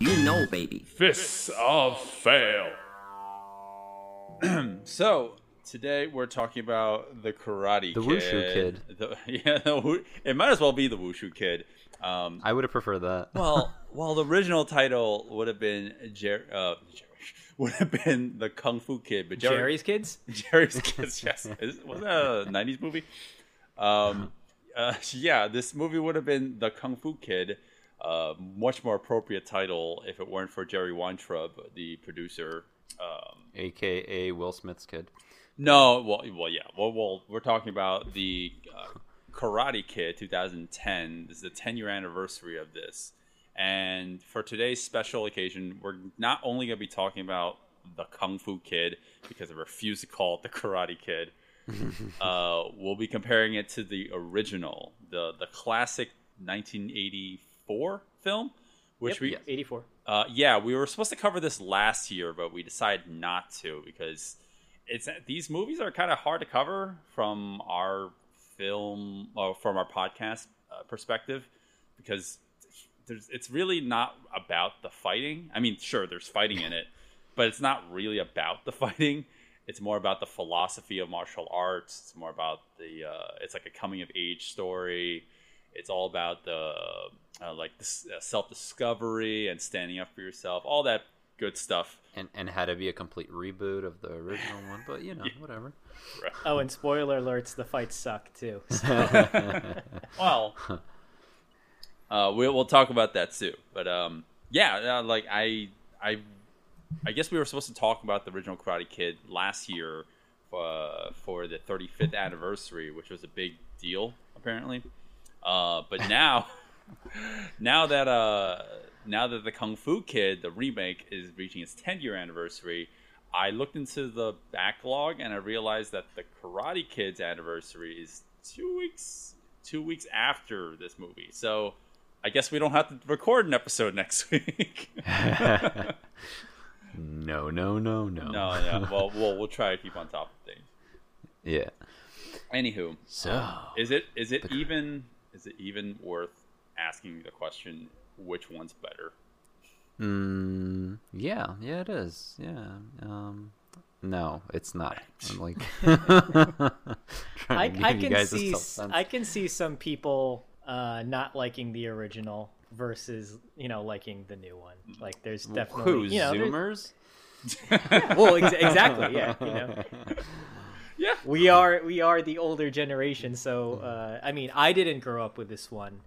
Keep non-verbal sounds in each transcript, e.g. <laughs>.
You know, baby. Fists of Fail. <clears throat> So today we're talking about the Karate The Kid. Wushu Kid. <laughs> The- yeah, the it might as well be the Wushu Kid. Um, I would have preferred that. well, <laughs> well, the original title would have been Jer- uh, Jer- <laughs> would have been the Kung Fu Kid, but Jerry, Jerry's kids. Jerry's Kids. Yes, Is, was that a '90s movie? Um, uh, yeah, this movie would have been the Kung Fu Kid. Uh, much more appropriate title if it weren't for Jerry Weintraub, the producer. Um, AKA Will Smith's kid. no, well, well, yeah. Well, well we're talking about the uh, Karate Kid 2010. This is the 10 year anniversary of this. And for today's special occasion, we're not only going to be talking about the Kung Fu Kid because I refuse to call it the Karate Kid. <laughs> uh, we'll be comparing it to the original, the the classic 1984 film, which we 84. uh, yeah, we were supposed to cover this last year, but we decided not to because it's these movies are kind of hard to cover from our film or from our podcast uh, perspective because there's it's really not about the fighting. I mean, sure, there's fighting in it, but it's not really about the <laughs> fighting. It's more about the philosophy of martial arts. It's more about the. Uh, it's like a coming of age story. It's all about the uh, like this uh, self discovery and standing up for yourself. All that good stuff. And and had to be a complete reboot of the original one, but you know, <laughs> whatever. Oh, and spoiler alerts: the fights suck too. <laughs> <laughs> Well, uh, we'll we'll talk about that too. But um, yeah, uh, like I I I guess we were supposed to talk about the original Karate Kid last year uh, for the 35th anniversary, which was a big deal apparently. Uh, but now, now that uh, now that the Kung Fu Kid, the remake, is reaching its 10 year anniversary, I looked into the backlog and I realized that the Karate Kid's anniversary is two weeks two weeks after this movie. So I guess we don't have to record an episode next <laughs> week. <laughs> No, no, no, no. no, yeah. Well, we'll we'll try to keep on top of things. Yeah. Anywho, So is it is it even is it even worth asking the question which one's better? mm, yeah, yeah, it is. Yeah. Um, no, it's not. I'm like I, <laughs> trying to give I can see. I can see some people uh, not liking the original versus you know liking the new one. Like there's definitely Who? you know, there's- Zoomers? <laughs> well ex- exactly yeah you know <laughs> Yeah. we are we are the older generation so uh, i mean i didn't grow up with this one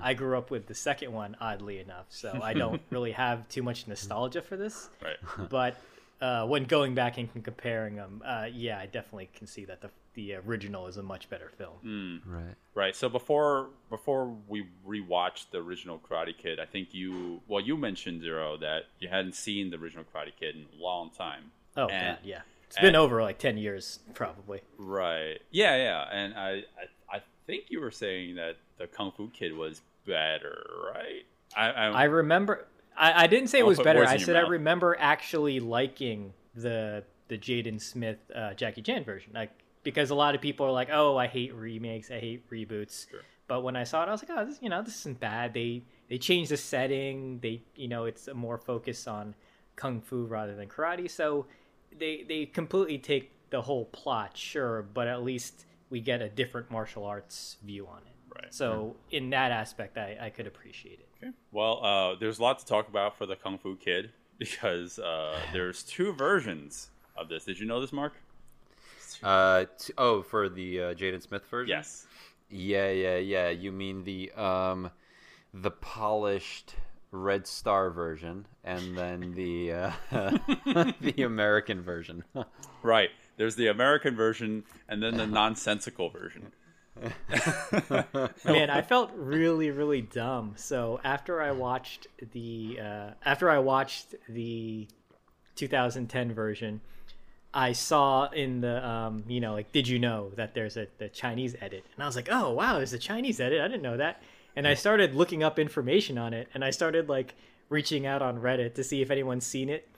i grew up with the second one oddly enough so i don't <laughs> really have too much nostalgia for this Right. <laughs> but uh, when going back and comparing them uh, yeah i definitely can see that the, the original is a much better film right. Right. So before before we rewatched the original Karate Kid, I think you well you mentioned Zero that you hadn't seen the original Karate Kid in a long time. oh And- god yeah it's and- been over like 10 years probably Right. Yeah, yeah. And I, I I think you were saying that the Kung Fu Kid was better, right? I I, I remember. I, I didn't say it was better. I said I remember actually liking the the Jaden Smith uh, Jackie Chan version, like because a lot of people are like, "Oh, I hate remakes. I hate reboots." But when I saw it, I was like, "Oh, this, you know, this isn't bad." They they changed the setting. They you know, it's a more focus on kung fu rather than karate. So they they completely take the whole plot, sure, but at least we get a different martial arts view on it. Right. So in that aspect, I, I could appreciate it. Okay. Well, uh, there's a lot to talk about for the Kung Fu Kid <laughs> because uh, <sighs> there's two versions of this. Did you know this, Mark? Uh, t- oh, for the uh, Jaden Smith version. Yes. Yeah, yeah, yeah. You mean the um, the polished Red Star version, and then the uh, <laughs> the <laughs> American version. Right. There's the American version and then the nonsensical version. <laughs> Man, I felt really, really dumb. So after I watched the uh, after I watched the 2010 version, I saw in the um, you know like did you know that there's a the Chinese edit, and I was like, oh wow, there's a Chinese edit. I didn't know that, and I started looking up information on it, and I started like reaching out on Reddit to see if anyone's seen it.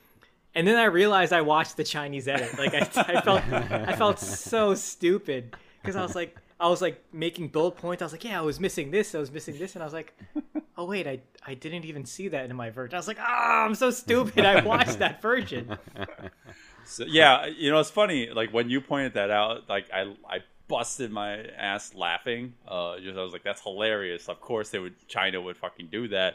And then I realized I watched the Chinese edit. Like I, I felt, I felt so stupid because I was like, I was like making bullet points. I was like, yeah, I was missing this, I was missing this, and I was like, oh wait, I I didn't even see that in my version. I was like, ah, I'm so stupid. I watched that version. So, yeah, you know, it's funny. Like when you pointed that out, like I I busted my ass laughing. Uh, just I was like, that's hilarious. Of course, they would China would fucking do that.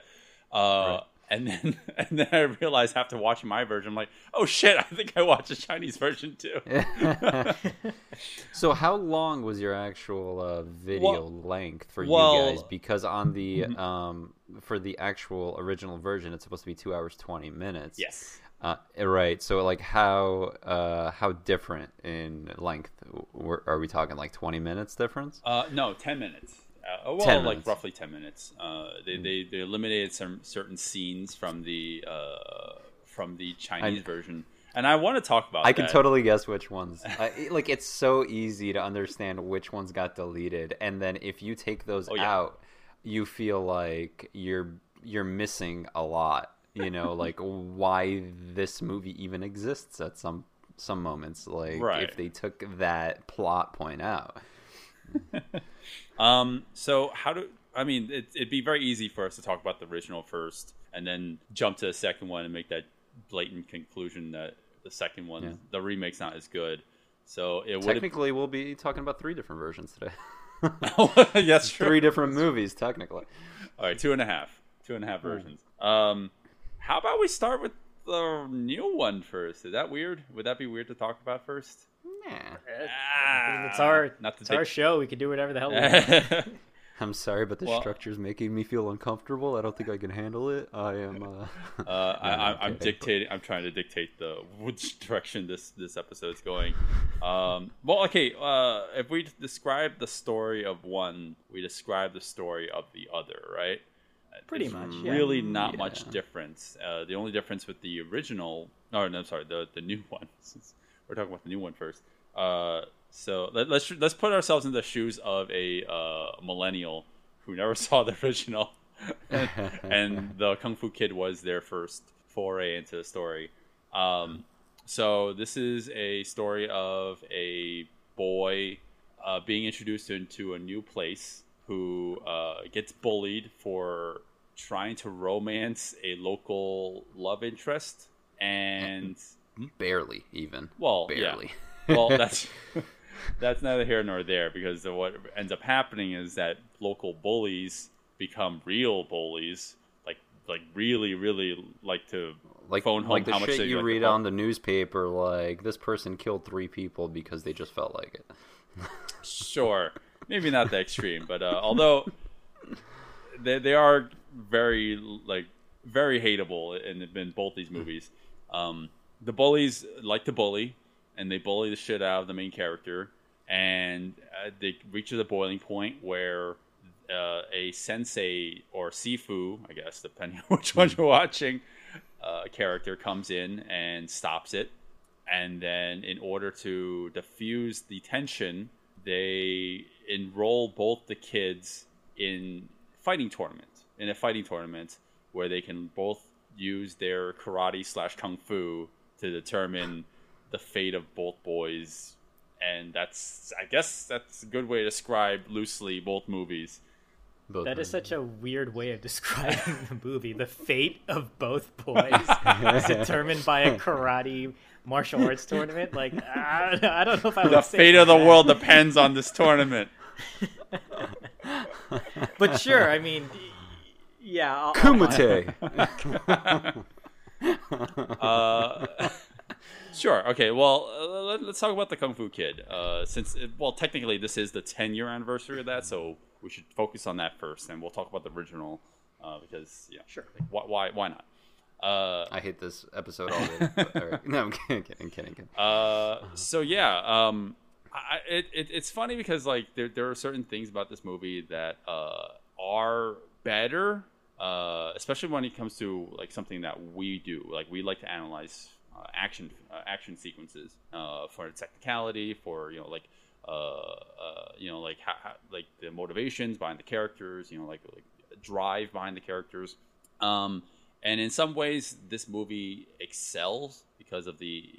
Uh, And then <laughs> and then I realized after watching my version, I'm like, oh shit, I think I watched the Chinese version too. <laughs> So how long was your actual uh, video Well- length for well- you guys? Because on the um for the actual original version, it's supposed to be two hours twenty minutes. yes. Uh, right. So like how uh how different in length are we talking? Like twenty minutes difference? Uh, no, ten minutes. Uh, well, 10 like minutes. Roughly ten minutes. Uh, they, they they eliminated some certain scenes from the uh, from the Chinese version, and I want to talk about. I can totally guess which ones. It- like it's so easy to understand which ones got deleted, and then if you take those Oh, yeah. out, you feel like you're you're missing a lot. You know, <laughs> like why this movie even exists at some some moments. Like Right. if they took that plot point out. <laughs> Um, so how do I mean? It, it'd be very easy for us to talk about the original first, and then jump to the second one and make that blatant conclusion that the second one, Yeah. the remake's not as good. So it would. Technically, we'll be talking about three different versions today. <laughs> <laughs> yes, true. three different movies, technically. All right, two and a half, two and a half versions. Um, how about we start with the new one first? Is that weird? Would that be weird to talk about first? Nah. Ah, It's our not to it's our show. We can do whatever the hell we want. <laughs> <laughs> I'm sorry, but the Well- structure's making me feel uncomfortable. I don't think I can handle it. I am. Uh... Uh, <laughs> I, I, I'm okay. dictating. I'm trying to dictate the which direction this this episode's going. Um, well, okay. Uh, if we describe the story of one, we describe the story of the other, right? Pretty There's much, yeah. Really, not Yeah. much difference. Uh, the only difference with the original, no, no, I'm sorry, the the new one. We're talking about the new one first. Uh, so let, let's let's put ourselves in the shoes of a uh, millennial who never <laughs> saw the original, and, <laughs> and the Kung Fu Kid was their first foray into the story. Um, so this is a story of a boy uh, being introduced into a new place who uh, gets bullied for trying to romance a local love interest and <laughs> Barely, even. well Barely. yeah well <laughs> that's that's neither here nor there because what ends up happening is that local bullies become real bullies like like really really like to like phone home like the how much shit they you read on the newspaper. Like this person killed three people because they just felt like it. Sure, maybe not that extreme, but uh, although they they are very like very hateable in, in both these movies. Um, the bullies like to bully, and they bully the shit out of the main character, and uh, they reach the boiling point where uh, a sensei or sifu, I guess, depending <laughs> on which one you're watching, uh, character comes in and stops it. And then, in order to diffuse the tension, they enroll both the kids in fighting tournament in a fighting tournament where they can both use their karate slash kung fu to determine the fate of both boys and that's i guess that's a good way to describe loosely both movies Both That is movies. such a weird way of <laughs> describing the movie. The fate of both boys is <laughs> determined by a karate martial arts tournament. Like, I, I don't know if I would the say fate of the that. world depends on this tournament <laughs> But sure, I mean, yeah. I'll, I'll buy it. Kumite. Uh, <laughs> sure. Okay. Well, uh, let, us talk about the Kung Fu Kid. Uh, since it, well, technically this is the 10 year anniversary of that, so we should focus on that first, and we'll talk about the original uh, because yeah, Sure. Why? Why, why not? Uh, I hate this episode already. but, <laughs> all right. No, I'm kidding, kidding, kidding, kidding. uh, so yeah, um, I, it, it it's funny because like there there are certain things about this movie that uh, are better, uh, especially when it comes to like something that we do. Like we like to analyze uh, action uh, action sequences uh, for technicality, for you know like uh, you know like like the motivations behind the characters, you know like like drive behind the characters. Um, and in some ways, this movie excels because of the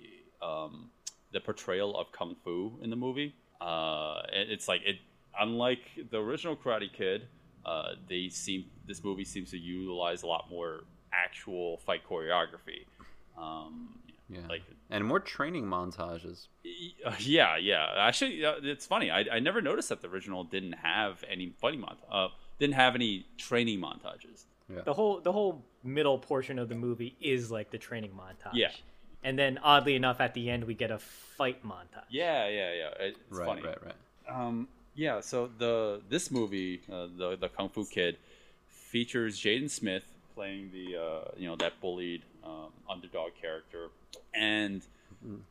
um, the portrayal of kung fu in the movie. It- it's like it, unlike the original Karate Kid, uh, they seem this movie seems to utilize a lot more actual fight choreography. Um, Yeah. like and more training montages. uh, yeah, yeah. Actually, uh, it's funny. I, I never noticed that the original didn't have any fighting mont- uh, didn't have any training montages. the whole the whole middle portion of the movie is like the training montage. Yeah. And then oddly enough, at the end we get a fight montage. Yeah, yeah, yeah. It's right, funny. right, right. Um, yeah. So the this movie, uh, the the Kung Fu Kid, features Jaden Smith playing the uh, you know that bullied um, underdog character, and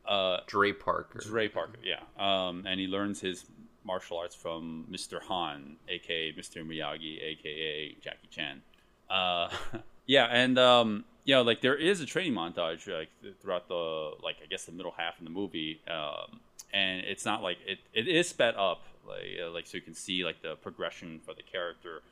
uh, Dre Parker. Ray Parker. Yeah. Um, and he learns his martial arts from Mr. Han, aka Mr. Miyagi, aka Jackie Chan. Uh, <laughs> yeah, and um, you know, like there is a training montage like throughout the like I guess the middle half of the movie, um, and it's not like it, it is sped up like uh, like so you can see like the progression for the character,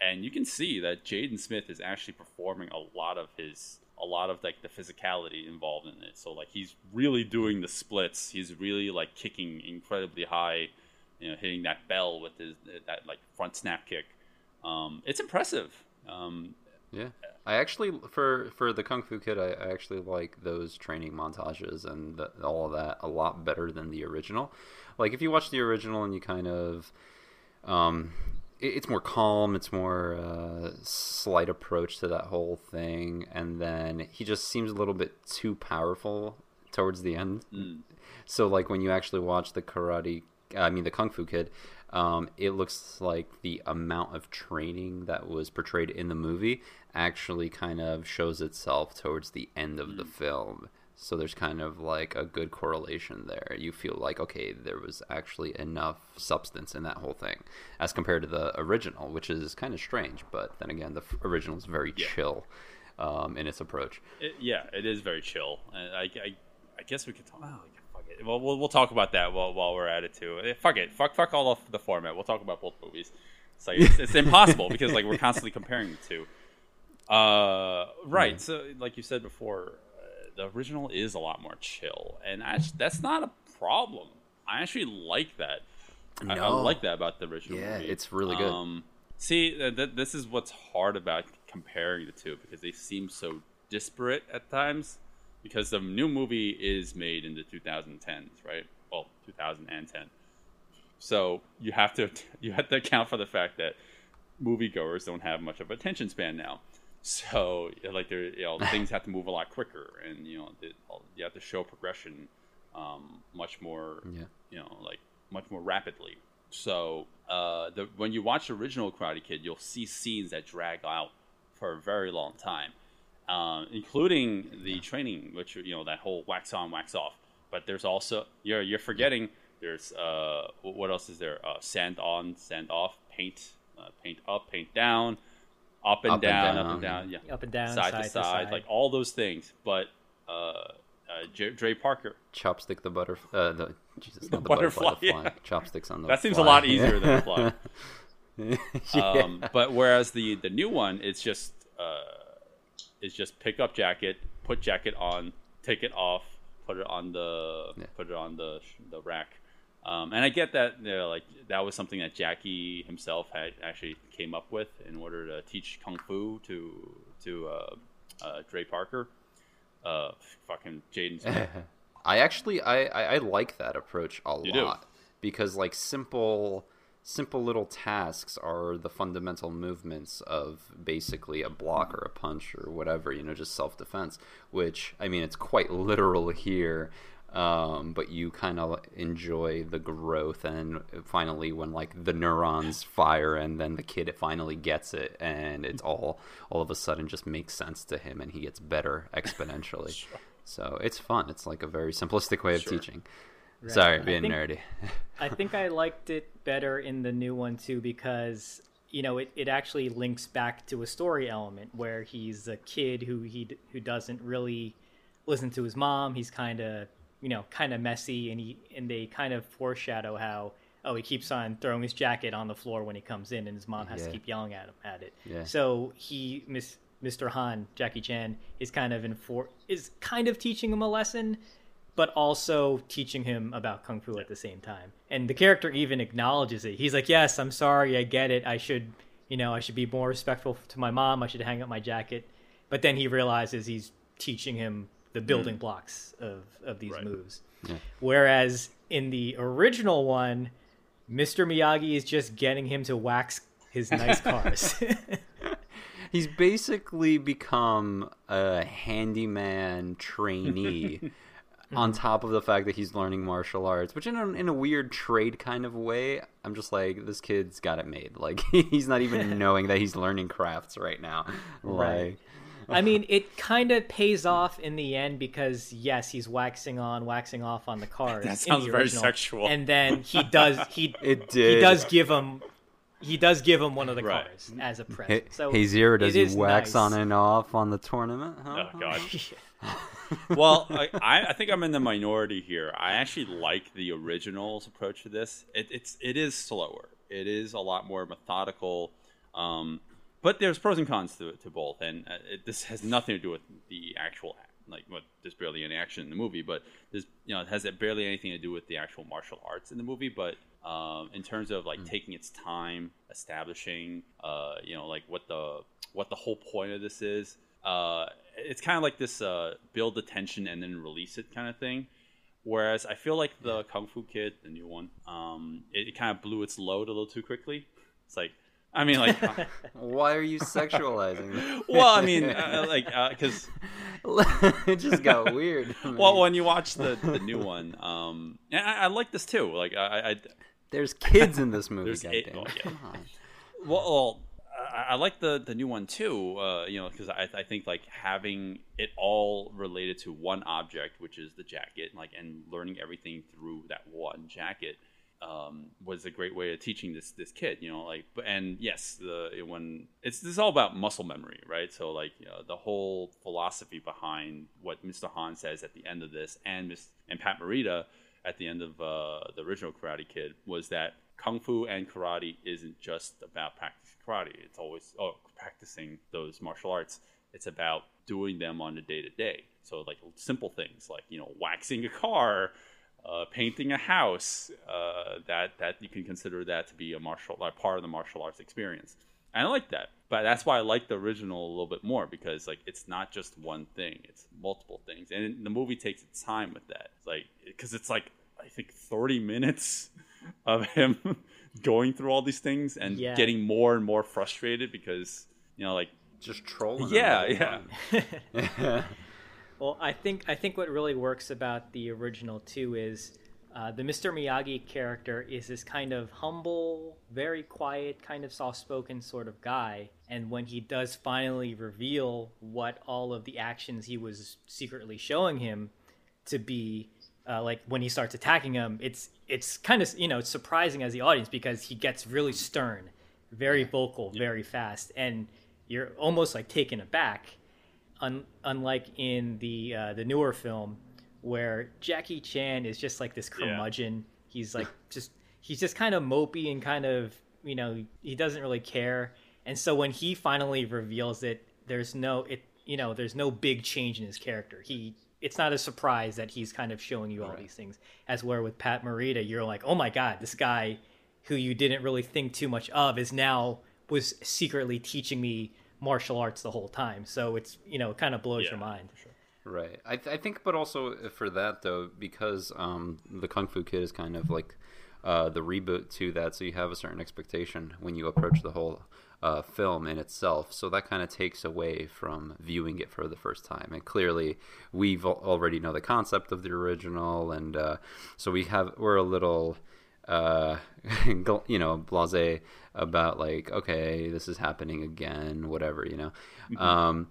and you can see that Jaden Smith is actually performing a lot of his a lot of like the physicality involved in it. So like he's really doing the splits. He's really like kicking incredibly high, you know, hitting that bell with his that like front snap kick. Um, it's impressive. Um, Yeah, I actually for for the Kung Fu Kid, I, I actually like those training montages and the, all of that a lot better than the original. Like if you watch the original and you kind of, um, it, it's more calm, it's more uh, slight approach to that whole thing, and then he just seems a little bit too powerful towards the end. So like when you actually watch the Karate, I mean the Kung Fu Kid, um, it looks like the amount of training that was portrayed in the movie actually kind of shows itself towards the end of the film. So there's kind of like a good correlation there. You feel like okay, there was actually enough substance in that whole thing, as compared to the original, which is kind of strange. But then again, the original is very chill um, in its approach. it, yeah, it is very chill. And I, I, I guess we could talk. Oh, fuck it. Well, we'll we'll talk about that while, while we're at it too. Fuck it. Fuck fuck all of the format. We'll talk about both movies. It's like it's, it's impossible because like we're constantly comparing the two. Uh, right. So, like you said before, the original is a lot more chill, and actually, that's not a problem. I actually like that. I, I like that about the original. Yeah, movie. it's really good. Um, see, th- th- this is what's hard about comparing the two because they seem so disparate at times. Because the new movie is made in the 2010s, right? Well, 2010. So you have to <laughs> you have to account for the fact that moviegoers don't have much of a attention span now. So like there, you know, things have to move a lot quicker, and you know, the, you have to show progression um, much more, Yeah. you know, like much more rapidly. So uh, the, when you watch the original Karate Kid, you'll see scenes that drag out for a very long time, um, including the training, which you know that whole wax on, wax off. But there's also you're you're forgetting. There's uh, what else is there? Uh, sand on, sand off, paint, uh, paint up, paint down, up and Up and down, down, up and down, yeah, Up and down, side, side to to side, side. like all those things. But uh, uh, J- Dre Parker, Chopstick the butterfly. Uh, the Jesus, not the butterfly, butterfly. The fly. Chopsticks on the. that seems a lot easier than a <laughs> fly. yeah. um, but whereas the the new one, it's just uh, it's just pick up jacket, put jacket on, take it off, put it on the Yeah. put it on the the rack. Um, and I get that you know, like that was something that Jackie himself had actually came up with in order to teach kung fu to to uh, uh, Dre Parker. Uh, fucking Jaden <laughs> I actually I, I I like that approach a You do? lot because like simple simple little tasks are the fundamental movements of basically a block or a punch or whatever you know just self defense which I mean it's quite literal here um, but you kind of enjoy the growth and finally when like the neurons fire and then the kid finally gets it and it's all all of a sudden just makes sense to him and he gets better exponentially <laughs> so it's fun it's like a very simplistic way of Sure. teaching Sorry, I being think- nerdy. <laughs> I think I liked it better in the new one too because you know it, it actually links back to a story element where he's a kid who he who doesn't really listen to his mom. He's kind of you know kind of messy, and he and they kind of foreshadow how oh he keeps on throwing his jacket on the floor when he comes in, and his mom has Yeah. to keep yelling at him at it. Yeah. So he miss. Mr. Han, Jackie Chan, is kind of infor- is kind of teaching him a lesson, but also teaching him about kung fu at the same time. And the character even acknowledges it. He's like, "Yes, I'm sorry, I get it. I should, you know, I should be more respectful to my mom. I should hang up my jacket." But then he realizes he's teaching him the building mm. blocks of of these Right. moves. Whereas in the original one, Mr. Miyagi is just getting him to wax his nice <laughs> cars. <laughs> He's basically become a handyman trainee. <laughs> On top of the fact that he's learning martial arts, which in a, in a weird trade kind of way, I'm just like, this kid's got it made. Like he's not even knowing that he's learning crafts right now. Like, I mean, it kind of pays off in the end because yes, he's waxing on, waxing off on the cars. That sounds very original. sexual. And then he does he <laughs> It he does give him he does give him one of the Right. cars as a hey, present. So hey Zero, does it he wax nice. on and off on the tournament? Huh? Oh god. <laughs> <laughs> well, I, I I think I'm in the minority here. I actually like the original's approach to this. It, it's it is slower. It is a lot more methodical, um, but there's pros and cons to to both. And uh, it, this has nothing to do with the actual like what there's barely any action in the movie, but there's you know it has barely anything to do with the actual martial arts in the movie. But um, in terms of like taking its time establishing, uh, you know, like what the what the whole point of this is. Uh, it's kind of like this uh, build the tension and then release it kind of thing. Whereas I feel like the Kung Fu Kid, the new one, um, it, it kind of blew its load a little too quickly. It's like, I mean, like, <laughs> Why are you sexualizing? <laughs> well, I mean, <laughs> uh, like, because it just got weird. well, when you watch the the new one, um, and I, I like this too. Like, I, I There's kids in this movie. There's eight- oh, yeah. Come on. Well, well I, I like the the new one too. Uh, you know, because I, I think like having it all related to one object, which is the jacket, like and learning everything through that one jacket. Um, was a great way of teaching this this kid, you know, like, and yes, the when it's this is all about muscle memory, right? So like, you know, the whole philosophy behind what Mr. Han says at the end of this, and Miss and Pat Morita at the end of uh, the original Karate Kid was that kung fu and karate isn't just about practicing karate. It's always oh practicing those martial arts. It's about doing them on a day to day. So like simple things like you know waxing a car, uh, painting a house. Uh, that that you can consider that to be a martial like part of the martial arts experience. And I like that, but that's why I like the original a little bit more because like it's not just one thing; it's multiple things, and the movie takes its time with that. It's like because it's like I think thirty minutes <laughs> of him <laughs> going through all these things and Yeah. getting more and more frustrated because you know like Just trolling. Yeah, them the whole time. Well, I think I think what really works about the original too is uh, the Mr. Miyagi character is this kind of humble, very quiet, kind of soft-spoken sort of guy, and when he does finally reveal what all of the actions he was secretly showing him to be, uh, like when he starts attacking him, it's it's kind of you know it's surprising as the audience because he gets really stern, very vocal, very fast, and you're almost like taken aback un- unlike in the uh, the newer film where Jackie Chan is just like this curmudgeon. He's like <laughs> just he's just kind of mopey and kind of you know he doesn't really care. And so when he finally reveals it, there's no it you know there's no big change in his character. He it's not a surprise that he's kind of showing you all these things. As where with Pat Morita, you're like, oh my god, this guy who you didn't really think too much of is now was secretly teaching me martial arts the whole time. So it's you know it kind of blows Yeah, your mind. Right. I, th- I think, but also for that though, because um, the Kung Fu Kid is kind of like uh, the reboot to that, so you have a certain expectation when you approach the whole uh, film in itself. So that kind of takes away from viewing it for the first time. And clearly, we've al- already know the concept of the original, and uh, so we have we're a little uh <laughs> you know blase about like okay this is happening again whatever you know um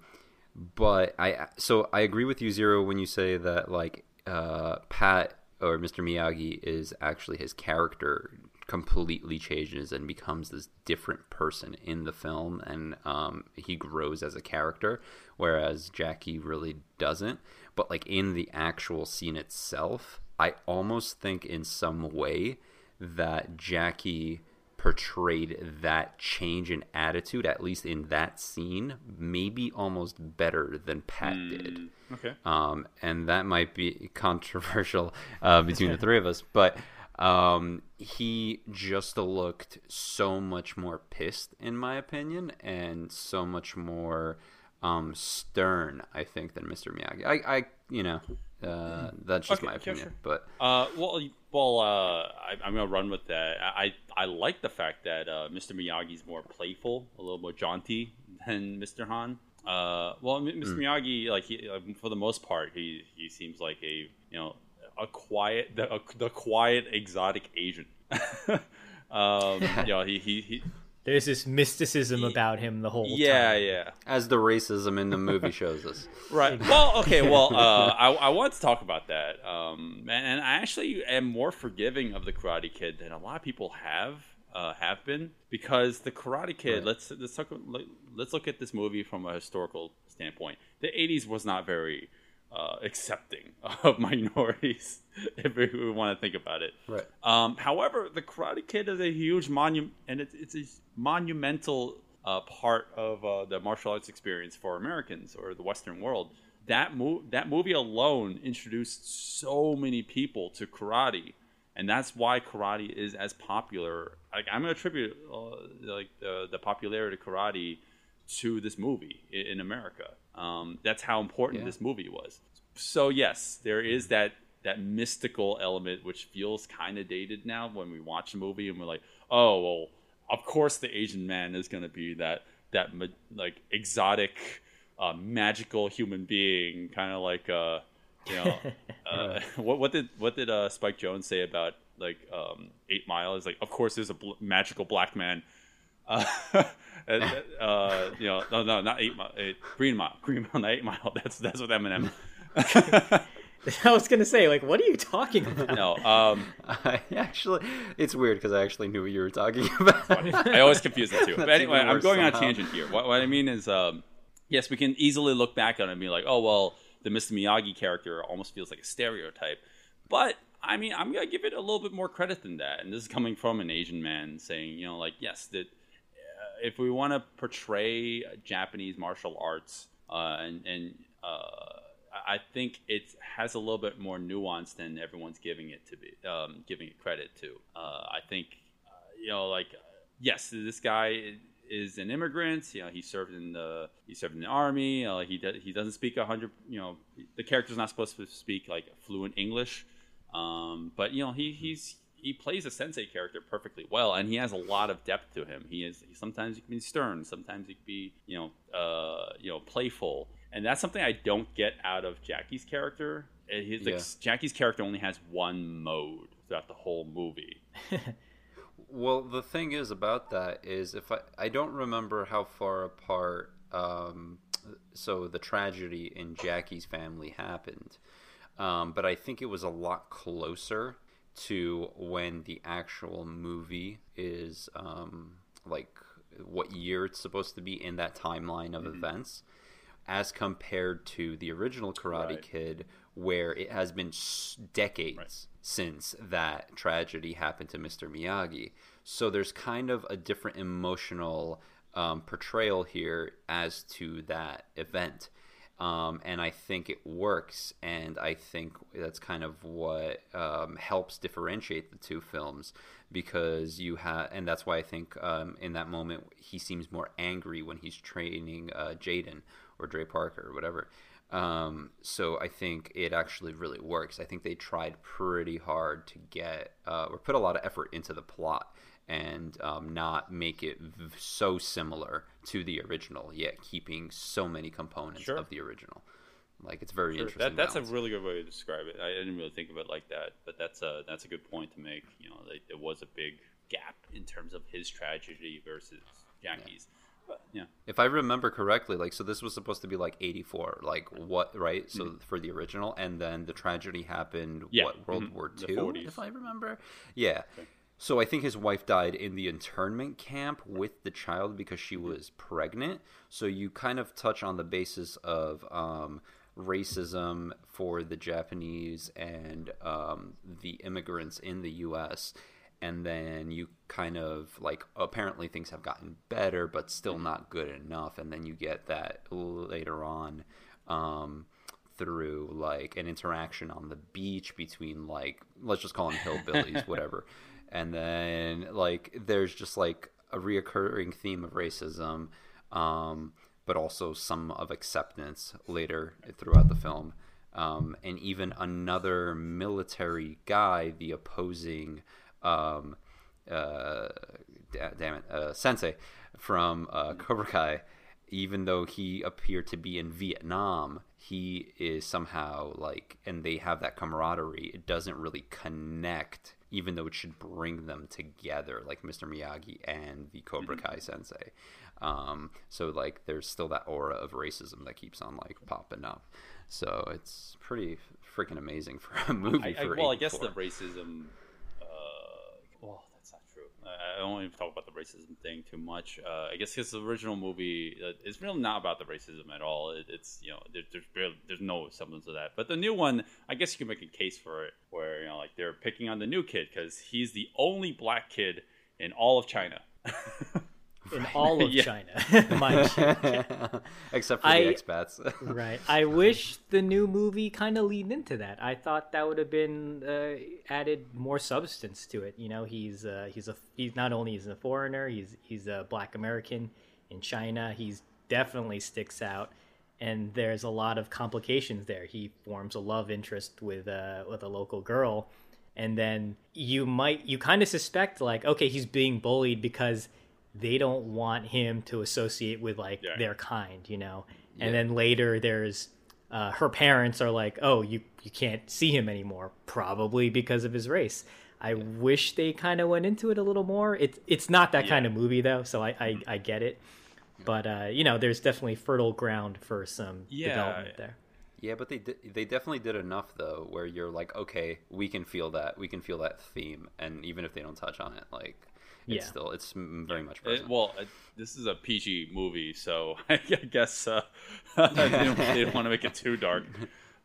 but i so i agree with you zero when you say that like uh pat or Mr. Miyagi is actually his character completely changes and becomes this different person in the film, and um, he grows as a character, whereas Jackie really doesn't. But like in the actual scene itself, I almost think in some way that Jackie portrayed that change in attitude, at least in that scene, maybe almost better than Pat did. Okay. Um, and that might be <laughs> controversial uh, between the three of us, but um, he just looked so much more pissed, in my opinion, and so much more um, stern, I think, than Mr. Miyagi. I, I you know, uh, that's just Okay, my yeah, opinion, sure. but Uh, well, well, uh, I, I'm gonna run with that. I I like the fact that uh, Mr. Miyagi's more playful, a little more jaunty than Mr. Han. Uh, well, Mr. Miyagi, like he, uh, for the most part, he he seems like a you know a quiet the a, the quiet exotic Asian. <laughs> um, <laughs> you know, he he, he There's this mysticism about him the whole yeah time. yeah. Yeah. As the racism in the movie shows us. <laughs> Right. Well, okay. Well, uh, I, I want to talk about that. Um, and, and I actually am more forgiving of the Karate Kid than a lot of people have uh, have been because the Karate Kid. Right. Let's let's talk. Let's look at this movie from a historical standpoint. The '80s was not very uh, accepting <laughs> of minorities, <laughs> if we want to think about it. Right. Um, however, the Karate Kid is a huge monument, and it's, it's a monumental uh, part of uh, the martial arts experience for Americans or the Western world. That mo- that movie alone introduced so many people to karate, and that's why karate is as popular. Like I'm gonna attribute uh, like the, the popularity of karate to this movie in, in America. Um, that's how important Yeah. this movie was. So yes, there is that that mystical element which feels kind of dated now when we watch a movie and we're like, oh well, of course the Asian man is going to be that that ma- like exotic, uh, magical human being, kind of like uh, you know, <laughs> uh, <laughs> what what did what did uh, Spike Jones say about like um, Eight Mile? Is like, of course there's a bl- magical black man. Uh, <laughs> uh, you know, no, no, not Eight Mile, eight, Green Mile, Green Mile, <laughs> not Eight Mile. That's that's what Eminem. <laughs> I was gonna say, like, what are you talking about? no, um, I actually, it's weird because I actually knew what you were talking about. I always confuse the two. But anyway, I'm worse going on a tangent here. What, what I mean is, um, yes, we can easily look back on it and be like, oh, well, the Mr. Miyagi character almost feels like a stereotype. But, I mean, I'm going to give it a little bit more credit than that. And this is coming from an Asian man saying, you know, like, yes, that if we want to portray Japanese martial arts uh, and, and uh, I think it has a little bit more nuance than everyone's giving it to be, um, giving it credit to. Uh, I think, uh, you know, like, yes, this guy is an immigrant. You know, he served in the he served in the army. Uh, he do, he doesn't speak a hundred. You know, the character's not supposed to speak like fluent English, um, but you know, he he's he plays a sensei character perfectly well, and he has a lot of depth to him. He is sometimes he can be stern, sometimes he can be you know uh, you know playful, and that's something I don't get out of Jackie's character. Uh, He's like Jackie's character only has one mode throughout the whole movie. <laughs> Well, the thing is about that is if I I don't remember how far apart um, so the tragedy in Jackie's family happened, um, but I think it was a lot closer to when the actual movie is um, like what year it's supposed to be in that timeline of events as compared to the original Karate Right. Kid, where it has been s- decades since that tragedy happened to Mr. Miyagi. So there's kind of a different emotional um, portrayal here as to that event. Um, and I think it works, and I think that's kind of what um, helps differentiate the two films because you have, and that's why I think um, in that moment he seems more angry when he's training uh, Jaden or Dre Parker or whatever. Um, so I think it actually really works. I think they tried pretty hard to get uh, or put a lot of effort into the plot and um, not make it v- so similar to the original, yet keeping so many components Sure. of the original. Like it's very Sure. interesting. That, that's a really good way to describe it. I didn't really think of it like that, but that's a that's a good point to make. You know, like, there was a big gap in terms of his tragedy versus Jackie's. yeah. If I remember correctly, like so this was supposed to be like 84, like what right? So for the original and then the tragedy happened Mm-hmm. Yeah, what World mhm, War 2 if I remember. Yeah. So I think his wife died in the internment camp with the child because she was pregnant. So you kind of touch on the basis of um, racism for the Japanese and um, the immigrants in the U.S. And then you kind of like apparently things have gotten better, but still not good enough. And then you get that later on. Um, through like an interaction on the beach between like let's just call them hillbillies <laughs> whatever and then like there's just like a reoccurring theme of racism um, but also some of acceptance later throughout the film um, and even another military guy the opposing um, uh, da- damn it uh, sensei from uh, cobra kai even though he appeared to be in Vietnam, he is somehow like, and they have that camaraderie. It doesn't really connect, even though it should bring them together, like Mr. Miyagi and the Cobra Kai sensei. Um, so like, there's still that aura of racism that keeps on like popping up. So it's pretty freaking amazing for a <laughs> movie. I, I, for well, I guess the racism. Uh, well, that's not true. Don't even talk about the racism thing too much. Uh, I guess his original movie uh, is really not about the racism at all. It, it's you know there, there's barely, there's no semblance of that. But the new one, I guess you can make a case for it, where you know like they're picking on the new kid because he's the only black kid in all of China. <laughs> in all <laughs> of Yeah. China. <laughs> Mind you. <laughs> except for I- the expats. Right. I wish the new movie kind of leaned into that. I thought that would have been uh, added more substance to it. You know, he's uh, he's a he's not only he's a foreigner, he's he's a Black American in China. He's definitely sticks out, and there's a lot of complications there. He forms a love interest with uh, with a local girl, and then you might you kind of suspect like okay he's being bullied because they don't want him to associate with like Yeah. their kind, you know. And then later there's uh, her parents are like, "Oh, you you can't see him anymore, probably because of his race." I wish they kind of went into it a little more. It's it's not that kind of movie though, so I I, I get it. But uh, you know, there's definitely fertile ground for some Yeah. development there. Yeah, but they did, they definitely did enough though, where you're like, okay, we can feel that, we can feel that theme, and even if they don't touch on it, like, it's Yeah. still it's very much It- well, uh, this is a PG movie, so <laughs> I guess uh, <laughs> they, didn't, didn't want to make it too dark.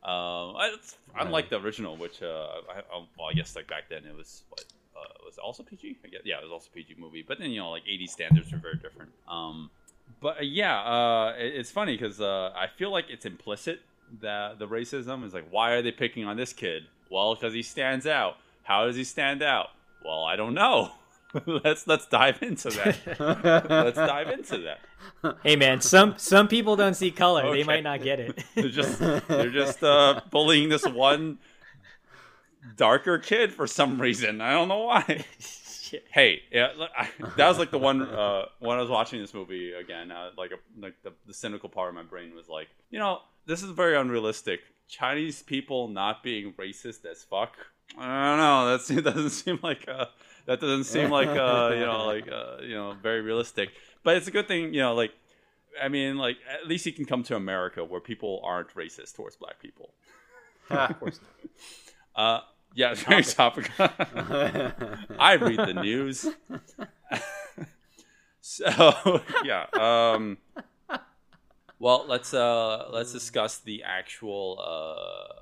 Um, I- it's unlike the original, which uh, I, I, well, I guess like back then it was what uh, was also PG. I guess, yeah, it was also PG movie. But then you know, like 80 standards are very different. Um, but uh, yeah, uh, it, it's funny because uh, I feel like it's implicit that the racism is like, why are they picking on this kid? Well, because he stands out. How does he stand out? Well, I don't know. <laughs> let's let's dive into that. <laughs> let's dive into that. Hey man, some some people don't see color. Okay. They might not get it. <laughs> They're just they're just uh, bullying this one darker kid for some reason. I don't know why. Hey, yeah, I, that was like the one uh, when I was watching this movie again. Uh, like a, like the, the cynical part of my brain was like, you know, this is very unrealistic. Chinese people not being racist as fuck. I don't know. That's, that doesn't seem like uh, that doesn't seem like uh, you know like uh, you know very realistic. But it's a good thing, you know, like I mean, like at least he can come to America where people aren't racist towards black people. <laughs> Uh, yeah, it's very topical. <laughs> I read the news. <laughs> so yeah. Um, well, let's uh, let's discuss the actual uh,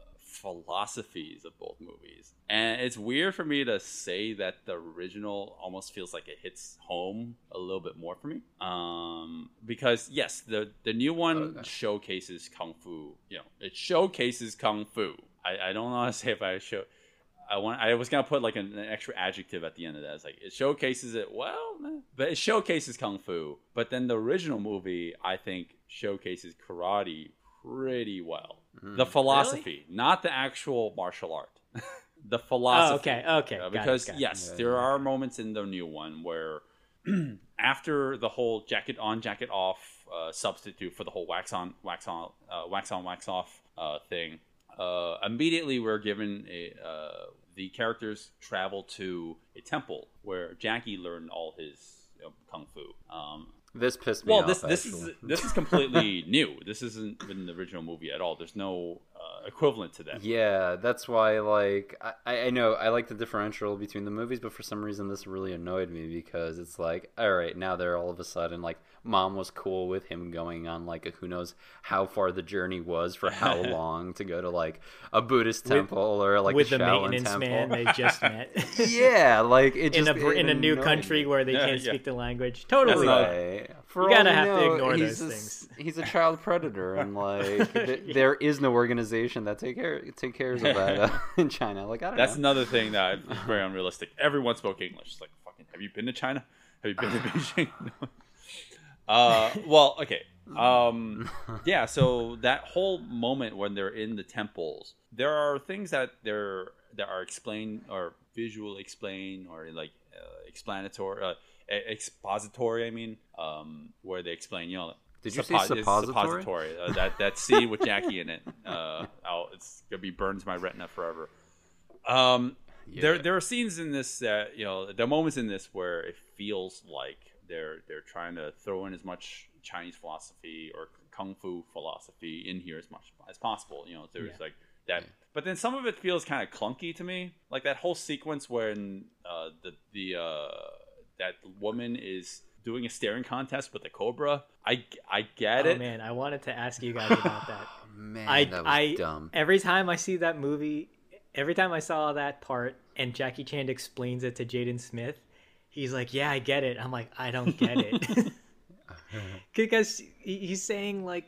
philosophies of both movies. And it's weird for me to say that the original almost feels like it hits home a little bit more for me. Um, because yes, the the new one showcases kung fu. You know, it showcases kung fu. I, I don't know how to say if I show. I want. I was gonna put like an, an extra adjective at the end of that. It's like it showcases it well, but it showcases kung fu. But then the original movie, I think, showcases karate pretty well. The philosophy, not the actual martial art. <laughs> the philosophy. Oh, okay, okay, Uh, it, because it. yes, there are moments in the new one where <clears throat> after the whole jacket on, jacket off uh, substitute for the whole wax on, wax on, uh, wax on, wax off uh, thing, uh, immediately we're given a uh, the characters travel to a temple where Jackie learned all his you know, kung fu. Um, This pissed me Well, off. this this actually. is this is completely <laughs> new. This isn't in the original movie at all. There's no equivalent to that. Yeah, that's why. Like, I, I know I like the differential between the movies, but for some reason, this really annoyed me because it's like, all right, now they're all of a sudden like, mom was cool with him going on like a who knows how far the journey was for how <laughs> long to go to like a Buddhist temple or like with the the Shaolin maintenance temple. man they just met <laughs> yeah, like it in just a it in a new country me. where they Yeah, can't yeah. speak the language. Totally. Right. For You all gotta we have to know, ignore he's those a, things. He's a child predator, and like <laughs> th- there is no organization that take care take cares <laughs> of that uh, <laughs> in China. Like I don't That's know. another thing that is very unrealistic. Everyone spoke English. It's like, fucking, have you been to China? Have you been to Beijing? Uh, well, okay. Um, yeah, so that whole moment when they're in the temples, there are things that they're that are explained or visually explained or like uh, explanatory, uh, expository. I mean, um, where they explain, you know. Did you say suppo- it's suppository? suppository. Uh, that that scene with Jackie in it. Uh, <laughs> it's gonna be burned to my retina forever. Um, there there are scenes in this that you know there are moments in this where it feels like they're they're trying to throw in as much Chinese philosophy or kung fu philosophy in here as much as possible. You know, there's Yeah. like that, but then some of it feels kind of clunky to me. Like that whole sequence when uh, the the uh, that woman is doing a staring contest with the cobra. I I get it. Oh it. man, I wanted to ask you guys <laughs> about that. Man, I that was I dumb. every time I see that movie, every time I saw that part and Jackie Chan explains it to Jaden Smith, he's like, "Yeah, I get it." I'm like, "I don't get it," <laughs> <laughs> because he's saying like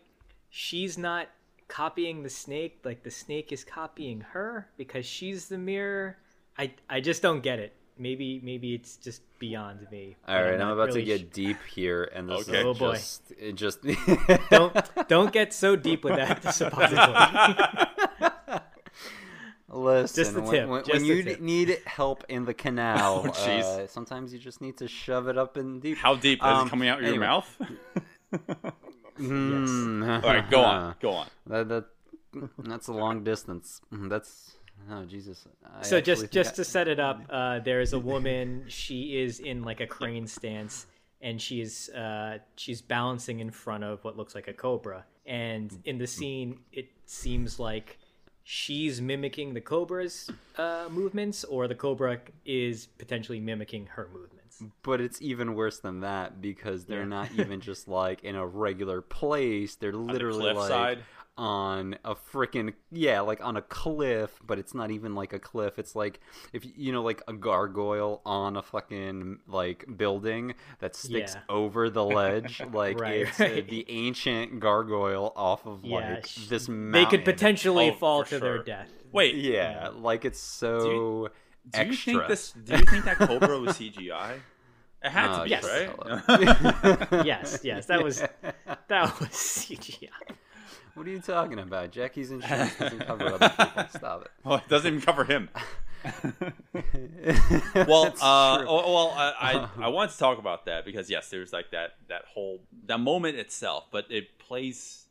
she's not copying the snake, like the snake is copying her because she's the mirror. I I just don't get it. Maybe maybe it's just beyond me. All right, but right, I'm not about to really get deep here, and this Okay. is Oh, boy. just it just <laughs> don't don't get so deep with that <laughs> suppository. <laughs> Listen, Just the when- tip, when, just when the you tip. need help in the canal, Oh, uh, sometimes you just need to shove it up in deep. How deep is Um, it coming out your anyway. mouth? Mm. All right, go on, go on. That, that that's a long distance. Mm, That's oh Jesus. I so just just I- to set it up <laughs> uh, there is a woman she is in like a crane stance and she is uh, she's balancing in front of what looks like a cobra and in the scene it seems like she's mimicking the cobra's uh, movements or the cobra is potentially mimicking her movements But it's even worse than that because they're not <laughs> even just like in a regular place. They're literally like cliffside? On a freaking yeah, like on a cliff. But it's not even like a cliff. It's like if you know, like a gargoyle on a fucking like building that sticks Yeah. over the <laughs> ledge. Like Right, it's uh, right. the ancient gargoyle off of yeah like sh- this they mountain. could potentially Oh, fall for to their death Wait, Yeah, like it's so do you extra. think this? Do you think that Cobra was <laughs> CGI? It had to Oh, be, yes. right? yes yes that was <laughs> that was cgi What are you talking about? Jackie's insurance doesn't cover other people. <laughs> Stop it. well, it doesn't even cover him. <laughs> well, uh, oh, well, I, I <laughs> I want to talk about that because yes, there's like that that whole that moment itself, but it plays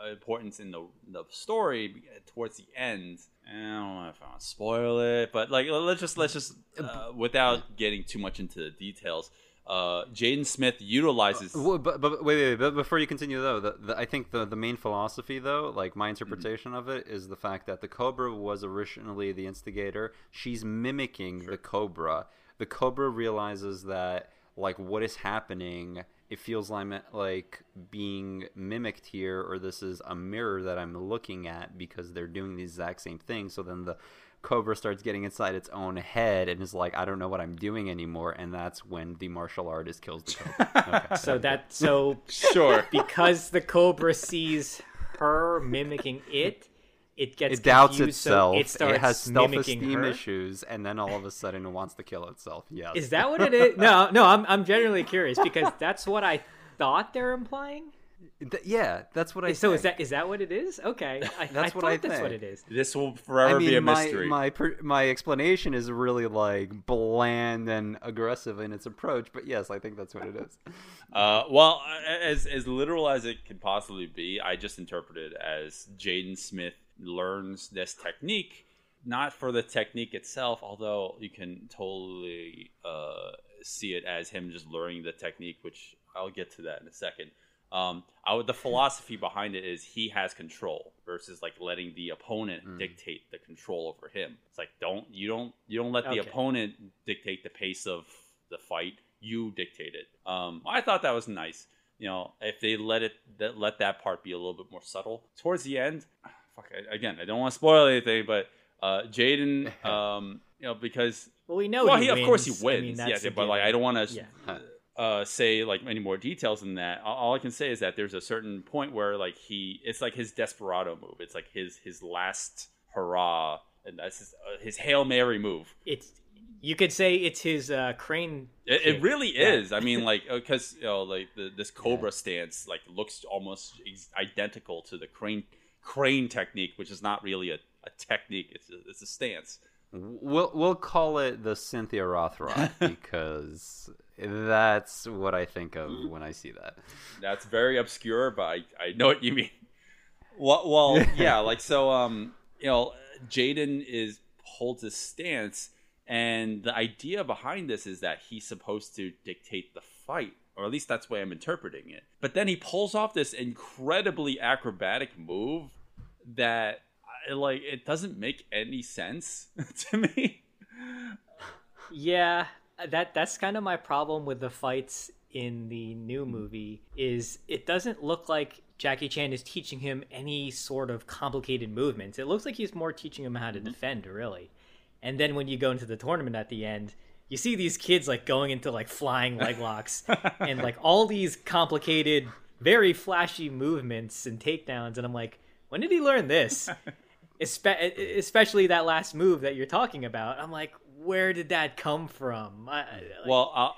uh, importance in the the story towards the end. I don't know if I want to spoil it, but like let's just let's just uh, without getting too much into the details. Uh, Jaden Smith utilizes. Well, but, but wait, wait, wait, but before you continue though, the, the, I think the the main philosophy though, like my interpretation of it, is the fact that the Cobra was originally the instigator. She's mimicking the Cobra. The Cobra realizes that like what is happening. It feels like like being mimicked here, or this is a mirror that I'm looking at because they're doing the exact same thing. So then the Cobra starts getting inside its own head and is like, I don't know what I'm doing anymore, and that's when the martial artist kills the Cobra. <laughs> Okay. so that so Sure. because the cobra sees her mimicking it, it gets it doubts confused, itself. So it it, starts has mimicking self-esteem her. issues, and then all of a sudden it wants to kill itself. Yes. Is that what it is? No, no. I'm I'm genuinely curious because that's what I thought they're implying. Th- yeah, that's what I. So is that is that what it is? Okay, <laughs> I, That's I what thought I that's what think. it is. This will forever I mean, be a my mystery. my per, my explanation is really like bland and aggressive in its approach, but yes, I think that's what it is. <laughs> Uh, well, as as literal as it could possibly be, I just interpret it as Jaden Smith learns this technique, not for the technique itself, although you can totally uh, see it as him just learning the technique, which I'll get to that in a second. Um, I would, the philosophy behind it is he has control versus like letting the opponent Hmm. dictate the control over him. It's like don't you don't you don't let the Okay. opponent dictate the pace of the fight. You dictate it. Um, I thought that was nice. You know, if they let it that let that part be a little bit more subtle towards the end. <sighs> Fuck, again, I don't want to spoil anything, but uh, Jaden, <laughs> um, you know, because Well, we know. well, he, he, of course he wins. I mean, yes, but like I don't want to Yeah. <laughs> uh, say like any more details than that. All, all I can say is that there's a certain point where like he, it's like his desperado move. It's like his his last hurrah, and that's his, uh, his hail mary move. It's you could say it's his uh, crane. It, it really is. I mean, like <laughs> because you know, like the, this cobra stance like looks almost identical to the crane crane technique, which is not really a, a technique. It's a, it's a stance. We'll we'll call it the Cynthia Rothrock <laughs> because that's what I think of when I see that. That's very obscure, but I, I know what you mean. Well, well, <laughs> yeah, like so. Um, you know, Jaden is holds a stance, and the idea behind this is that he's supposed to dictate the fight, or at least that's the way I'm interpreting it. But then he pulls off this incredibly acrobatic move that, like, it doesn't make any sense <laughs> to me. Yeah, Uh, that that's kind of my problem with the fights in the new movie is it doesn't look like Jackie Chan is teaching him any sort of complicated movements. It looks like he's more teaching him how to mm-hmm. defend, really. And then when you go into the tournament at the end, you see these kids like going into like flying leg <laughs> locks and like all these complicated, very flashy movements and takedowns, and I'm like, when did he learn this? <laughs> Espe- especially that last move that you're talking about. I'm like, where did that come from? I, I- like, Well, uh,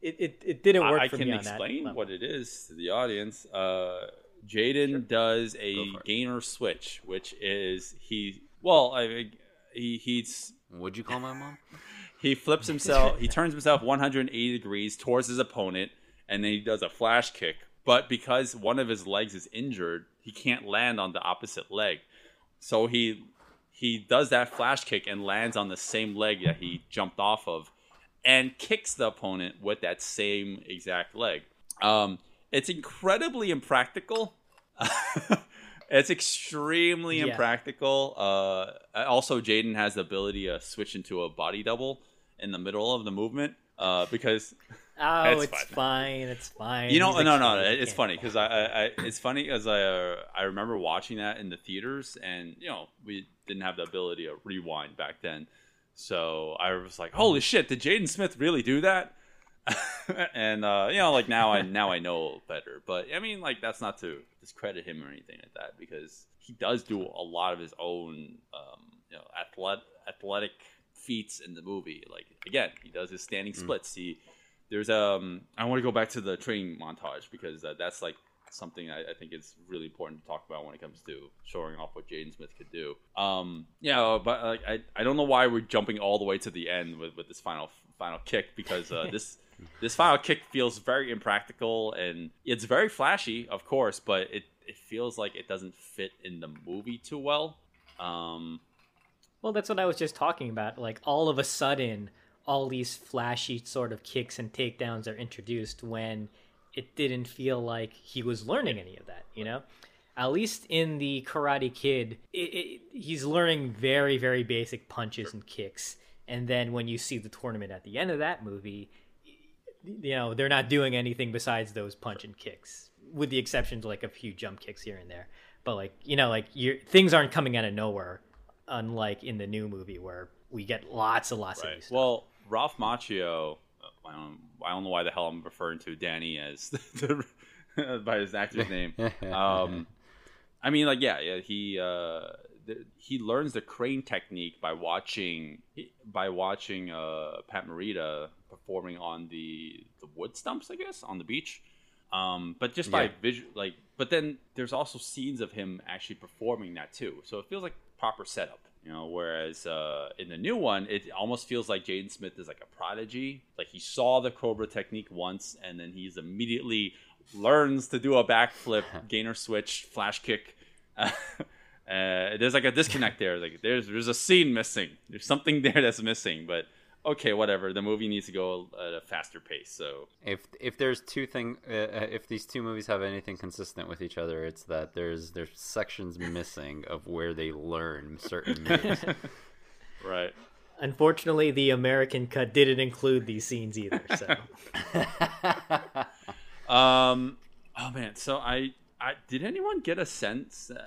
it, it, it didn't work I, I for can me on that explain what it is to the audience. Uh, Jaden does a Go it. gainer switch, which is he. Well, I he he's what Would you call my mom? he flips himself. he turns himself 180 degrees towards his opponent, and then he does a flash kick. But because one of his legs is injured, he can't land on the opposite leg. So he he does that flash kick and lands on the same leg that he jumped off of, and kicks the opponent with that same exact leg. Um, it's incredibly impractical. <laughs> it's extremely Yeah. impractical. Uh, also, Jaden has the ability to switch into a body double in the middle of the movement uh, because Oh, It's it's fine. fine. It's fine. you know, a no, no, it's funny because I, I, I, it's funny because I, uh, I remember watching that in the theaters, and you know, we didn't have the ability to rewind back then, so I was like, "Holy shit! Did Jaden Smith really do that?" <laughs> and uh, you know, like now I now I know better, but I mean, like that's not to discredit him or anything like that because he does do a lot of his own, um, you know, athletic athletic feats in the movie. Like again, he does his standing splits. He there's um I want to go back to the training montage because uh, that's like something I, I think is really important to talk about when it comes to showing off what Jaden Smith could do. Um, yeah, but like I, I don't know why we're jumping all the way to the end with, with this final final kick because uh, this <laughs> this final kick feels very impractical and it's very flashy, of course, but it it feels like it doesn't fit in the movie too well. Um, Well, that's what I was just talking about. Like all of a sudden, all these flashy sort of kicks and takedowns are introduced when it didn't feel like he was learning any of that. You know, at least in the Karate Kid, it, it, he's learning very, very basic punches and kicks. And then when you see the tournament at the end of that movie, you know they're not doing anything besides those punch and kicks, with the exception to like a few jump kicks here and there. But like you know, like you things aren't coming out of nowhere, unlike in the new movie where we get lots and lots of new stuff. Well, Ralph Macchio, uh, I don't, I don't know why the hell I'm referring to Danny as <laughs> the, by his actor's name. <laughs> Um, I mean, like, yeah, yeah he uh, the, he learns the crane technique by watching by watching uh, Pat Morita performing on the the wood stumps, I guess, on the beach. Um, but just by Yeah. visual, like, but then there's also scenes of him actually performing that too. So it feels like proper setup, you know. Whereas uh, in the new one, it almost feels like Jaden Smith is like a prodigy. Like he saw the Cobra technique once, and then he's immediately learns to do a backflip, <laughs> gainer switch, flash kick. <laughs> Uh, there's like a disconnect there. Like there's there's a scene missing. There's something <laughs> there that's missing. But okay, whatever. The movie needs to go at a faster pace. So if if there's two thing uh, uh, if these two movies have anything consistent with each other it's that there's there's sections missing of where they learn certain <laughs> moves right. Unfortunately, the American cut didn't include these scenes either. So <laughs> Um. Oh man. So I. I did anyone get a sense? Uh,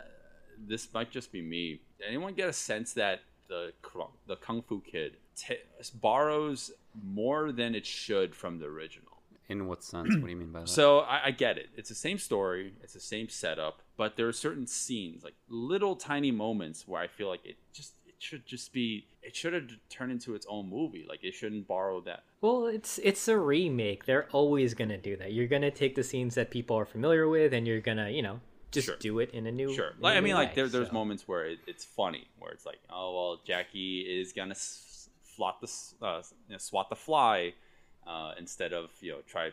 this might just be me. Did anyone get a sense that the Kung- the Kung Fu Kid t- borrows more than it should from the original? in what sense what do you mean by that So I, I get it. It's the same story. It's the same setup, but there are certain scenes, like little tiny moments, where I feel like it just it should just be it should have turned into its own movie. Like it shouldn't borrow that. Well, it's it's a remake. They're always gonna do that. You're gonna take the scenes that people are familiar with, and you're gonna, you know, just Sure. do it in a new. Sure. in a Like I new mean, like way, there, there's so. moments where it, it's funny, where it's like, oh well, Jackie is gonna s- flot the uh, you know, swat the fly uh, instead of you know try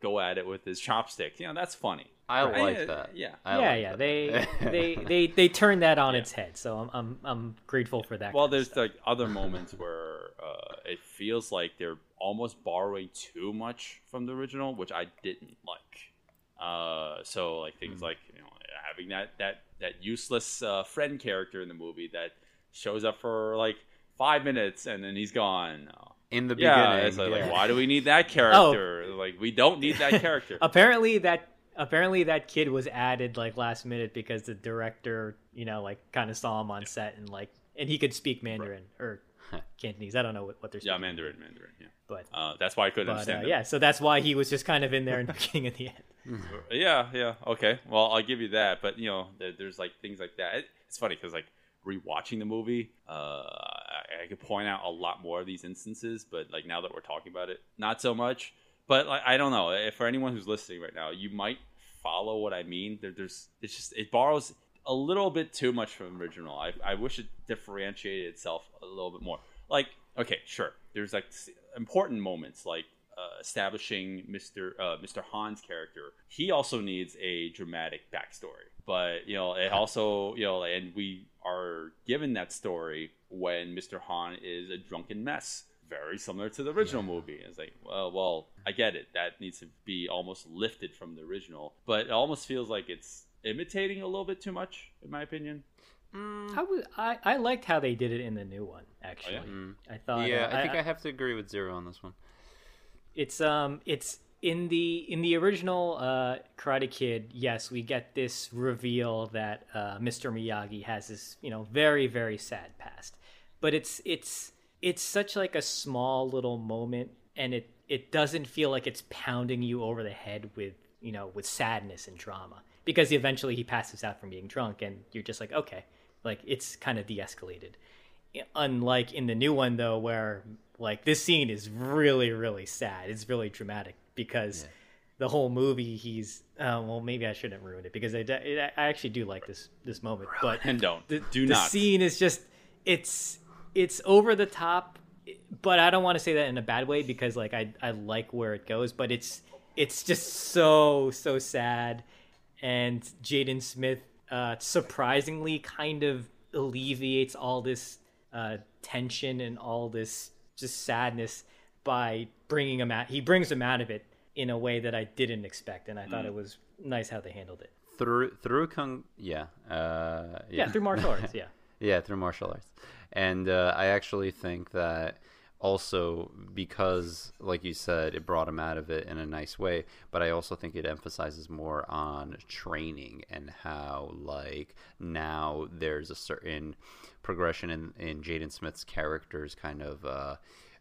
go at it with his chopstick. You know that's funny. i Right. like Yeah, that yeah. I yeah, like yeah. that. They <laughs> they they they turn that on its head. So I'm I'm I'm grateful for that. Well, there's stuff. like other <laughs> moments where uh, it feels like they're almost borrowing too much from the original, which I didn't like. Uh, so like things like you know having that that that useless uh, friend character in the movie that shows up for like five minutes and then he's gone. Uh, in the yeah, beginning it's like, like, why do we need <laughs> that character? Like we don't need that character. <laughs> apparently that apparently that kid was added like last minute because the director, you know, like kind of saw him on set and like and he could speak Mandarin or Cantonese. I don't know what, what they're saying. yeah, Mandarin, Mandarin. Yeah, but uh, that's why I couldn't but uh, understand. them. yeah, so that's why he was just kind of in there <laughs> in the beginning and the end. Yeah, yeah, okay. Well, I'll give you that. But you know, there, there's like things like that. It, it's funny because like rewatching the movie, uh, I, I could point out a lot more of these instances. But like now that we're talking about it, not so much. But like I don't know. If for anyone who's listening right now, you might follow what I mean. There, there's it's just it borrows a little bit too much from original. I, I wish it differentiated itself a little bit more. Like okay, sure. There's like important moments like uh, establishing Mr. Uh, Mr. Han's character. He also needs a dramatic backstory, but you know, it also you know, and we are given that story when Mr. Han is a drunken mess, very similar to the original movie. It's like, well, well, I get it. That needs to be almost lifted from the original, but it almost feels like it's imitating a little bit too much, in my opinion. I was I, I liked how they did it in the new one actually. I thought yeah uh, i think I, have to agree with zero on this one it's um it's in the in the original uh karate kid yes we get this reveal that uh mr miyagi has this you know very very sad past. But it's it's it's such like a small little moment and it it doesn't feel like it's pounding you over the head with you know with sadness and drama. Because eventually he passes out from being drunk and you're just like okay like it's kind of de-escalated. Unlike in the new one though where like this scene is really really sad. It's really dramatic because the whole movie he's uh, well maybe i shouldn't ruin it because I, I I actually do like this this moment but And don't. the, do the not. scene is just it's it's over the top but i don't want to say that in a bad way because like i i like where it goes but it's it's just so so sad. And jaden smith uh surprisingly kind of alleviates all this uh tension and all this just sadness by bringing him out he brings him out of it in a way that i didn't expect and i thought it was nice how they handled it. Through through kung yeah uh yeah, through martial arts yeah. <laughs> Yeah, through martial arts. And uh, I actually think that also because, like you said, it brought him out of it in a nice way, but I also think it emphasizes more on training and how, like, now there's a certain progression in, in Jaden Smith's character's kind of. Uh,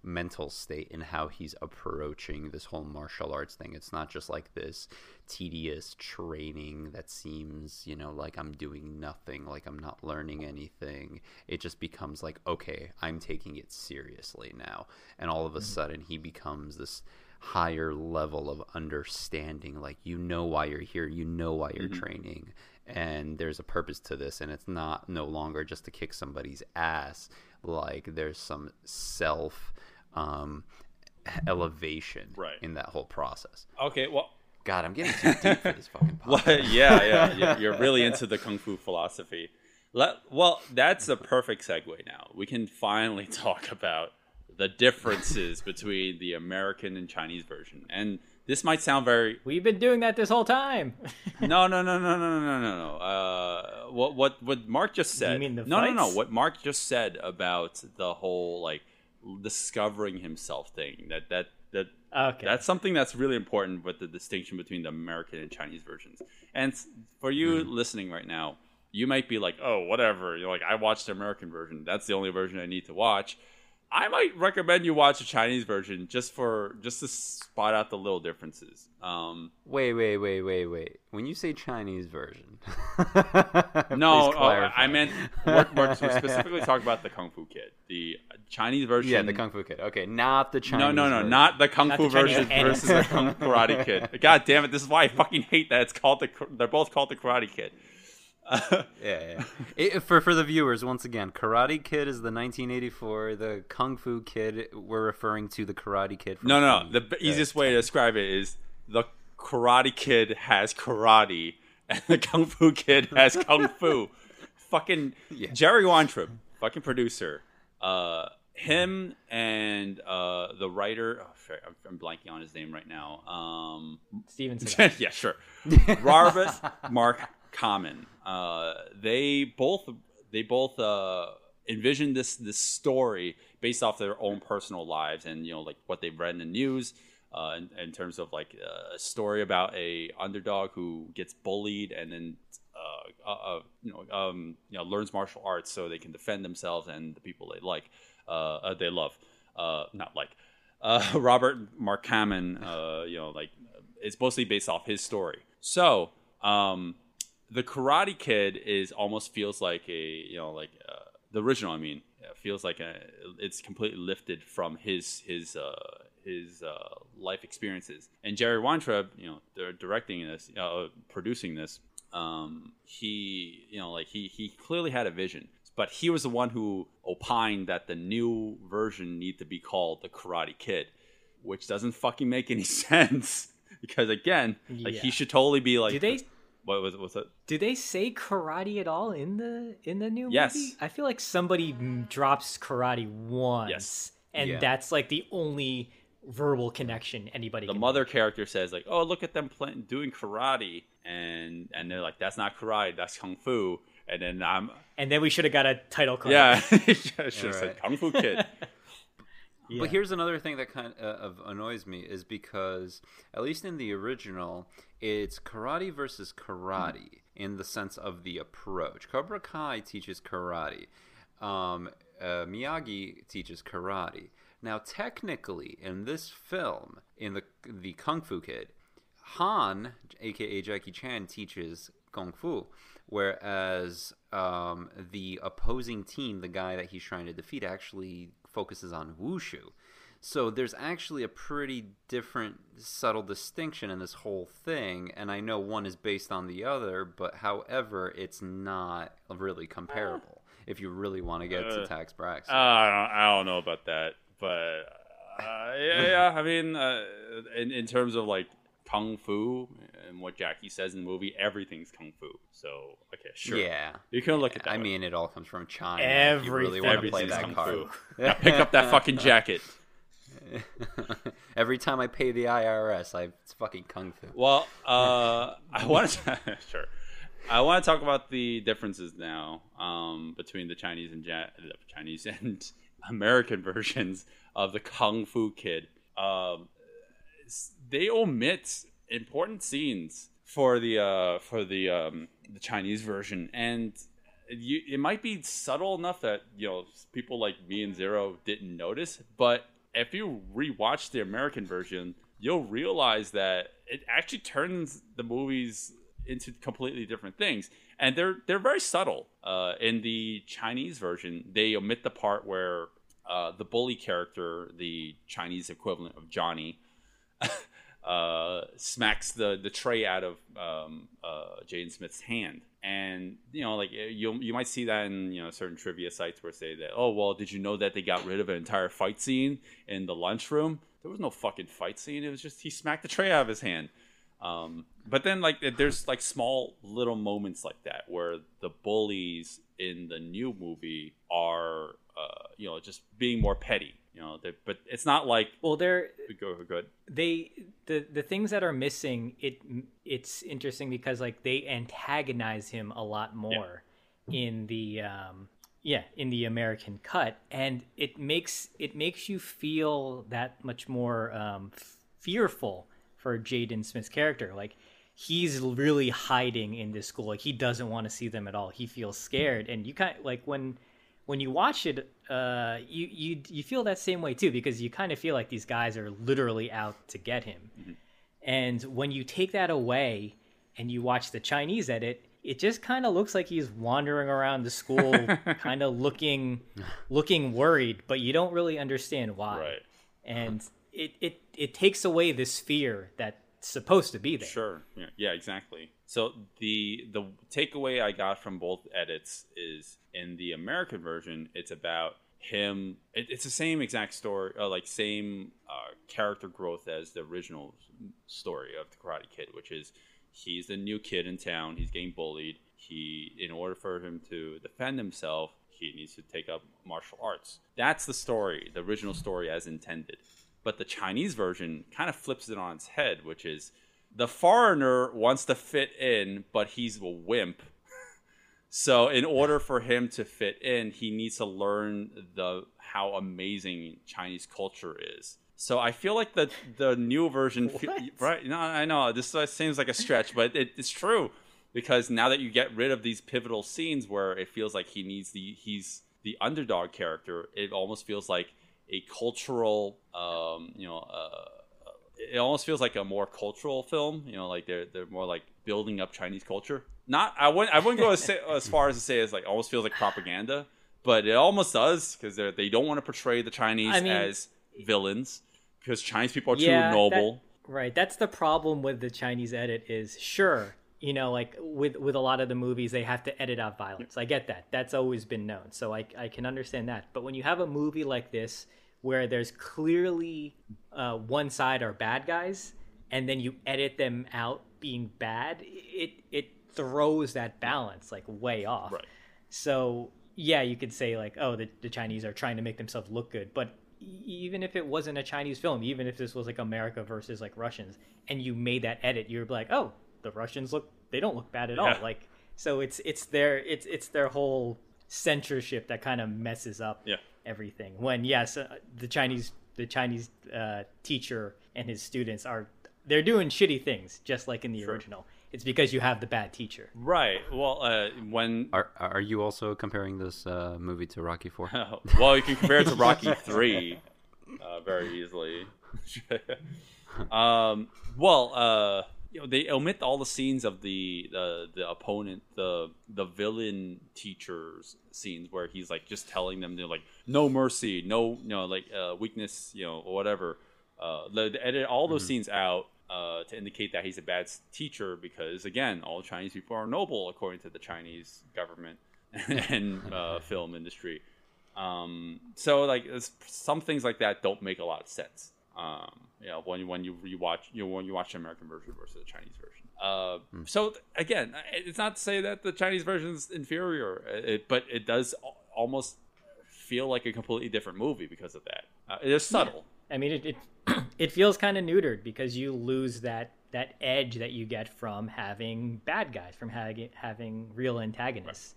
mental state and how he's approaching this whole martial arts thing. It's not just like this tedious training that seems, you know, like I'm doing nothing, like I'm not learning anything. It just becomes like, okay, I'm taking it seriously now. And all of a sudden he becomes this higher level of understanding like you know why you're here, you know why you're training and there's a purpose to this and it's not no longer just to kick somebody's ass like there's some self um, elevation Right. in that whole process. Okay, well, God, I'm getting too deep for this fucking <laughs> Well, yeah, yeah, you're- you're really into the kung fu philosophy. Let, well, that's a perfect segue. Now we can finally <laughs> talk about the differences between the American and Chinese version. And this might sound very We've been doing that this whole time. <laughs> no, no, no, no, no, no, no, no. Uh, what what what Mark just said? mean the no, no, no. What Mark just said about the whole like discovering himself thing. That that that Okay. that's something that's really important with the distinction between the American and Chinese versions. And for you listening right now, you might be like, "Oh, whatever." You're like, "I watched the American version. That's the only version I need to watch." I might recommend you watch the Chinese version just for just to spot out the little differences. Um, Wait, wait, wait, wait, wait. When you say Chinese version, <laughs> No, please oh. I meant we're, we're specifically talking about the Kung Fu Kid, the Chinese version. yeah, the Kung Fu Kid. Okay, not the Chinese. No, no, no, version. not the Kung Not Fu the version and- versus the Kung Karate Kid. <laughs> God damn it! This is why I fucking hate that it's called the. They're both called the Karate Kid. <laughs> Yeah, yeah. It- for for the viewers, once again, Karate Kid is the 1984. The Kung Fu Kid, we're referring to the Karate Kid. From No, no, no. The b- uh, easiest way to describe it is the Karate Kid has karate, and the Kung Fu Kid has kung fu. <laughs> fucking Yeah. Jerry Weintraub, fucking producer. Uh, him and uh, the writer. Oh, shit, I'm, I'm blanking on his name right now. Um, Stevenson. <laughs> yeah, sure. Robert Mark Kamen. Uh, they both they both uh, envisioned this this story based off their own personal lives and you know like what they've read in the news. Uh, in, in terms of like uh, a story about a underdog who gets bullied and then uh, uh, uh, you know um, you know learns martial arts so they can defend themselves and the people they like they love not like <laughs> Robert Mark uh, you know, like it's mostly based off his story. So, um, the Karate Kid is almost feels like a, you know, like uh, the original. I mean, feels like a, it's completely lifted from his his uh, his uh, life experiences. And Jerry Weintraub, you know, they're directing this, uh, producing this. Um, he, you know, like he he clearly had a vision but he was the one who opined that the new version need to be called the Karate Kid, which doesn't fucking make any <laughs> sense because again, like he should totally be like. Do they What was what's that? do they say karate at all in the in the new Yes. movie? I feel like somebody drops karate once, Yes. and Yeah. that's like the only verbal connection anybody. The can mother make. character says like, "Oh, look at them playing doing karate," and and they're like, "That's not karate, that's kung fu." And then I'm and then we should have got a title card. yeah, <laughs> should have said Kung Fu Kid. <laughs> Yeah. But here's another thing that kind uh, of annoys me is because at least in the original, it's karate versus karate in the sense of the approach. Cobra Kai teaches karate. Um, uh, Miyagi teaches karate. Now, technically, in this film, in the the Kung Fu Kid, Han, aka Jackie Chan, teaches kung fu, whereas um, the opposing team, the guy that he's trying to defeat, actually focuses on wushu. So there's actually a pretty different, subtle distinction in this whole thing, and I know one is based on the other, but however, it's not really comparable. If you really want to get to Uh, tax brackets, Uh, I don't, I don't know about that, but uh, yeah, yeah. I mean, uh, in in terms of like kung fu and what Jackie says in the movie, everything's kung fu. So okay, sure, yeah. you can look at that. I way. mean, it all comes from China. if you really want to play everything's that kung card. fu. <laughs> Now pick up that fucking jacket. <laughs> Every time I pay the IRS, I it's fucking kung fu. Well, uh, <laughs> I want to sure. I want to talk about the differences now um, between the Chinese and ja- Chinese and American versions of the Kung Fu Kid. Um, s- they omit important scenes for the uh, for the um, the Chinese version, and you, it might be subtle enough that you know people like me and Zero didn't notice, but if you rewatch the American version, you'll realize that it actually turns the movies into completely different things, and they're they're very subtle. Uh, in the Chinese version, they omit the part where uh, the bully character, the Chinese equivalent of Johnny, <laughs> uh, smacks the the tray out of um, uh, Jaden Smith's hand, and you know, like you you might see that in you know certain trivia sites where say that, oh well, did you know that they got rid of an entire fight scene in the lunchroom? There was no fucking fight scene. It was just he smacked the tray out of his hand. Um, but then like there's like small little moments like that where the bullies in the new movie are uh, you know just being more petty You know, they, but it's not like Well, they're go good. they the the things that are missing. It it's interesting because like they antagonize him a lot more in the um yeah in the American cut, and it makes it makes you feel that much more um, fearful for Jaden Smith's character. Like he's really hiding in this school. Like he doesn't want to see them at all. He feels scared, and you kind of like when when you watch it, uh, you you you feel that same way too because you kind of feel like these guys are literally out to get him. And when you take that away and you watch the Chinese edit, it just kind of looks like he's wandering around the school, <laughs> kind of looking looking worried, but you don't really understand why. Right. And it, it it takes away this fear supposed to be there. Sure. Yeah, yeah, exactly. So the the takeaway I got from both edits is in the American version, it's about him. It, it's the same exact story, uh, like same uh, character growth as the original story of the Karate Kid, which is he's the new kid in town. He's getting bullied. He, in order for him to defend himself, he needs to take up martial arts. That's the story, the original story as intended. But the Chinese version kind of flips it on its head, which is the foreigner wants to fit in, but he's a wimp. <laughs> So in order for him to fit in, he needs to learn the how amazing Chinese culture is. So I feel like the the new version, fe- <laughs> right? No, I know this seems like a stretch, but it, it's true because now that you get rid of these pivotal scenes where it feels like he needs the he's the underdog character, it almost feels like a cultural, um, you know, uh, it almost feels like a more cultural film. You know, like they're they're more like building up Chinese culture. Not I wouldn't I wouldn't go as, as far as to say it's like almost feels like propaganda, but it almost does because they they don't want to portray the Chinese I mean- as villains because Chinese people are too Yeah, that- noble. Right. That's the problem with the Chinese edit is sure, you know, like with with a lot of the movies they have to edit out violence. I get that. That's always been known. So I I can understand that. But when you have a movie like this where there's clearly uh, one side are bad guys and then you edit them out being bad, it it throws that balance like way off. Right. So yeah, you could say like, oh, the, the Chinese are trying to make themselves look good, but even if it wasn't a Chinese film, even if this was like America versus like Russians, and you made that edit, you're like, oh, the Russians look, they don't look bad at all. Like, so it's it's their it's it's their whole censorship that kind of messes up Yeah. everything. When yes, uh, the Chinese the Chinese uh, teacher and his students are they're doing shitty things just like in the original. It's because you have the bad teacher. Right. Well, uh, when Are are you also comparing this uh, movie to Rocky Four? <laughs> well, you can compare it to <laughs> Rocky Three uh, very easily. <laughs> um, well, uh, you know, they omit all the scenes of the the, the opponent, the the villain teachers scenes where he's like just telling them they're like no mercy, no you know like uh, weakness, you know or whatever. Uh, edit all those scenes out uh, to indicate that he's a bad teacher because again, all Chinese people are noble according to the Chinese government <laughs> and uh, film industry. Um, so like some things like that don't make a lot of sense. Um, you know, when you when you rewatch you know, when you watch the American version versus the Chinese version. Uh, So th- again, it's not to say that the Chinese version is inferior, it, but it does al- almost feel like a completely different movie because of that. Uh, it is subtle. I mean, it it, <clears throat> it feels kind of neutered because you lose that that edge that you get from having bad guys, from having having real antagonists.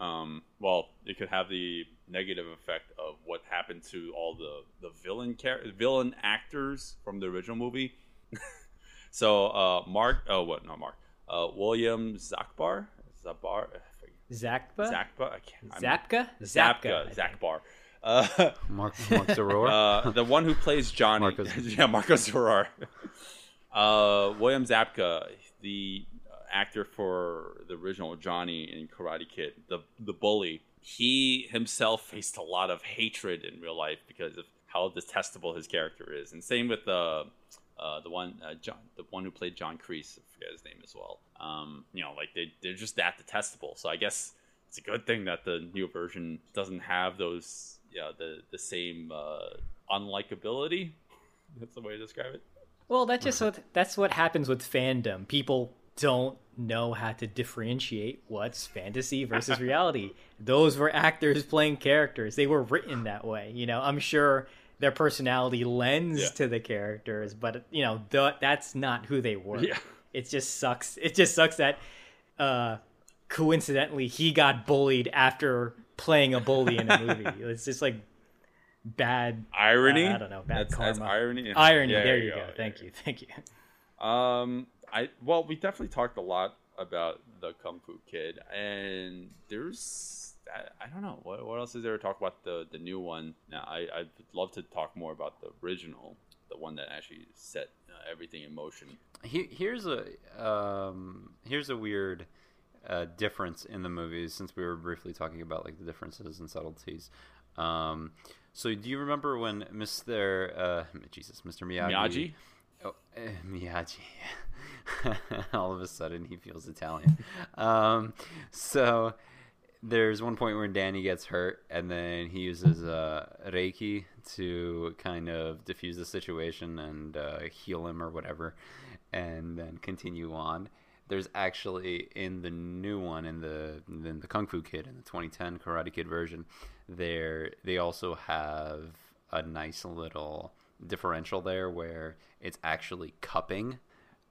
Um, well, it could have the negative effect of what happened to all the the villain char- villain actors from the original movie. <laughs> so uh, Mark, oh what, not Mark, uh, William Zakbar, Zabar, Zakba, Zakba, I can't, I'm- Zapka, Zapka, Zakbar. Uh, <laughs> Mark Mark Zaror. <laughs> uh, the one who plays Johnny. Marcus. yeah, Marcos Zarrar. Uh, William Zapka, the actor for the original Johnny in Karate Kid, the the bully. He himself faced a lot of hatred in real life because of how detestable his character is, and same with the uh, the one uh, John, the one who played John Kreese. I forget his name as well. Um, you know, like they they're just that detestable. So I guess it's a good thing that the new version doesn't have those yeah the the same uh, unlikability. That's the way to describe it. Well, that's just what that's what happens with fandom. People don't know how to differentiate what's fantasy versus reality. <laughs> Those were actors playing characters. They were written that way. You know, I'm sure their personality lends Yeah. to the characters, but you know, th- that's not who they were. Yeah. It just sucks. It just sucks that uh coincidentally he got bullied after playing a bully in a movie. <laughs> it's just like bad Irony. Uh, I don't know, bad that's, that's karma. irony. irony. Yeah, there you go. Thank you. Thank you. Um, I well, we definitely talked a lot about the Kung Fu Kid, and there's I, I don't know what what else is there to talk about the the new one. Now, I I'd love to talk more about the original, the one that actually set uh, everything in motion. He- here's a um, here's a weird uh, difference in the movies since we were briefly talking about like the differences and subtleties. Um, so do you remember when Mr. Uh, Jesus, Mr. Miyagi? Miyagi. Oh, eh, Miyagi. <laughs> <laughs> All of a sudden, he feels Italian. um, so there's one point where Danny gets hurt, and then he uses uh, Reiki to kind of diffuse the situation and uh, heal him or whatever, and then continue on. There's actually in the new one, in the in the Kung Fu Kid, in the 2010 Karate Kid version, there they also have a nice little differential there where it's actually cupping.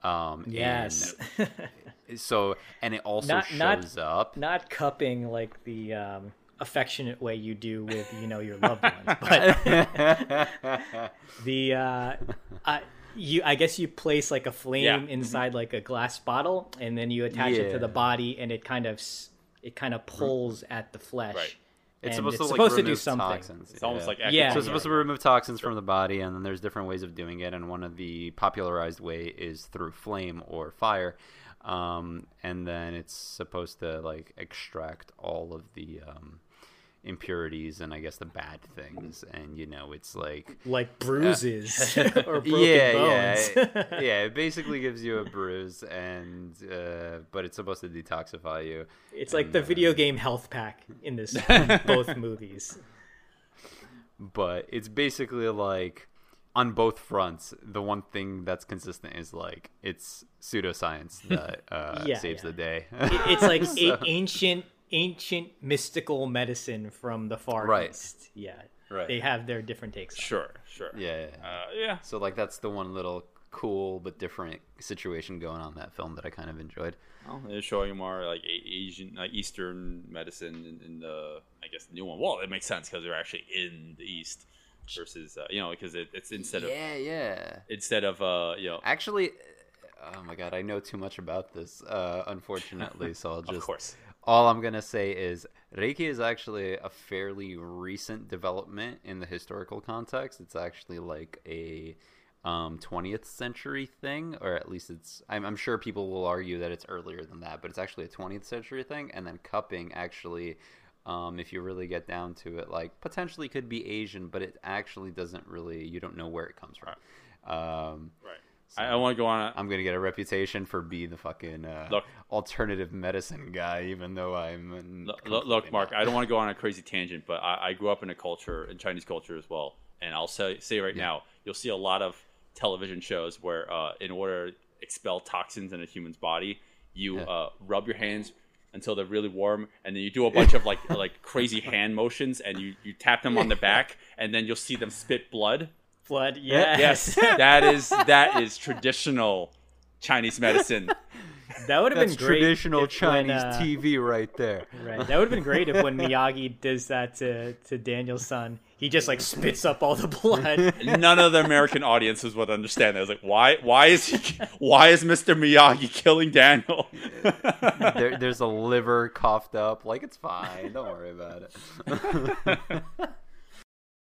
Um, Yes. <laughs> so and it also Not- not- shows up. Not cupping like the um, affectionate way you do with you know your loved ones, <laughs> but <laughs> the uh, I, you I guess you place like a flame Yeah. inside like a glass bottle, and then you attach it to the body, and it kind of it kind of pulls at the flesh. Right. It's and supposed it's to like supposed to do remove something. toxins. It's almost like Yeah, so it's supposed to remove toxins from the body, and then there's different ways of doing it. And one of the popularized way is through flame or fire, um, and then it's supposed to like extract all of the um, impurities and I guess the bad things. And you know, it's like like bruises <laughs> <laughs> or broken yeah, bones. yeah, yeah. It basically gives you a bruise, and uh, but it's supposed to detoxify you. It's like the And, uh, video game health pack in this <laughs> both movies. but it's basically like on both fronts the one thing that's consistent is like it's pseudoscience that uh, Yeah, saves yeah. the day It- it's like So- a- ancient ancient mystical medicine from the far Right. east. Yeah. Right. They have their different takes. on. Sure, sure. yeah Uh, yeah. so like that's the one little cool but different situation going on in that film that i kind of enjoyed Well, they're showing more like Asian, like Eastern medicine in, in the, I guess, the new one. Well, it makes sense because they're actually in the East versus, uh, you know, because it, it's instead of yeah yeah instead of, uh, you know, actually oh my god i know too much about this uh, unfortunately so i'll <laughs> just of course. All I'm gonna say is Reiki is actually a fairly recent development in the historical context. It's actually like a um, 20th century thing, or at least it's. I'm, I'm sure people will argue that it's earlier than that, but it's actually a 20th century thing. And then cupping actually, um, if you really get down to it, like potentially could be Asian, but it actually doesn't really. You don't know where it comes from. Um, Right. I, I want to go on. A, I'm gonna get a reputation for being the fucking uh, Look. alternative medicine guy, even though I'm. look, look, look, Mark. I don't want to go on a crazy tangent, but I, I grew up in a culture, in Chinese culture as well, and I'll say say right now, you'll see a lot of television shows where, uh, in order to expel toxins in a human's body, you Yeah. uh, rub your hands until they're really warm, and then you do a <laughs> bunch of like like crazy hand motions, and you you tap them on the back, and then you'll see them spit blood. Blood, yes. Yes, that is that is traditional Chinese medicine. that would have That's been great. traditional if when, Chinese uh, TV right there. Right. That would have been great if when Miyagi does that to, to Daniel-san, he just like spits up all the blood. None of the American audiences would understand that. I was like, why? Why is he? Why is Mr. Miyagi killing Daniel? there, there's a liver coughed up. Like it's fine. Don't worry about it. <laughs>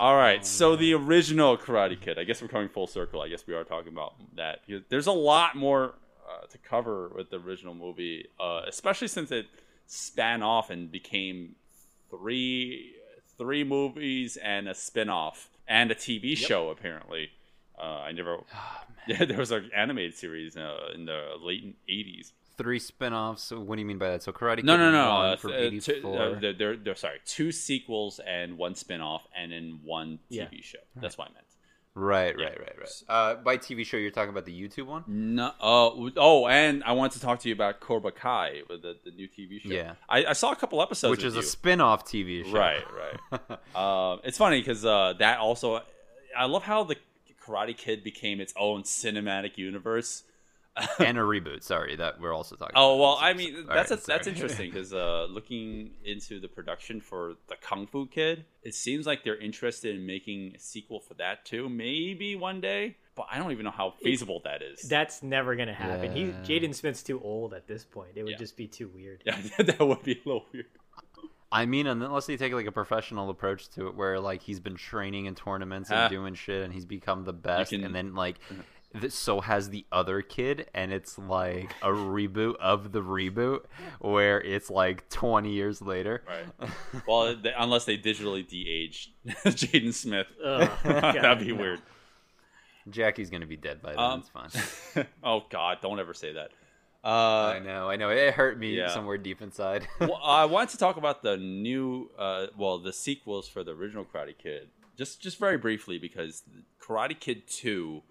All right, so the original Karate Kid. I guess we're coming full circle. I guess we are talking about that. There's a lot more uh, to cover with the original movie, uh, especially since it span off and became three three movies and a spin-off and a TV show apparently. Uh, I never. <laughs> yeah, there was an animated series uh, in the late '80s. Three spin-offs. What do you mean by that? So Karate Kid No, no, no. one Uh, from uh, two, uh, they're, they're, they're sorry, two sequels and one spin-off, and then one TV Yeah. show. That's what I meant. right, yeah. right, right, right. Uh, by TV show, you're talking about the YouTube one? No, oh, oh, and I wanted to talk to you about Cobra Kai, with the, the new TV show. Yeah. I, I saw a couple episodes, Which with is a you. spin-off TV show. right, right. <laughs> um, it's funny because uh, that also, I love how the Karate Kid became its own cinematic universe. <laughs> and a reboot. Sorry, that we're also talking. Oh about well, I mean All that's right, a, that's interesting because uh, looking into the production for the Kung Fu Kid, it seems like they're interested in making a sequel for that too, maybe one day. But I don't even know how feasible that is. That's never gonna happen. He Yeah. Jaden Smith's too old at this point. It would Yeah. just be too weird. yeah, <laughs> that would be a little weird. I mean, unless they take like a professional approach to it, where like he's been training in tournaments and doing shit, and he's become the best, can- and then like. <laughs> th- So has the other kid, and it's like a reboot of the reboot, where it's like twenty years later. Right. <laughs> well, they, unless they digitally de-age <laughs> Jaden Smith, Ugh, <laughs> that'd be no. weird. Jackie's gonna be dead by then. Um, it's fine. oh God, don't ever say that. I Uh, know, I know. It hurt me yeah. somewhere deep inside. well, I wanted to talk about the new, uh, well, the sequels for the original Karate Kid, just just very briefly because Karate Kid Two,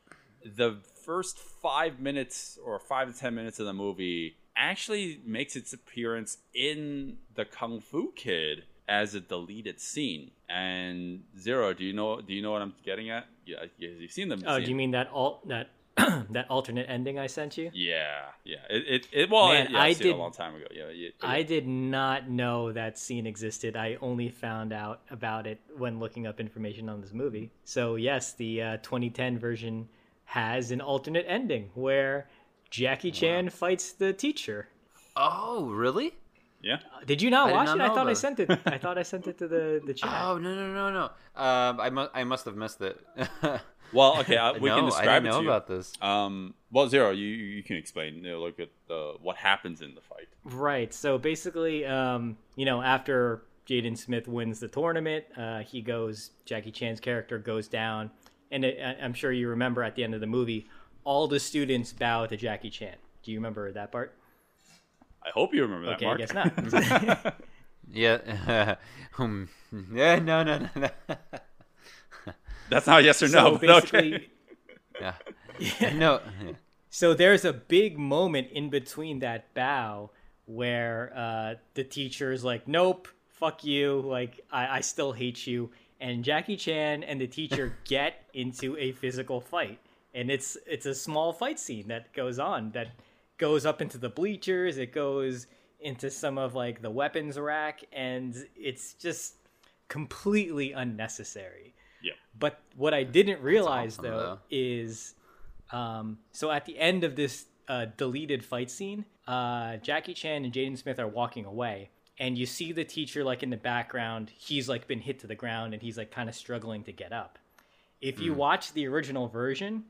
the first five minutes or five to ten minutes of the movie actually makes its appearance in the Kung Fu Kid as a deleted scene. And Zero, do you know? Do you know what I'm getting at? Yeah, you've seen them. Oh, do you mean that alt that <clears throat> that alternate ending I sent you? Yeah, yeah. It, it, it well, Man, yeah, I it a did- long time ago. Yeah, yeah. I did not know that scene existed. I only found out about it when looking up information on this movie. So yes, the uh, 2010 version has an alternate ending where Jackie Chan fights the teacher. oh, really? yeah. Did you not I watch not it? I know thought I sent it. I thought I sent it to the the chat. Oh no no no no! Um, I must I must have missed it. <laughs> Well, okay, I, we no, can I describe didn't it know you. about this. Um, well, Zero, you you can explain. You know, look at the what happens in the fight. Right. So basically, um, you know, after Jaden Smith wins the tournament, uh, he goes. Jackie Chan's character goes down, and it, I- I'm sure you remember at the end of the movie, all the students bow to Jackie Chan. Do you remember that part? I hope you remember that, Okay, Mark. I guess not. <laughs> <laughs> Yeah. <laughs> um, yeah. No no no no. That's not a yes or so no. basically, okay. Yeah. No. So there's a big moment in between that bow where uh, the teacher is like, "Nope, fuck you. Like I, I still hate you." And Jackie Chan and the teacher <laughs> get into a physical fight, and it's it's a small fight scene that goes on that goes up into the bleachers. It goes into some of like the weapons rack, and it's just completely unnecessary. Yeah. But what I didn't realize awesome, though, though. is um, so at the end of this uh, deleted fight scene, uh, Jackie Chan and Jaden Smith are walking away, and you see the teacher like in the background. He's like been hit to the ground, and he's like kind of struggling to get up. If you watch the original version,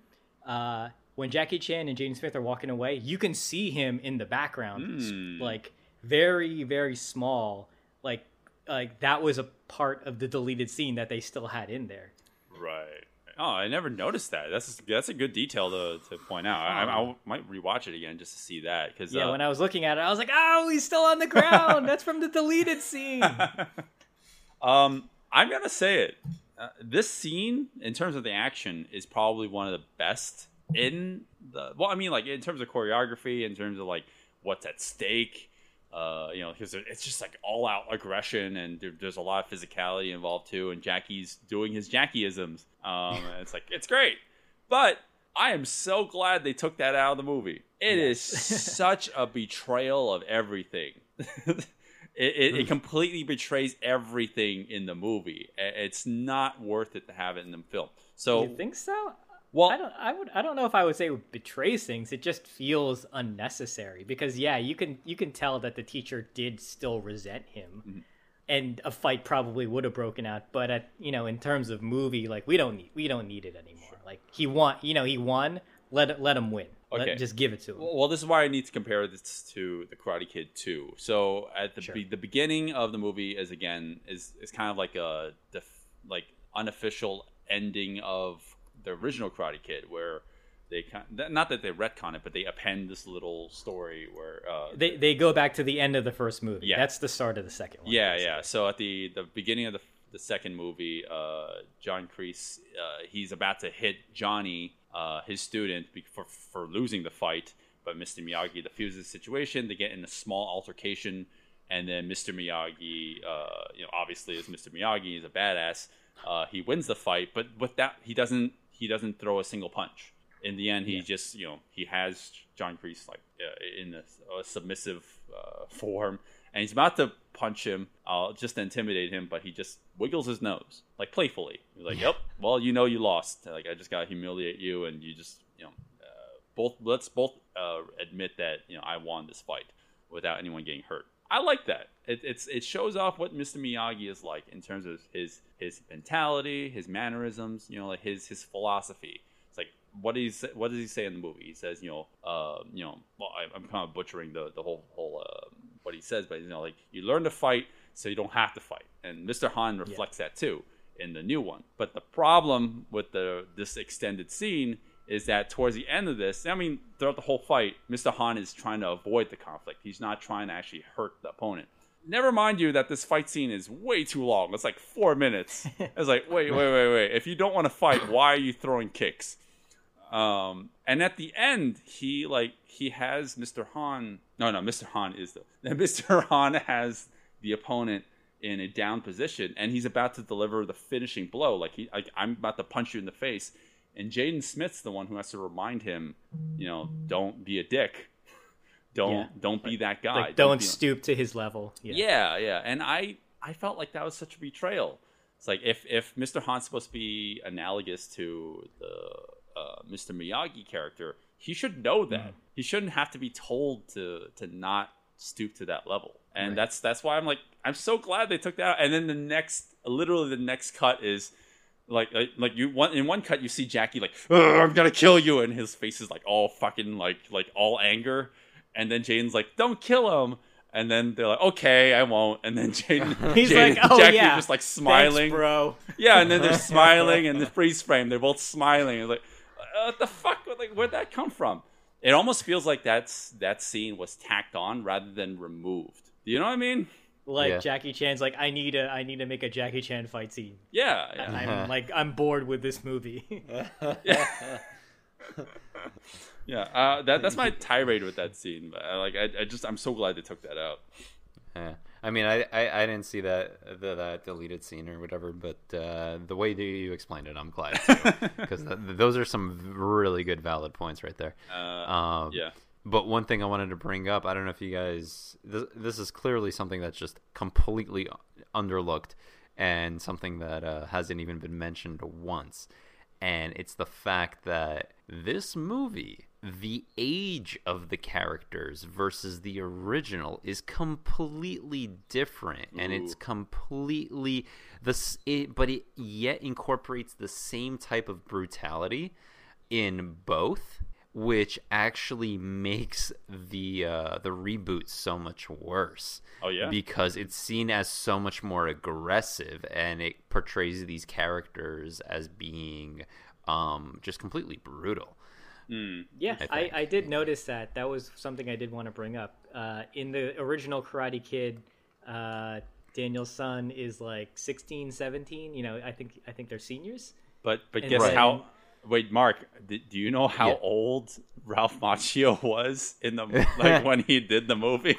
uh, when Jackie Chan and Jaden Smith are walking away, you can see him in the background, s- like very very small, like like that was a part of the deleted scene that they still had in there. Right. Oh, I never noticed that. That's that's a good detail to, to point out. I, I, I might rewatch it again just to see that because Yeah, uh, when I was looking at it, I was like, "Oh, he's still on the <laughs> ground. That's from the deleted scene." <laughs> Um, I'm gonna say it. Uh, this scene, in terms of the action, is probably one of the best in the. Well, I mean, like in terms of choreography, in terms of like what's at stake. Uh, you know, because it's just like all out aggression, and there, there's a lot of physicality involved too. And Jackie's doing his Jackieisms. Um, and it's like it's great, but I am so glad they took that out of the movie. It is <laughs> such a betrayal of everything. <laughs> it, it, it completely betrays everything in the movie. It's not worth it to have it in the film. So, you think so? Well, I don't. I would. I don't know if I would say it betrays things. It just feels unnecessary because yeah, you can you can tell that the teacher did still resent him, Mm-hmm. and a fight probably would have broken out. But at you know, in terms of movie, like we don't need we don't need it anymore. Like he won. You know, he won. let let him win. Let- Okay. just give it to him. Well, well, this is why I need to compare this to the Karate Kid 2. So at the Sure. be, the beginning of the movie is again is is kind of like a def, like unofficial ending of the original Karate Kid where they kind not that they retcon it, but they append this little story where uh, they they go back to the end of the first movie. Yeah. That's the start of the second one. Yeah, yeah. So at the the beginning of the the second movie, uh, John Kreese, uh, he's about to hit Johnny, uh, his student, for for losing the fight, but Mr. Miyagi defuses the situation. They get in a small altercation, and then Mr. Miyagi, uh, you know, obviously is Mr. Miyagi, he's a badass. Uh, he wins the fight, but with that, he doesn't he doesn't throw a single punch. In the end, he just you know he has John Kreese like uh, in a, a submissive uh, form, and he's about to punch him, uh, just to intimidate him, but he just wiggles his nose like playfully. He's like, "Yep, <laughs> well, you know you lost. Like I just gotta humiliate you, and you just you know uh, both let's both uh, admit that you know I won this fight without anyone getting hurt." I like that. It, it's it shows off what Mr. Miyagi is like in terms of his his mentality, his mannerisms, you know, like his his philosophy. It's like what does he say, what does he say in the movie? He says, you know, uh, you know, well, I, I'm kind of butchering the the whole whole uh, what he says, but you know, like you learn to fight so you don't have to fight, and Mr. Han reflects that too in the new one. But the problem with the this extended scene is that towards the end of this, I mean, throughout the whole fight, Mr. Han is trying to avoid the conflict. He's not trying to actually hurt the opponent. Never mind you that this fight scene is way too long. It's like four minutes. <laughs> It's like, wait, wait, wait, wait. If you don't want to fight, why are you throwing kicks? Um, and at the end, he like he has Mr. Han. No, no, Mr. Han is the <laughs> Mr. Han has the opponent in a down position, and he's about to deliver the finishing blow. Like he, like I'm about to punch you in the face, and Jaden Smith's the one who has to remind him, you know, don't be a dick, don't Yeah. don't be that guy, Like don't be- stoop to his level. Yeah. yeah, yeah. And I I felt like that was such a betrayal. It's like if if Mr. Han's supposed to be analogous to the uh, Mr. Miyagi character, he should know that. Mm-hmm. He shouldn't have to be told to to not stoop to that level. And that's that's why I'm like I'm so glad they took that out. And then the next literally the next cut is like like, like you one in one cut you see Jackie like I'm gonna kill you and his face is like all fucking like like all anger. And then Jaden's like don't kill him. And then they're like okay I won't. And then <laughs> Jaden He's Jaden- like, oh Jackie yeah, just like Thanks, smiling. bro. yeah and then they're <laughs> smiling and the freeze frame they're both smiling. It's like uh, what the fuck? Like where'd that come from? It almost feels like that's that scene was tacked on rather than removed. Do you know what I mean Like Yeah. Jackie Chan's like, I need a, I need to make a Jackie Chan fight scene. yeah, yeah. I'm like, I'm bored with this movie. <laughs> <laughs> Yeah, uh, that that's my <laughs> tirade with that scene. But I, like, I, I just I'm so glad they took that out. Yeah. I mean, I, I, I didn't see that the, that deleted scene or whatever, but uh, the way that you explained it, I'm glad because those are some really good, valid points right there. Uh, Um, yeah, But one thing I wanted to bring up, I don't know if you guys, this, this is clearly something that's just completely underlooked and something that uh, hasn't even been mentioned once. And it's the fact that this movie, the age of the characters versus the original is completely different. And it's completely the, it, but it yet incorporates the same type of brutality in both which actually makes the uh, the reboot so much worse. Oh, yeah? because it's seen as so much more aggressive, and it portrays these characters as being um, just completely brutal. Yeah, I I. I, did notice that. That was something I did want to bring up. Uh, in the original Karate Kid, uh, Daniel-san is like 16, 17. You know, I think I think they're seniors. but but And guess then- how? Wait, Mark, do, do you know how Yeah. old Ralph Macchio was in the <laughs> like when he did the movie?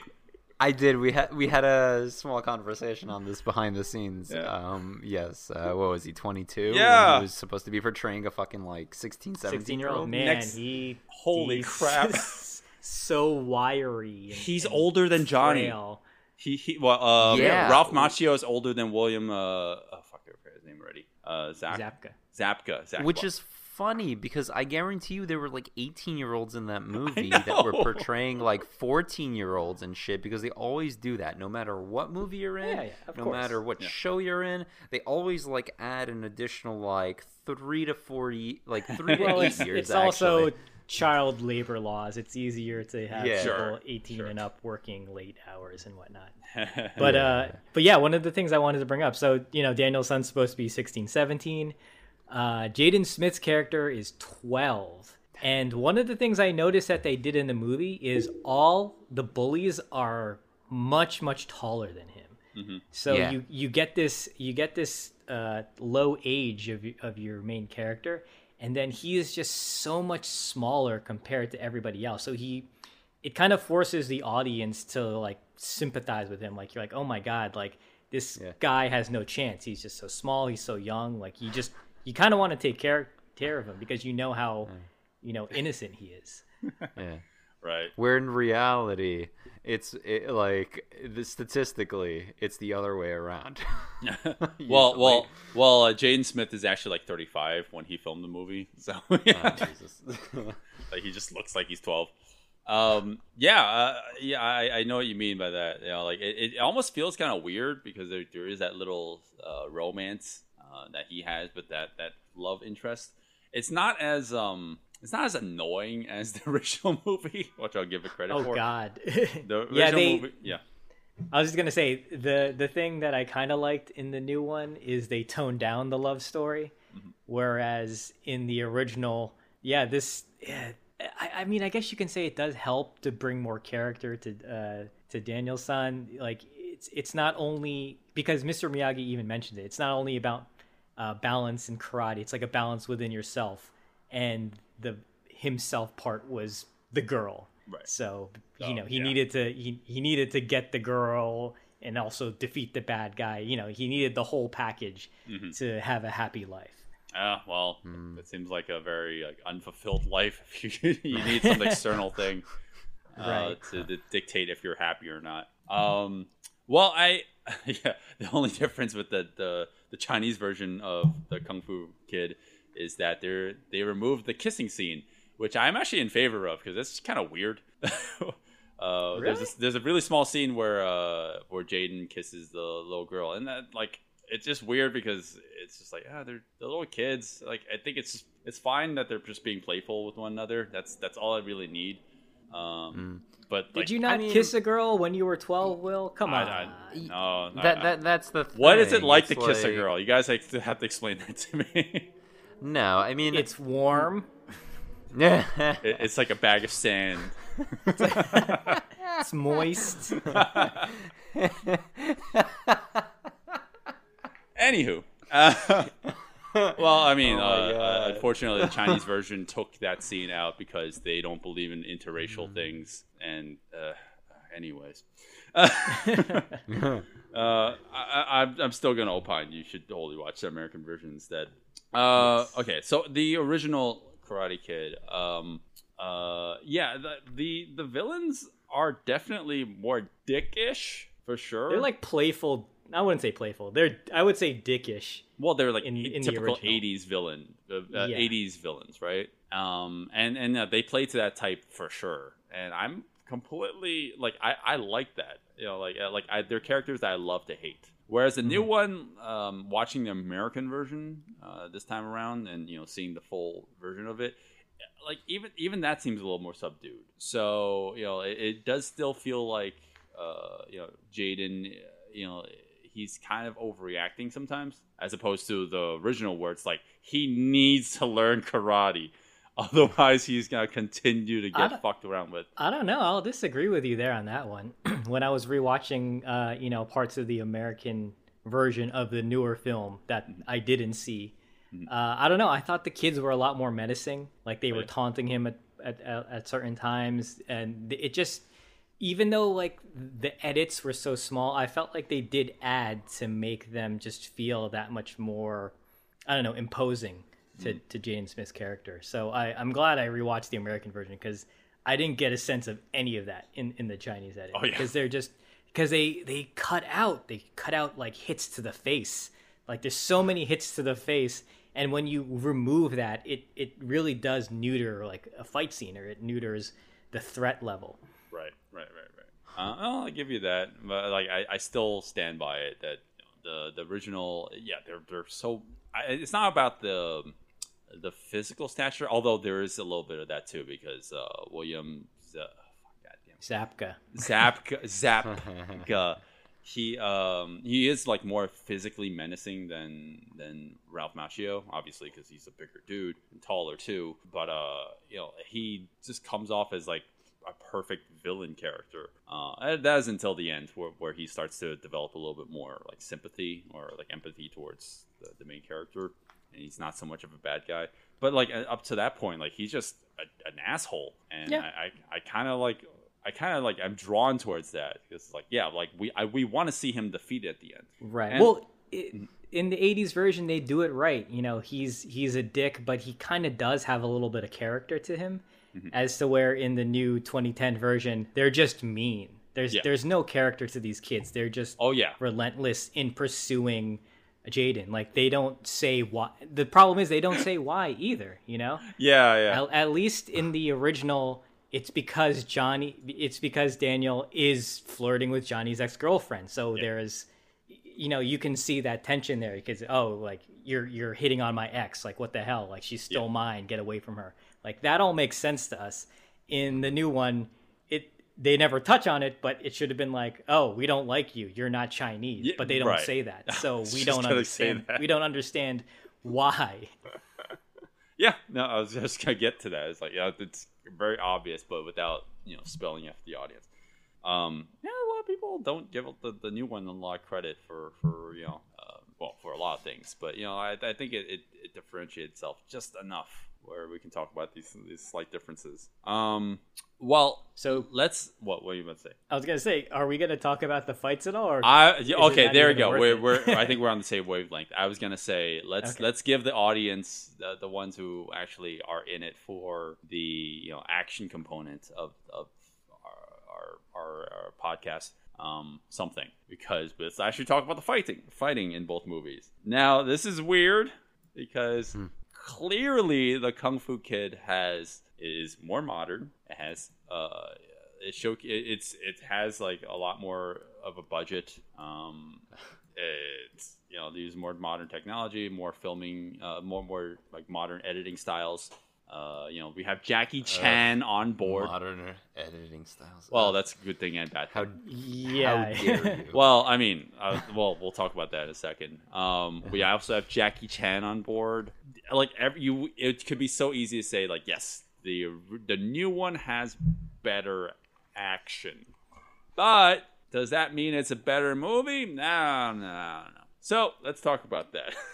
I did. We had we had a small conversation on this behind the scenes. Yeah. Um, yes. Uh, what was he? Twenty two. Yeah. He was supposed to be portraying a fucking like 16, 17 16 year year old old. man. Next- he Holy he's crap. <laughs> so wiry. and- He's and older than Johnny. frail. He he. Well, uh, Yeah. Ralph Macchio is older than William. Uh, oh fuck, I forgot his name already. Uh, Zach, Zabka. Zabka. Zabka. Which is funny because I guarantee you there were like 18 year olds in that <laughs> movie that were portraying like 14 year olds and shit because they always do that no matter what movie you're in, Yeah, yeah, no course. matter what show you're in, they always like add an additional like three to four, like <laughs> three to Well, eight it's, years. it's also child labor laws. It's easier to have Yeah. people Sure, 18 sure. and up working late hours and whatnot. <laughs> But uh, but yeah, one of the things I wanted to bring up. So you know, Daniel-san's supposed to be 16, 17. Uh, Jaden Smith's character is 12. And one of the things I noticed that they did in the movie is all the bullies are much much taller than him. So Yeah. you you get this you get this uh, low age of of your main character, and then he is just so much smaller compared to everybody else. So he it kind of forces the audience to like sympathize with him. Like you're like, oh my god, like this Yeah. guy has no chance. He's just so small. He's so young. Like you just you kind of want to take care care of him because you know how you know innocent he is. <laughs> Yeah. right. Where in reality, it's it, like the, statistically, it's the other way around. <laughs> <laughs> Well, Usually. well, well. Uh, Jaden Smith is actually like 35 when he filmed the movie, so yeah, Oh, like, he just looks like he's 12. Um, yeah, uh, yeah, I, I know what you mean by that. You know, like it, it almost feels kind of weird because there, there is that little uh, romance uh, that he has, but that that love interest. It's not as um, it's not as annoying as the <laughs> original movie, which I'll give it credit Oh for. God. The <laughs> original yeah, they. movie, yeah. I was just gonna say the the thing that I kind of liked in the new one is they toned down the love story, whereas in the original, yeah, this, yeah, I, I mean, I guess you can say it does help to bring more character to uh, to Daniel-san. Like it's it's not only because Mr. Miyagi even mentioned it. It's not only about uh, balance in karate. It's like a balance within yourself, and the himself part was the girl. Right. So Oh, you know he yeah. needed to he, he needed to get the girl and also defeat the bad guy. You know he needed the whole package Mm-hmm. to have a happy life. Ah, well, Hmm. it seems like a very like unfulfilled life. If you, <laughs> you need some <laughs> external thing uh, Right. to, to dictate if you're happy or not. Um, well, I <laughs> yeah, the only difference with the, the the Chinese version of the Kung Fu Kid is that they they removed the kissing scene, which I'm actually in favor of because that's kind of weird. <laughs> uh, There's a, there's a really small scene where uh, where Jaden kisses the little girl, and that like it's just weird because it's just like ah, they're, they're little kids. Like I think it's it's fine that they're just being playful with one another. That's that's all I really need. Um, But Did like, you not mean- kiss a girl when you were twelve? Will come on. I, I, no, no, that I- that that's the. what is it thing. like to It's kiss a girl? You guys like, have to explain that to me. No, I mean it's warm. yeah. <laughs> It- it's like a bag of sand. It's moist. <laughs> Anywho. Uh, <laughs> well, I mean, Oh uh, uh, unfortunately, the Chinese <laughs> version took that scene out because they don't believe in interracial Mm. things. And, uh, anyways, <laughs> uh, I, I, I'm- I'm still gonna opine. You should totally watch the American version instead. Uh, okay, so the original Karate Kid. Um, uh, yeah, the, the the villains are definitely more dickish for sure. They're like playful. I wouldn't say playful. They're I would say dickish. Well, they're like in- in typical original. '80s villain, uh, uh, Yeah. '80s villains, right? Um, and and uh, they play to that type for sure. And I'm completely like I, I like that. You know, like uh, like I, they're characters that I love to hate. Whereas the Mm-hmm. new one, um, watching the American version uh, this time around, and you know, seeing the full version of it, like even even that seems a little more subdued. So you know, it, it does still feel like uh, you know Jaden, uh, you know, he's kind of overreacting sometimes, as opposed to the original where it's like he needs to learn karate, <laughs> otherwise he's gonna continue to get fucked around with. I don't know. I'll disagree with you there on that one. <clears throat> when I was rewatching, uh, you know, parts of the American version of the newer film that I didn't see, uh, I don't know. I thought the kids were a lot more menacing. Like they were taunting him at, at at at certain times, and it just, even though like the edits were so small, I felt like they did add to make them just feel that much more, I don't know, imposing to mm. to Jaden Smith's character. So I I'm glad I rewatched the American version because I didn't get a sense of any of that in in the Chinese edit Oh, yeah. because they're just because they they cut out they cut out like hits to the face. Like there's so many hits to the face. And when you remove that, it, it really does neuter like a fight scene, or it neuters the threat level. Right, right, right, right. Uh, well, I'll give you that, but like I, I still stand by it that the the original, yeah, they're they're so. I, it's not about the the physical stature, although there is a little bit of that too because uh, William uh, Zabka. Zabka <laughs> Zabka he um he is like more physically menacing than than Ralph Macchio, obviously because he's a bigger dude and taller too. But uh, you know, he just comes off as like a perfect villain character. Uh, and that is until the end, where, where he starts to develop a little bit more like sympathy or like empathy towards the, the main character, and he's not so much of a bad guy. But like uh, up to that point, like he's just a, an asshole, and Yeah. I I, I kind of like. I kind of like I'm drawn towards that because like yeah like we I, we want to see him defeated at the end Right. And- well, i in the '80s version, they do it right. You know, he's he's a dick, but he kind of does have a little bit of character to him, Mm-hmm. as to where in the new 2010 version, they're just mean. There's Yeah. there's no character to these kids. They're just oh yeah relentless in pursuing Jaden. Like they don't say why. The problem is they don't say <laughs> why either. You know. yeah yeah At, at least in the original, it's because Johnny. It's because Daniel is flirting with Johnny's ex girlfriend. So there is, you know, you can see that tension there because oh, like you're you're hitting on my ex. Like what the hell? Like she's still mine. Get away from her. Like that all makes sense to us. In the new one, it they never touch on it, but it should have been like, oh, we don't like you. You're not Chinese. Yeah, but they don't right. say that, <laughs> so we don't understand. We don't understand why. <laughs> Yeah, no, I was just gonna get to that. It's like yeah, it's very obvious, but without you know spelling out the audience. Um, yeah, a lot of people don't give the, the new one a lot of credit for for you know uh, well for a lot of things, but you know I, I think it, it, it differentiates itself just enough where we can talk about these these slight differences. Um, well, So let's what what are you about to say? I was gonna say, are we gonna talk about the fights at all? Or I yeah, okay, there we go. We're, it? we're I <laughs> think we're on the same wavelength. I was gonna say let's Okay. let's give the audience the, the ones who actually are in it for the you know action component of of our our, our, our podcast um something because let's actually talk about the fighting fighting in both movies. Now this is weird because clearly the Kung Fu Kid has is more modern. It has uh, it show it's it has like a lot more of a budget. Um, it's you know they use more modern technology, more filming, uh, more more like modern editing styles. Uh, you know we have Jackie Chan on board. Modern editing styles. Well, that's a good thing and bad. how yeah, how dare <laughs> you? Well, I mean, uh, well, we'll talk about that in a second. Um, we also have Jackie Chan on board. Like every, you, it could be so easy to say, like, yes, the the new one has better action, but does that mean it's a better movie? No, no, no. So let's talk about that. <laughs>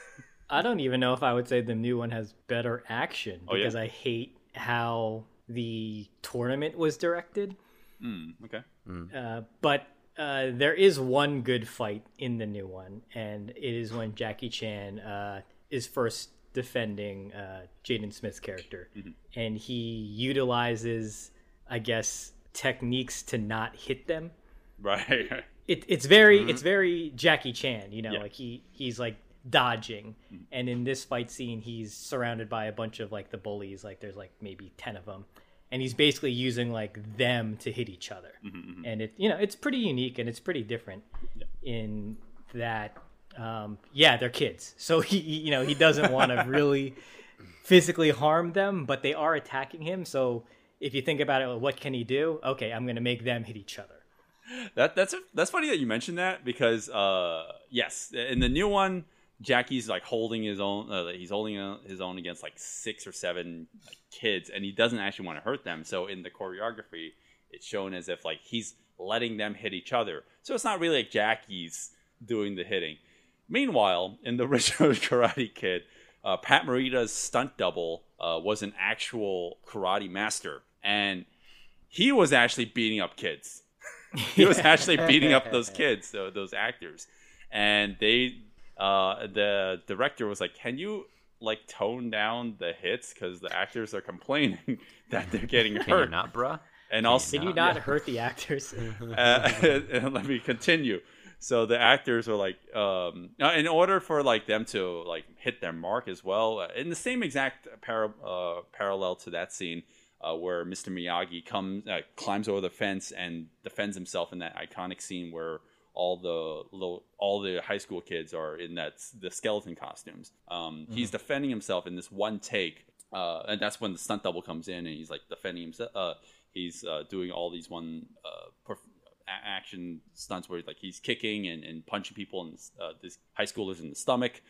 I don't even know if I would say the new one has better action Oh, yeah? because I hate how the tournament was directed. Hmm, okay. Uh, but uh, there is one good fight in the new one, and it is when Jackie Chan uh, is first defending uh, Jaden Smith's character, and he utilizes, I guess, techniques to not hit them. Right. <laughs> it, it's very it's very Jackie Chan, you know, Yeah. like he he's like dodging, and in this fight scene, he's surrounded by a bunch of like the bullies, like there's like maybe ten of them, and he's basically using like them to hit each other, and it you know it's pretty unique and it's pretty different in that. Um, yeah, they're kids, so <laughs> he you know he doesn't want to <laughs> really physically harm them, but they are attacking him. So if you think about it, what can he do? Okay, I'm going to make them hit each other. That that's that's funny that you mentioned that because uh yes in the new one Jackie's like holding his own uh, he's holding uh, his own against like six or seven like, kids and he doesn't actually want to hurt them. So in the choreography it's shown as if like he's letting them hit each other. So it's not really like Jackie's doing the hitting. Meanwhile in the <laughs> original Karate Kid uh, Pat Morita's stunt double uh, was an actual karate master and he was actually beating up kids. <laughs> He was actually beating up those <laughs> kids, so those actors, and they, uh, the director was like, "Can you like tone down the hits because the actors are complaining <laughs> that they're getting Can you hurt?" not, bruh? and also, Did you not <laughs> hurt the actors? <laughs> uh, and let me continue. So the actors are like, um, uh, in order for like them to like hit their mark as well, uh, in the same exact para- uh, parallel to that scene uh, where Mr. Miyagi comes, uh, climbs over the fence and defends himself in that iconic scene where all the little all the high school kids are in that the skeleton costumes. Um, He's defending himself in this one take, uh, and that's when the stunt double comes in and he's like defending himself. Uh, he's uh, doing all these one uh, perf- action stunts where like he's kicking and, and punching people and uh, this high schoolers in the stomach.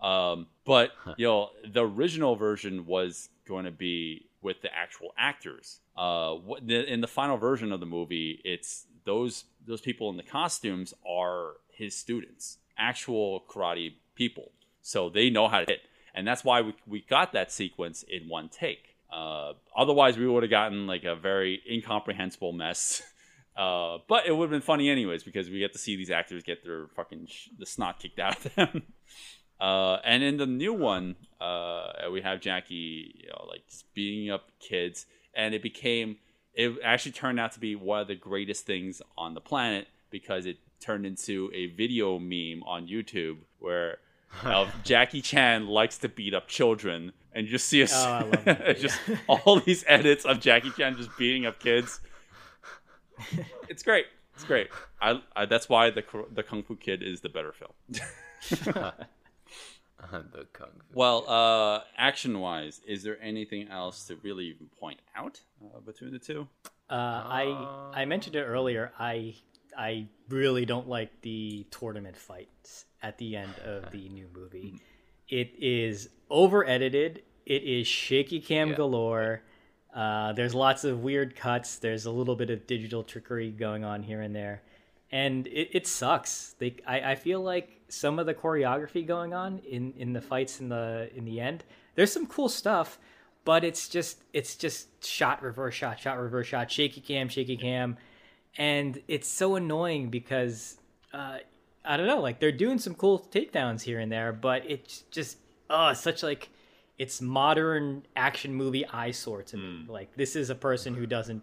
Um, but <laughs> you know, the original version was going to be with the actual actors. Uh, in the final version of the movie, it's those those people in the costumes are his students, actual karate people, so they know how to hit, and that's why we we got that sequence in one take. Uh, otherwise, we would have gotten like a very incomprehensible mess. <laughs> Uh, but it would have been funny anyways because we get to see these actors get their fucking sh- the snot kicked out of <laughs> them. Uh, and in the new one, uh, we have Jackie, you know, like just beating up kids, and it became, it actually turned out to be one of the greatest things on the planet because it turned into a video meme on YouTube where <laughs> uh, Jackie Chan likes to beat up children, and you just see us, Oh, I love <laughs> that just all these edits of Jackie Chan just beating up kids. <laughs> it's great. It's great. I, I that's why the the Kung Fu Kid is the better film. <laughs> the kung fu. Well, uh, action wise, is there anything else to really even point out uh, between the two? Uh, I I mentioned it earlier. I I really don't like the tournament fights at the end of the <laughs> new movie. It is over edited. It is shaky cam Yeah. galore. Uh, there's lots of weird cuts. There's a little bit of digital trickery going on here and there, and it, it sucks. They I, I feel like some of the choreography going on in, in the fights in the in the end. There's some cool stuff, but it's just it's just shot reverse shot shot reverse shot shaky cam shaky cam and it's so annoying because uh, i don't know like they're doing some cool takedowns here and there but it's just oh such like it's modern action movie eyesore to me like this is a person who doesn't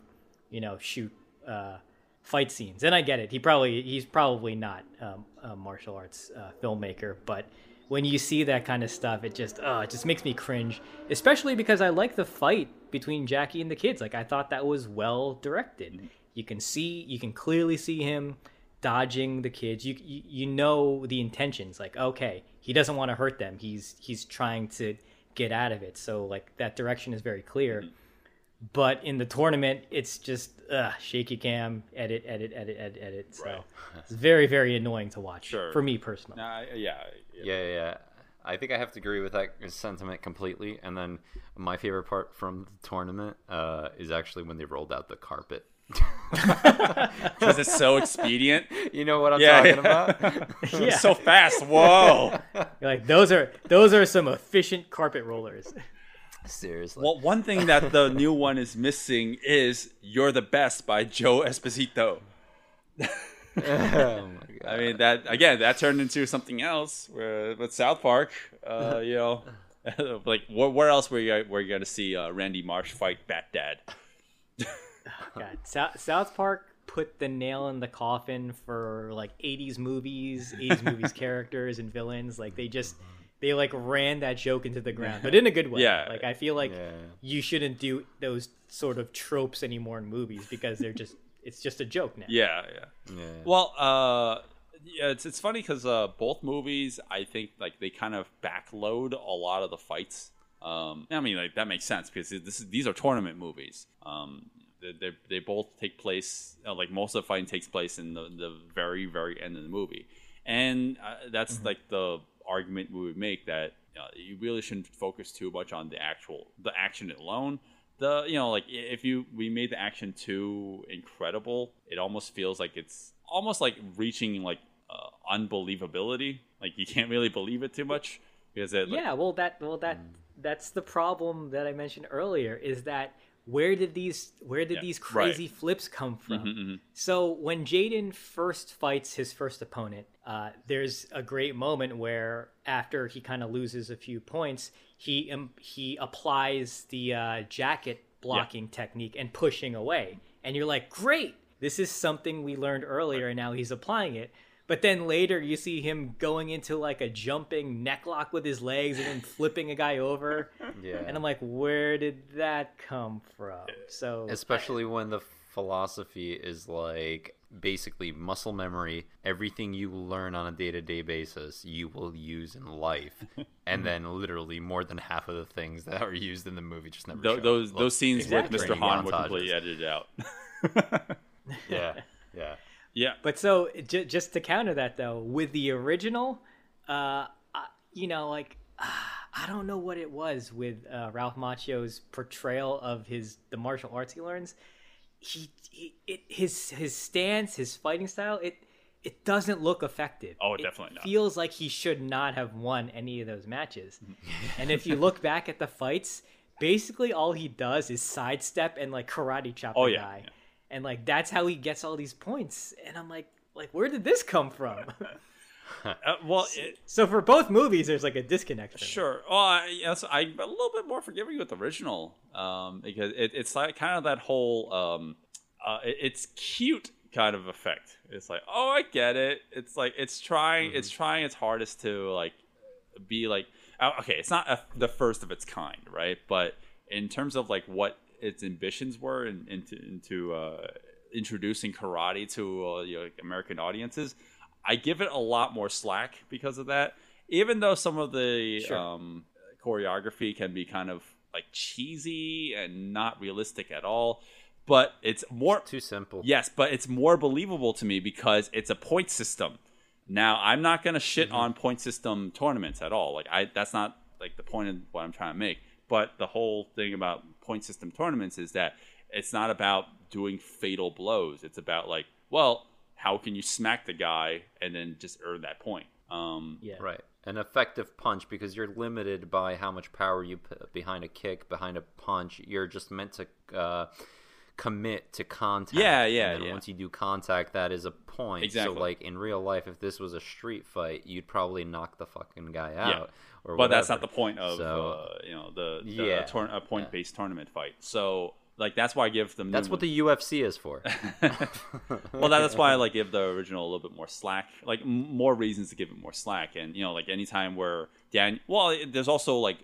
you know shoot uh, fight scenes and i get it. He probably he's probably not um, a martial arts uh, filmmaker but when you see that kind of stuff it just uh, it just makes me cringe especially because i like the fight between jackie and the kids. Like i thought that was well directed. You can see you can clearly see him dodging the kids. You you, you know the intentions like okay he doesn't want to hurt them. He's he's trying to get out of it. So like that direction is very clear but in the tournament it's just uh, shaky cam edit edit edit edit edit so Right. <laughs> it's very very annoying to watch Sure. for me personally Nah, yeah, Yeah, yeah, yeah. I think I have to agree with that sentiment completely. And then my favorite part from the tournament uh, is actually when they rolled out the carpet. <laughs> because it's so expedient. You know what I'm Yeah, talking yeah. about? <laughs> yeah so fast. Whoa. You're like those are those are some efficient carpet rollers Seriously. well, one thing that the <laughs> new one is missing is "You're the Best" by Joe Esposito. oh my God. <laughs> I mean that again. That turned into something else. Where with South Park, uh, you know, <laughs> like where, where else were you were you going to see uh, Randy Marsh fight Bat Dad? God, South, South Park put the nail in the coffin for like 80s movies, 80s movies characters and villains. Like they just they like ran that joke into the ground, but <laughs> in a good way. Yeah. Like I feel like Yeah. you shouldn't do those sort of tropes anymore in movies because they're just it's just a joke now. Yeah, yeah. Yeah. Well, uh, yeah, it's it's funny because uh, both movies, I think, like they kind of backload a lot of the fights. Um, I mean, like that makes sense because this is these are tournament movies. Um, they they, they both take place uh, like most of the fighting takes place in the, the very very end of the movie, and uh, that's like the argument we would make that uh, you really shouldn't focus too much on the actual the action alone. The you know like if you we made the action too incredible it almost feels like it's almost like reaching like uh, unbelievability. Like you can't really believe it too much because it like, Yeah, well that well that that's the problem that I mentioned earlier is that where did these where did Yeah, these right. crazy flips come from? mhm. So when Jaden first fights his first opponent, uh, there's a great moment where after he kind of loses a few points, he um, he applies the uh, jacket blocking technique and pushing away, and you're like, great, this is something we learned earlier, and now he's applying it. But then later you see him going into like a jumping neck lock with his legs and then flipping a guy over. <laughs> Yeah. And I'm like, where did that come from? So Especially when the philosophy is like basically muscle memory. Everything you learn on a day to day basis, you will use in life, <laughs> and then literally more than half of the things that are used in the movie just never. Tho- show. those Look, those scenes exact with Mr. training Han were montages. completely edited out. <laughs> Yeah, yeah. Yeah, But so j- just to counter that though, with the original, uh, I, you know, like <sighs> I don't know what it was with uh, Ralph Macchio's portrayal of his the martial arts he learns. He, he it, his his stance, his fighting style, it it doesn't look effective. Oh, It definitely not. Feels like he should not have won any of those matches. <laughs> and if you look back at the fights, basically all he does is sidestep and like karate chop Oh, the yeah, guy. yeah. And like that's how he gets all these points. And I'm like, like where did this come from? <laughs> uh, well, it, so for both movies, there's like a disconnect. Sure. Well, I, yes, I'm a little bit more forgiving with the original um, because it, it's like kind of that whole um, uh, it- it's cute kind of effect. It's like, oh, I get it. It's like it's trying, it's trying its hardest to like be like, okay, it's not a, the first of its kind, right? But in terms of like what its ambitions were in, into into uh, introducing karate to uh, you know, like American audiences, I give it a lot more slack because of that. Even though some of the um, choreography can be kind of like cheesy and not realistic at all, but it's more Too simple. Yes, but it's more believable to me because it's a point system. Now, I'm not going to shit Mm-hmm. on point system tournaments at all. Like I that's not like the point of what I'm trying to make. But the whole thing about point system tournaments is that it's not about doing fatal blows. It's about like, well, how can you smack the guy and then just earn that point? Um Yeah. Right. An effective punch because you're limited by how much power you put behind a kick, behind a punch. You're just meant to uh, commit to contact. Yeah, yeah, And yeah. once you do contact, that is a point. Exactly. So, like in real life, if this was a street fight, you'd probably knock the fucking guy out. Yeah. Or but that's not the point of So- uh, you know the, the Yeah, tour- a point based tournament fight. So like that's why I give them That's what the <laughs> UFC is for. <laughs> well, that's why I like give the original a little bit more slack, like more reasons to give it more slack, and you know, like anytime where Dan, well, there's also like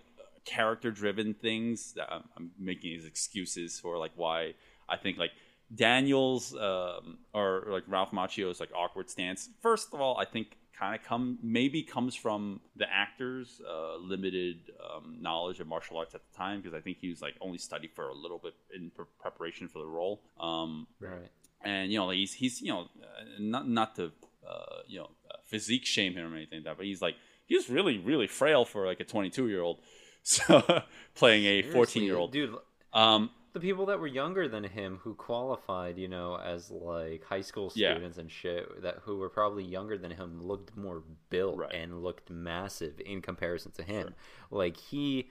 character-driven things that I'm, I'm making these excuses for like why I think like Daniel's um, or like Ralph Macchio's like awkward stance. First of all, I think kind of come maybe comes from the actor's uh, limited um, knowledge of martial arts at the time because I think he was like only studied for a little bit in pre- preparation for the role. Um, right. and you know like he's he's you know uh, not not to uh, you know uh, physique shame him or anything like that, but he's like he's really really frail for like a 22 year old, <laughs> so playing a 14 year old. dude. Um, the people that were younger than him who qualified, you know, as like high school Yeah. students and shit, that who were probably younger than him looked more built Right. and looked massive in comparison to him. Like he,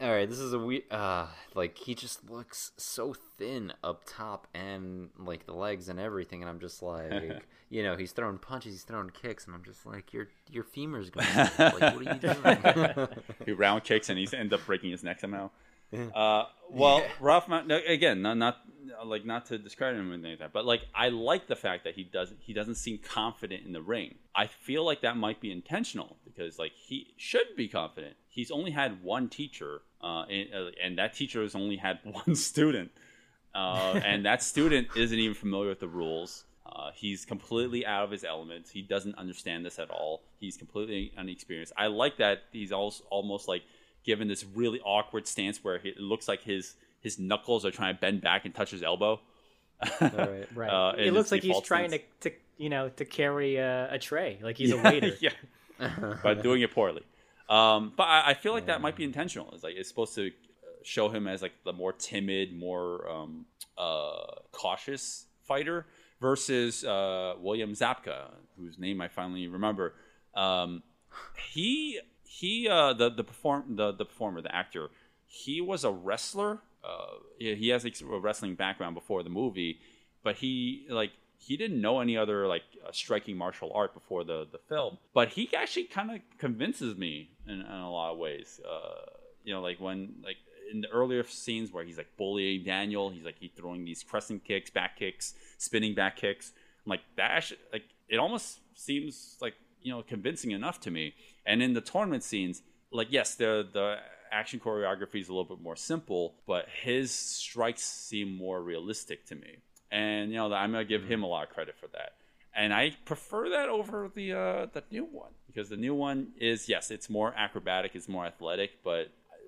all right, this is a weird. Uh, like he just looks so thin up top and like the legs and everything, and I'm just like, <laughs> you know, he's throwing punches, he's throwing kicks, and I'm just like, your your femur's going. <laughs> like, what are you doing? <laughs> he round kicks and he's end up breaking his neck somehow. Uh, well, Ralph, Ma- no, again, not, not like not to discredit him or anything like that, but like I like the fact that he doesn't he doesn't seem confident in the ring. I feel like that might be intentional because like he should be confident. He's only had one teacher, uh, and, uh, and that teacher has only had <laughs> one student, uh, and that student isn't even familiar with the rules. Uh, he's completely out of his element. He doesn't understand this at all. He's completely unexperienced. I like that he's also almost like given this really awkward stance where he, it looks like his his knuckles are trying to bend back and touch his elbow. all right. <laughs> Right. Uh, it looks like he's trying to, to, you know, to carry a, a tray, like he's a <laughs> waiter. yeah, <laughs> but doing it poorly. Um, but I, I feel like that might be intentional. It's like it's supposed to show him as like the more timid, more um, uh, cautious fighter versus uh, William Zabka, whose name I finally remember. Um, he he uh, the the perform the, the performer the actor he was a wrestler. Uh, he has a wrestling background before the movie, but he like he didn't know any other like uh, striking martial art before the the film. But he actually kind of convinces me in, in a lot of ways. Uh, you know, like when like in the earlier scenes where he's like bullying Daniel, he's like he throwing these crescent kicks, back kicks, spinning back kicks. I'm like that actually, like it almost seems like you know convincing enough to me. And in the tournament scenes, like yes, the the action choreography is a little bit more simple, but his strikes seem more realistic to me. and you know I'm gonna give him a lot of credit for that. And I prefer that over the uh, the new one because the new one is yes, it's more acrobatic, it's more athletic, but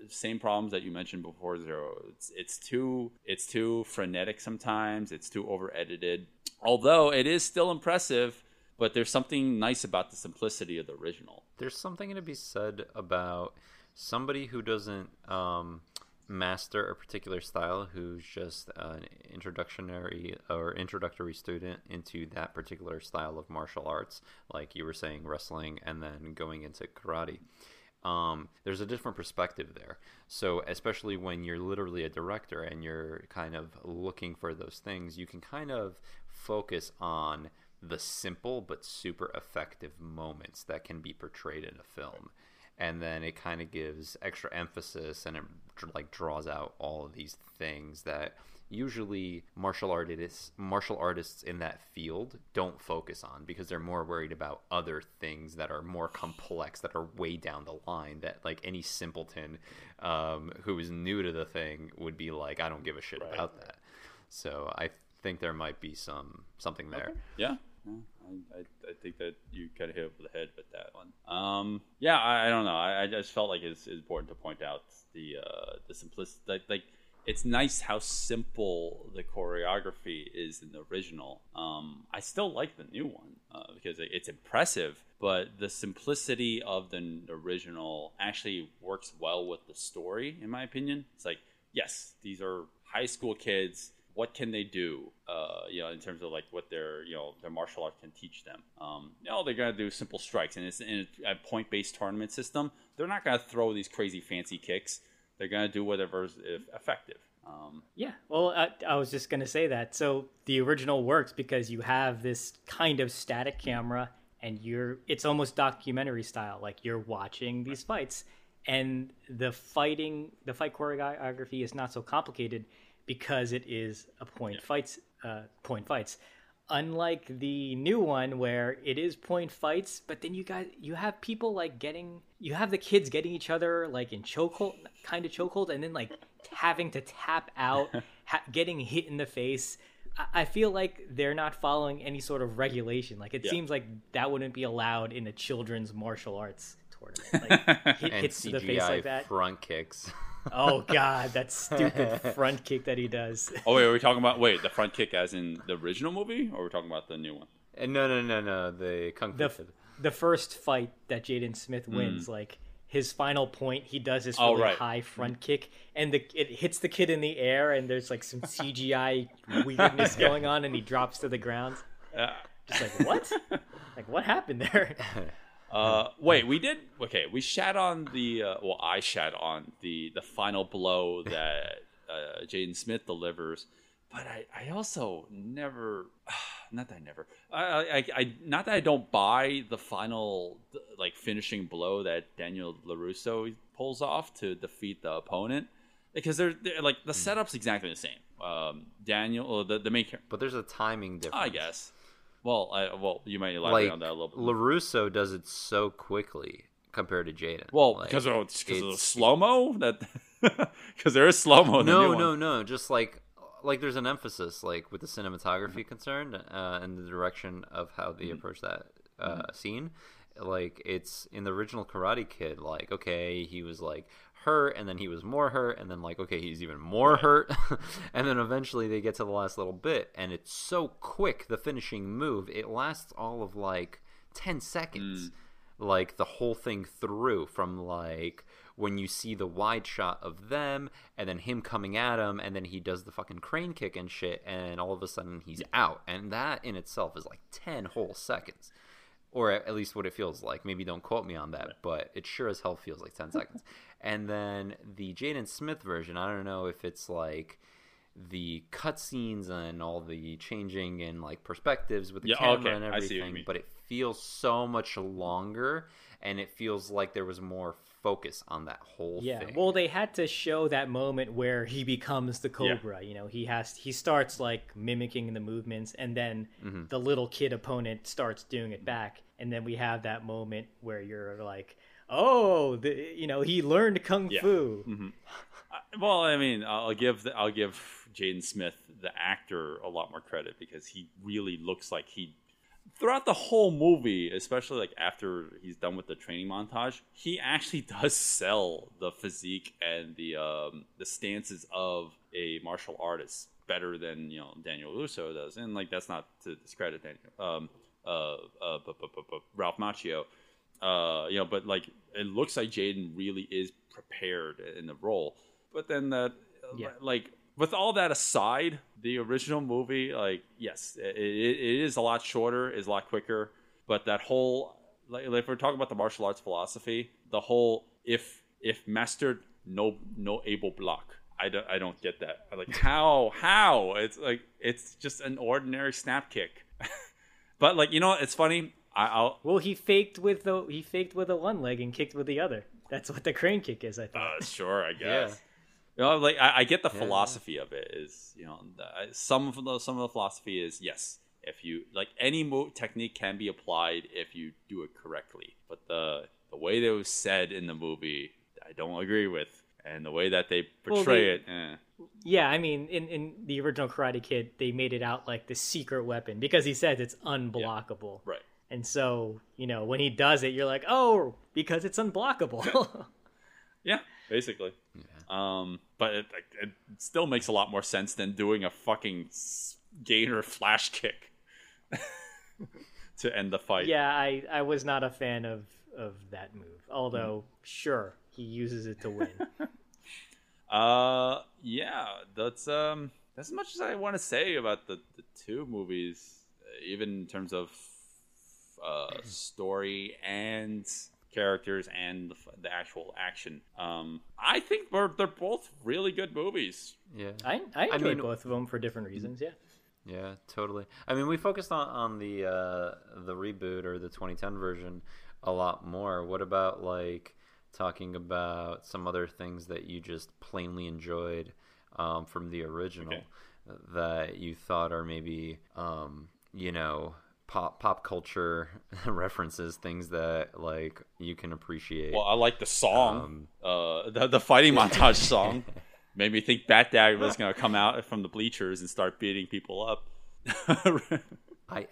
same problems that you mentioned before zero it's, it's too it's too frenetic sometimes it's too over edited although it is still impressive but there's something nice about the simplicity of the original There's something to be said about somebody who doesn't um, master a particular style, who's just an introductionary or introductory student into that particular style of martial arts, like you were saying, wrestling, and then going into karate. Um, there's a different perspective there. So, especially when you're literally a director and you're kind of looking for those things, you can kind of focus on the simple but super effective moments that can be portrayed in a film. And then it kind of gives extra emphasis and it like draws out all of these things that usually martial artists martial artists in that field don't focus on because they're more worried about other things that are more complex that are way down the line that like any simpleton um, who is new to the thing would be like i don't give a shit about that. So i think there might be some something there. Yeah yeah, I, I, I think that you kind of hit over the head with that one. Um, yeah, I, I don't know. I, I just felt like it's, it's important to point out the uh, the simplicity. Like, like it's nice how simple the choreography is in the original. Um, I still like the new one uh, because it's impressive, but the simplicity of the original actually works well with the story, in my opinion. It's like, yes, these are high school kids what can they do uh, you know in terms of like what their you know their martial art can teach them? Um, you know they're gonna do simple strikes and it's in a point-based tournament system. They're not gonna throw these crazy fancy kicks. They're gonna do whatever's effective. Um, Yeah, well, I, I was just going to say that. So the original works because you have this kind of static camera and you're it's almost documentary style like you're watching these fights. And the fighting the fight choreography is not so complicated because it is a point fights uh, point fights unlike the new one where it is point fights but then you guys you have people like getting you have the kids getting each other like in chokehold kind of chokehold and then like having to tap out <laughs> ha- getting hit in the face I- I feel like they're not following any sort of regulation. Like it Yeah. seems like that wouldn't be allowed in a children's martial arts tournament. <laughs> Like hit, hits to CGI the face like that. front kicks. Oh <laughs> god, that stupid front kick that he does. <laughs> oh wait are we talking about wait the front kick as in the original movie or are we talking about the new one And no, no, no, no. The kung fu. The the first fight that Jaden Smith wins, like his final point, he does this Hmm. Oh, really right. high front kick, and the it hits the kid in the air, and there's like some CGI weirdness <laughs> going on, and he drops to the ground. Just like what? like what happened there? Uh, wait, we did okay. We shat on the uh, well, I shat on the the final blow <laughs> that uh, Jaden Smith delivers, but I, I also never, <sighs> not that I never, I, I, I not that I don't buy the final like finishing blow that Daniel Larusso pulls off to defeat the opponent because they're, they're like the setup's exactly the same. Um, Daniel, or the the main character, But there's a timing difference. I guess. Well, I, well, you might elaborate Like on that a little bit. Larusso does it so quickly compared to Jaden. Well, Like, because of, because of the slow mo that <laughs> because there is slow mo. no, no, no. Just like like there's an emphasis like with the cinematography concerned uh, and the direction of how they approach that uh, scene. Like it's in the original Karate Kid. Like okay, he was like hurt, and then he was more hurt, and then like okay, he's even more hurt, <laughs> and then eventually they get to the last little bit, and it's so quick. The finishing move it lasts all of like ten seconds. Mm. Like the whole thing through from like when you see the wide shot of them and then him coming at him and then he does the fucking crane kick and shit and all of a sudden he's out. And that in itself is like 10 whole seconds. Or at least what it feels like. Maybe don't quote me on that but it sure as hell feels like 10 seconds <laughs> and then the jaden smith version i don't know if it's like the cutscenes and all the changing and like perspectives with the Yeah, camera okay, and I see what you everything mean. but it feels so much longer and it feels like there was more focus on that whole Yeah. thing. Well, they had to show that moment where he becomes the Cobra. You know, he has he starts like mimicking the movements, and then Mm-hmm. the little kid opponent starts doing it back, and then we have that moment where you're like, oh, the, you know, he learned kung Yeah. fu. Well, I mean, I'll give the, I'll give Jaden Smith the actor a lot more credit because he really looks like he throughout the whole movie, especially like after he's done with the training montage, he actually <laughs> does sell the physique and the um, the stances of a martial artist better than you know Daniel Russo does, and like that's not to discredit Daniel, um, uh, uh, Ralph Macchio, uh, you know, but like it looks like Jaden really is prepared in the role, but then that Yeah. like with all that aside, the original movie, like yes, it, it, is a lot shorter, is a lot quicker, but that whole like if we're talking about the martial arts philosophy, the whole if if mastered no no able block. I don't I don't get that. I'm like how how it's like it's just an ordinary snap kick, <laughs> but like you know it's funny. I, I'll Well, he faked with the he faked with the one leg and kicked with the other. That's what the crane kick is. I thought. Uh, sure, I Yeah. guess. You know, like I, I get the Yeah. philosophy of it. Is you know, the, some of the some of the philosophy is yes, if you like any move technique can be applied if you do it correctly. But the the way that it was said in the movie, I don't agree with, and the way that they Well, portray they- it, eh. Yeah, I mean, in in the original Karate Kid, they made it out like the secret weapon because he says it's unblockable. right. And so, you know, when he does it, you're like, oh, because it's unblockable. Yeah, <laughs> basically. Um, but it, it still makes a lot more sense than doing a fucking s- gainer flash kick <laughs> to end the fight. yeah, I I was not a fan of of that move. Although, sure, he uses it to win. <laughs> Uh, yeah, that's um, that's as much as I want to say about the the two movies, uh, even in terms of uh story and characters and the, the actual action. Um, I think they're they're both really good movies. Yeah. I I enjoyed mean- both of them for different reasons. Yeah. Yeah, totally. I mean, we focused on on the uh, the reboot or the 2010 version a lot more. What about like talking about some other things that you just plainly enjoyed um, from the original Okay. that you thought are maybe um, you know pop pop culture <laughs> references, things that like you can appreciate. Well, I like the song, Um, uh, the the fighting <laughs> montage song. Made me think Bat Dad was gonna come out from the bleachers and start beating people up. <laughs> I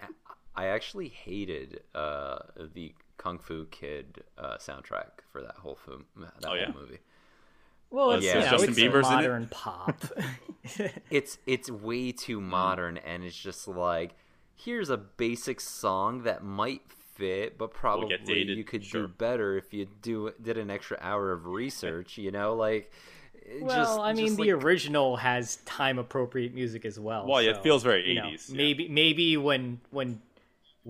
I actually hated uh, the Kung Fu Kid uh, soundtrack for that whole film, that Oh, whole yeah? movie. Well, it's, Yeah. you know, Justin it's Bieber's in it? modern pop. It's it's way too modern, and it's just like here's a basic song that might fit, but probably get dated, you could sure. do better if you do did an extra hour of research. You know, like well, just, I mean, just the like- original has time appropriate music as well. Well, yeah, it feels very you know, 80s, yeah. Maybe maybe when when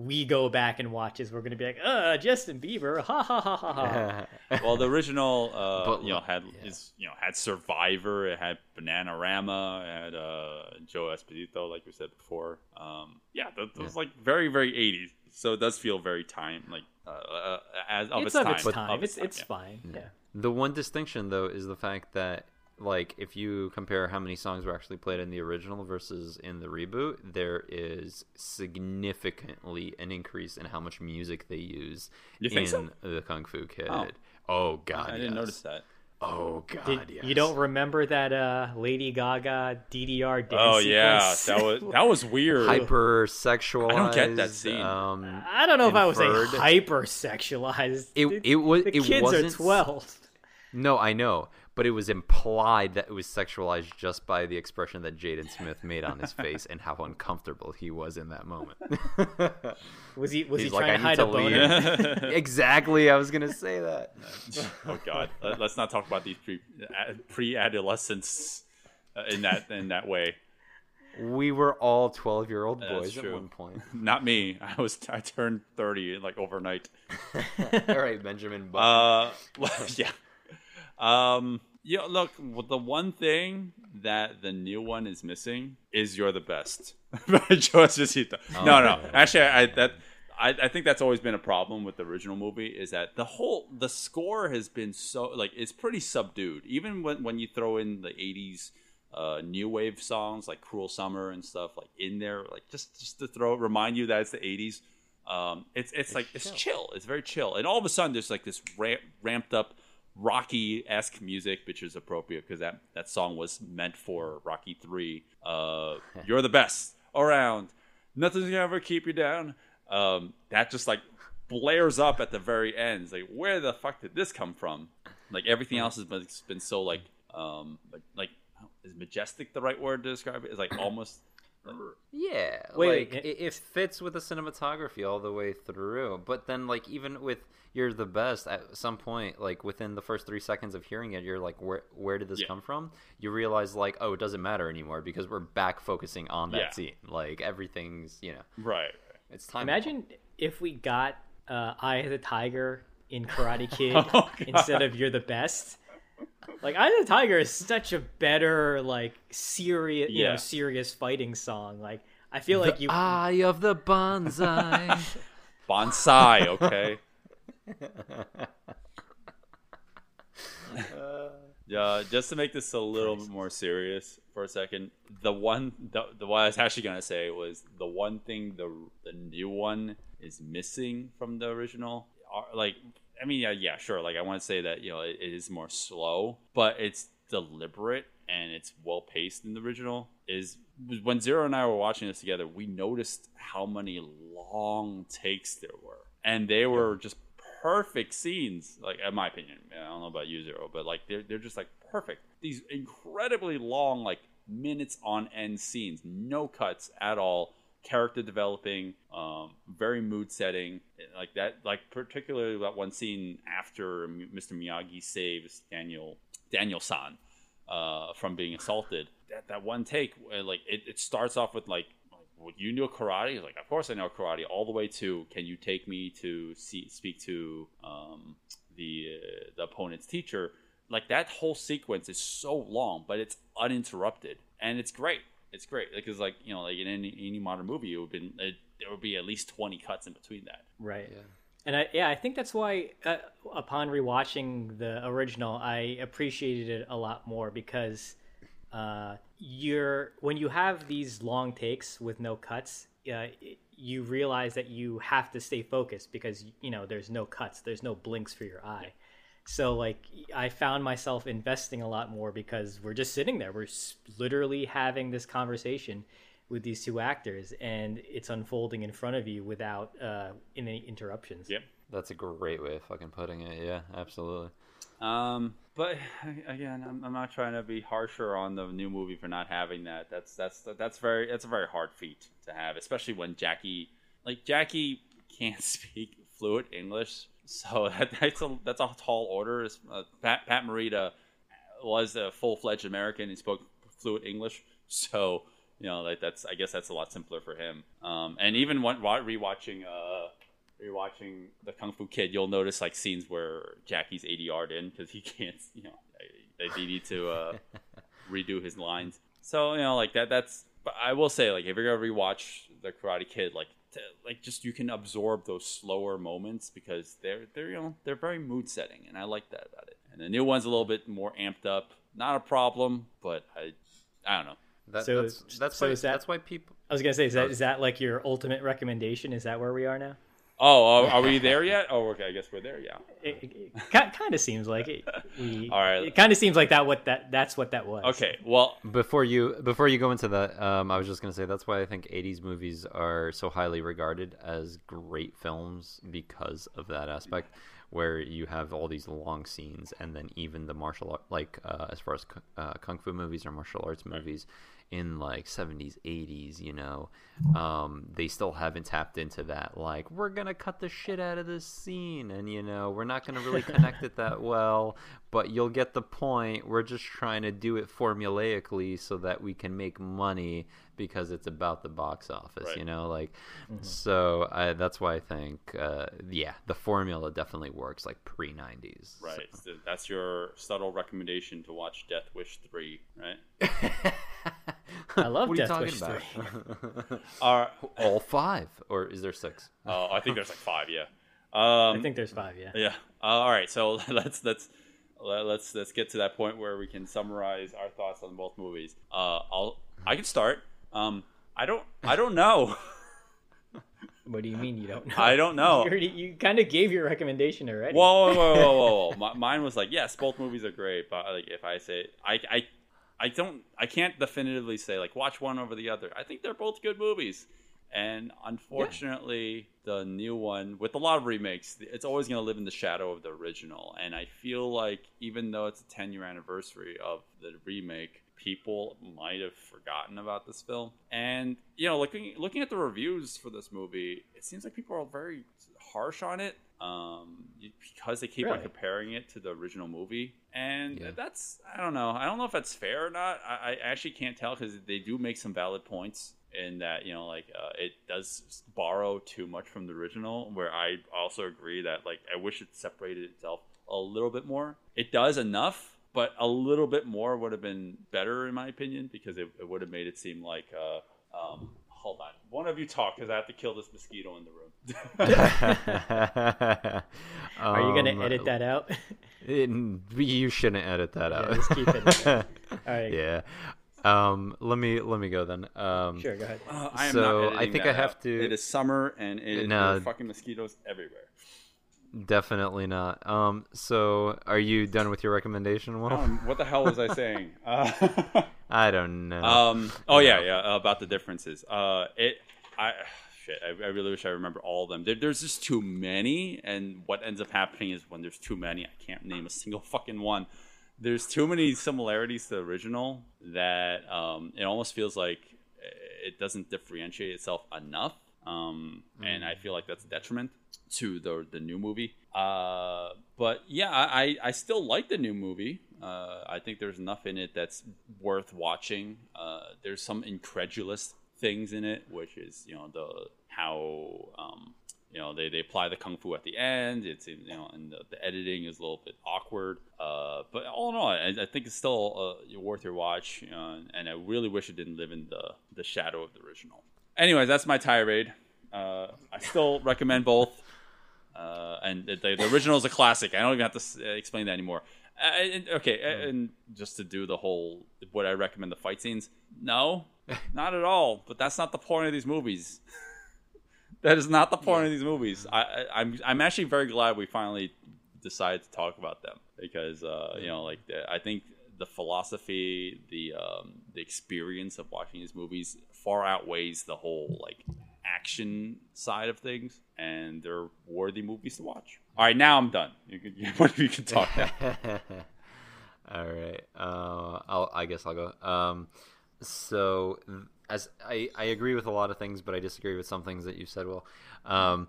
we go back and watch this, we're gonna be like, uh, Justin Bieber, ha ha ha ha ha. <laughs> well, the original, uh, But, you know, had yeah. is you know had Survivor, it had Bananarama, it had uh, Joe Esposito, like we said before. Um, yeah, that, that was like very very 80s. So it does feel very time like uh, uh, as of it's its, of time. its time. Of It's it's yeah. fine. Yeah. The one distinction, though, is the fact that, like, if you compare how many songs were actually played in the original versus in the reboot, there is significantly an increase in how much music they use in so? the Kung Fu Kid. Oh. Oh, God, I didn't notice that. Oh God, Did- yes. You don't remember that uh, Lady Gaga DDR dance Oh yeah, sequence? that was that was weird. hypersexualized. I don't get that scene. Um, I don't know if I would say hyper sexualized. It- it was- The it kids wasn't are twelve. no, I know, but it was implied that it was sexualized just by the expression that Jaden Smith made on his face and how uncomfortable he was in that moment. <laughs> Was he was He's he like, trying "I to hide to a boner? <laughs> exactly, I was gonna say that. <laughs> oh god, Let, us not talk about these pre pre adolescents uh, in that in that way. We were all twelve-year-old boys at one point. Not me. I was I turned thirty like overnight. all right, Benjamin. Button. Uh, yeah. Um. Yeah. Look, the one thing that the new one is missing is "You're the Best" <laughs> by Joe Esposito. no, no. Actually, I that I, I think that's always been a problem with the original movie is that the whole the score has been so like it's pretty subdued. Even when when you throw in the '80s uh, new wave songs like "Cruel Summer" and stuff like in there, like just just to throw remind you that it's the '80s. Um, it's it's like it's chill. It's very chill, and all of a sudden there's like this ramp, ramped up Rocky esque music, which is appropriate because that that song was meant for Rocky Three. Uh, <laughs> You're the best around. Nothing's gonna ever keep you down. Um, that just like blares up at the very end. It's like, where the fuck did this come from? Like everything else has been, been so like, um, like, like, is majestic the right word to describe it? Is like <clears throat> almost. Yeah, Wait, like it, it fits with the cinematography all the way through. But then, like even with "You're the Best," at some point, like within the first three seconds of hearing it, you're like, "Where where did this Yeah. come from?" You realize, like, oh, it doesn't matter anymore because we're back focusing on that Yeah. scene. Like everything's, you know, Right. it's time. Imagine if we got uh, Eye of the Tiger in Karate <laughs> Kid Oh, instead of You're the Best. Like Eye of the Tiger is such a better like serious you know serious fighting song. Like I feel like you Eye of the bonsai. <laughs> Bonsai, okay. <laughs> Yeah, just to make this a little bit more serious for a second, the one the, the what I was actually gonna say was the one thing the the new one is missing from the original. Are, like, I mean, yeah, yeah, sure. Like, I want to say that you know it, it is more slow, but it's deliberate and it's well paced in the original. Is when Zero and I were watching this together, we noticed how many long takes there were, and they were just perfect scenes. Like in my opinion, I don't know about you, Zero, but like they're they're just like perfect. These incredibly long, like minutes on end scenes, no cuts at all. Character developing, um, very mood setting, like that. Like particularly that one scene after Mr. Miyagi saves Daniel Daniel-san uh, from being assaulted. That that one take, uh, like it, it starts off with like, like, "Would you know karate?" He's like, "Of course I know karate." All the way to, "Can you take me to see speak to um, the uh, the opponent's teacher?" Like that whole sequence is so long, but it's uninterrupted, and it's great. It's great because, like you know, like in any, any modern movie, it would been it, there would be at least twenty cuts in between that. Right. Yeah. And I, yeah, I think that's why uh, upon rewatching the original, I appreciated it a lot more because uh, you're when you have these long takes with no cuts, uh, you realize that you have to stay focused because you know there's no cuts, there's no blinks for your eye. So like I found myself investing a lot more because we're just sitting there, we're literally having this conversation with these two actors, and it's unfolding in front of you without uh, any interruptions. Yep. That's a great way of fucking putting it. Yeah, absolutely. Um, but again, I'm, I'm not trying to be harsher on the new movie for not having that. That's that's that's very that's a very hard feat to have, especially when Jackie, like Jackie, can't <laughs> speak fluent English, so <laughs> that, that's a that's a tall order. Uh, Pat Pat Morita was a full fledged American. He spoke fluent English, so you know like that's I guess that's a lot simpler for him. Um, and even when rewatching uh rewatching the Kung Fu Kid, you'll notice like scenes where Jackie's ADR'd in because he <laughs> can't, you know, they, they need to uh, <laughs> redo his lines. So you know, like that. That's. But I will say, like, if you're gonna rewatch the Karate Kid, like, to, like just you can absorb those slower moments because they're they're you know they're very mood setting, and I like that about it. And the new one's a little bit more amped up. Not a problem, but I I don't know. That, So- that's that's so why is that- that's why people. I was gonna say, is that is that like your ultimate recommendation? Is that where we are now? Oh, are, are we there <laughs> yet? Oh, okay. I guess we're there. Yeah. It, it, it kind of seems like it. We, <laughs> All right. It kind of seems like that. What that that's what that was. Okay. Well, Before you before you go into that, um, I was just gonna say that's why I think '80s movies are so highly regarded as great films because of that aspect, where you have all these long scenes, and then even the martial art, like uh, as far as uh, kung fu movies or martial arts movies, in like 70s, 80s, you know, um, they still haven't tapped into that. Like we're gonna cut the shit out of this scene, and you know we're not gonna really connect it that <laughs> well, but you'll get the point. We're just trying to do it formulaically so that we can make money because it's about the box office, Right. you know, like. So I, that's why I think, uh, yeah, the formula definitely works like pre 90s. Right. So that's your subtle recommendation to watch Death Wish 3, right? <laughs> I love What are you Death talking Wish about? 3. All right. All five, or is there six? Uh, I think there's like five, yeah. Um, I think there's five. Yeah. yeah. Uh, all right. So <laughs> let's let's let- let's let's get to that point where we can summarize our thoughts on both movies. Uh, I'll I can start. Um, I don't I don't know. <laughs> What do you mean you don't know? I don't know. <laughs> You, already, you kind of gave your recommendation already. Whoa, whoa, whoa, whoa, whoa! whoa. Mine was like, yes, both movies are great, but like if I say, I, I, I don't, I can't definitively say like watch one over the other. I think they're both good movies, and unfortunately, the new one with a lot of remakes, it's always going to live in the shadow of the original. And I feel like even though it's a 10 year anniversary of the remake, people might have forgotten about this film. And you know, looking looking at the reviews for this movie, it seems like people are very harsh on it um, because they keep on comparing it to the original movie. And Yeah. that's I don't know. I don't know if that's fair or not. I, I actually can't tell because they do make some valid points in that you know like uh, it does borrow too much from the original. Where I also agree that like I wish it separated itself a little bit more. It does enough, but a little bit more would have been better in my opinion because it, it would have made it seem like. Uh, um, hold on, one of you talk because I have to kill this mosquito in the room. <laughs> Are you gonna Um, edit that out? <laughs> it- you shouldn't edit that out. just keep it. <laughs> All right. yeah. Um, let me let me go then. Um, Sure. Go ahead. Uh, I am So, not I think I have out. to- It is summer and it, No. there are fucking mosquitoes everywhere. Definitely not. Um, so are you done with your recommendation? Will? Um, what the hell was I saying? Uh, <laughs> I don't know. um, oh yeah, yeah. About the differences. Uh, it. I. Shit. I, I really wish I remember all of them. There, there's just too many, and what ends up happening is when there's too many, I can't name a single fucking one. There's too many similarities to the original that um, it almost feels like it doesn't differentiate itself enough. Um, and I feel like that's a detriment to the the new movie. Uh, but yeah, I, I still like the new movie. Uh, I think there's enough in it that's worth watching. Uh, there's some incredulous things in it, which is you know the how um, you know they, they apply the kung fu at the end. It's you know and the, the editing is a little bit awkward. Uh, but all in all, I, I think it's still uh, worth your watch. Uh, and I really wish it didn't live in the the shadow of the original. Anyways, that's my tirade. Uh, I still recommend both. Uh, and the, the original is a classic. I don't even have to s- uh, explain that anymore. Uh, and- okay, uh, and just to do the whole, would I recommend the fight scenes? No, <laughs> not at all. But that's not the point of these movies. <laughs> that is not the point of these movies. I, I, I'm I'm actually very glad we finally decided to talk about them because uh, you know, like the, I think the philosophy, the um, the experience of watching these movies far outweighs the whole like action side of things, and they're worthy movies to watch. All right, now I'm done. You can, you <laughs> can talk now. <laughs> All right. Uh, I'll, I guess I'll go. Um, so, as I, I agree with a lot of things, but I disagree with some things that you said. Well, um,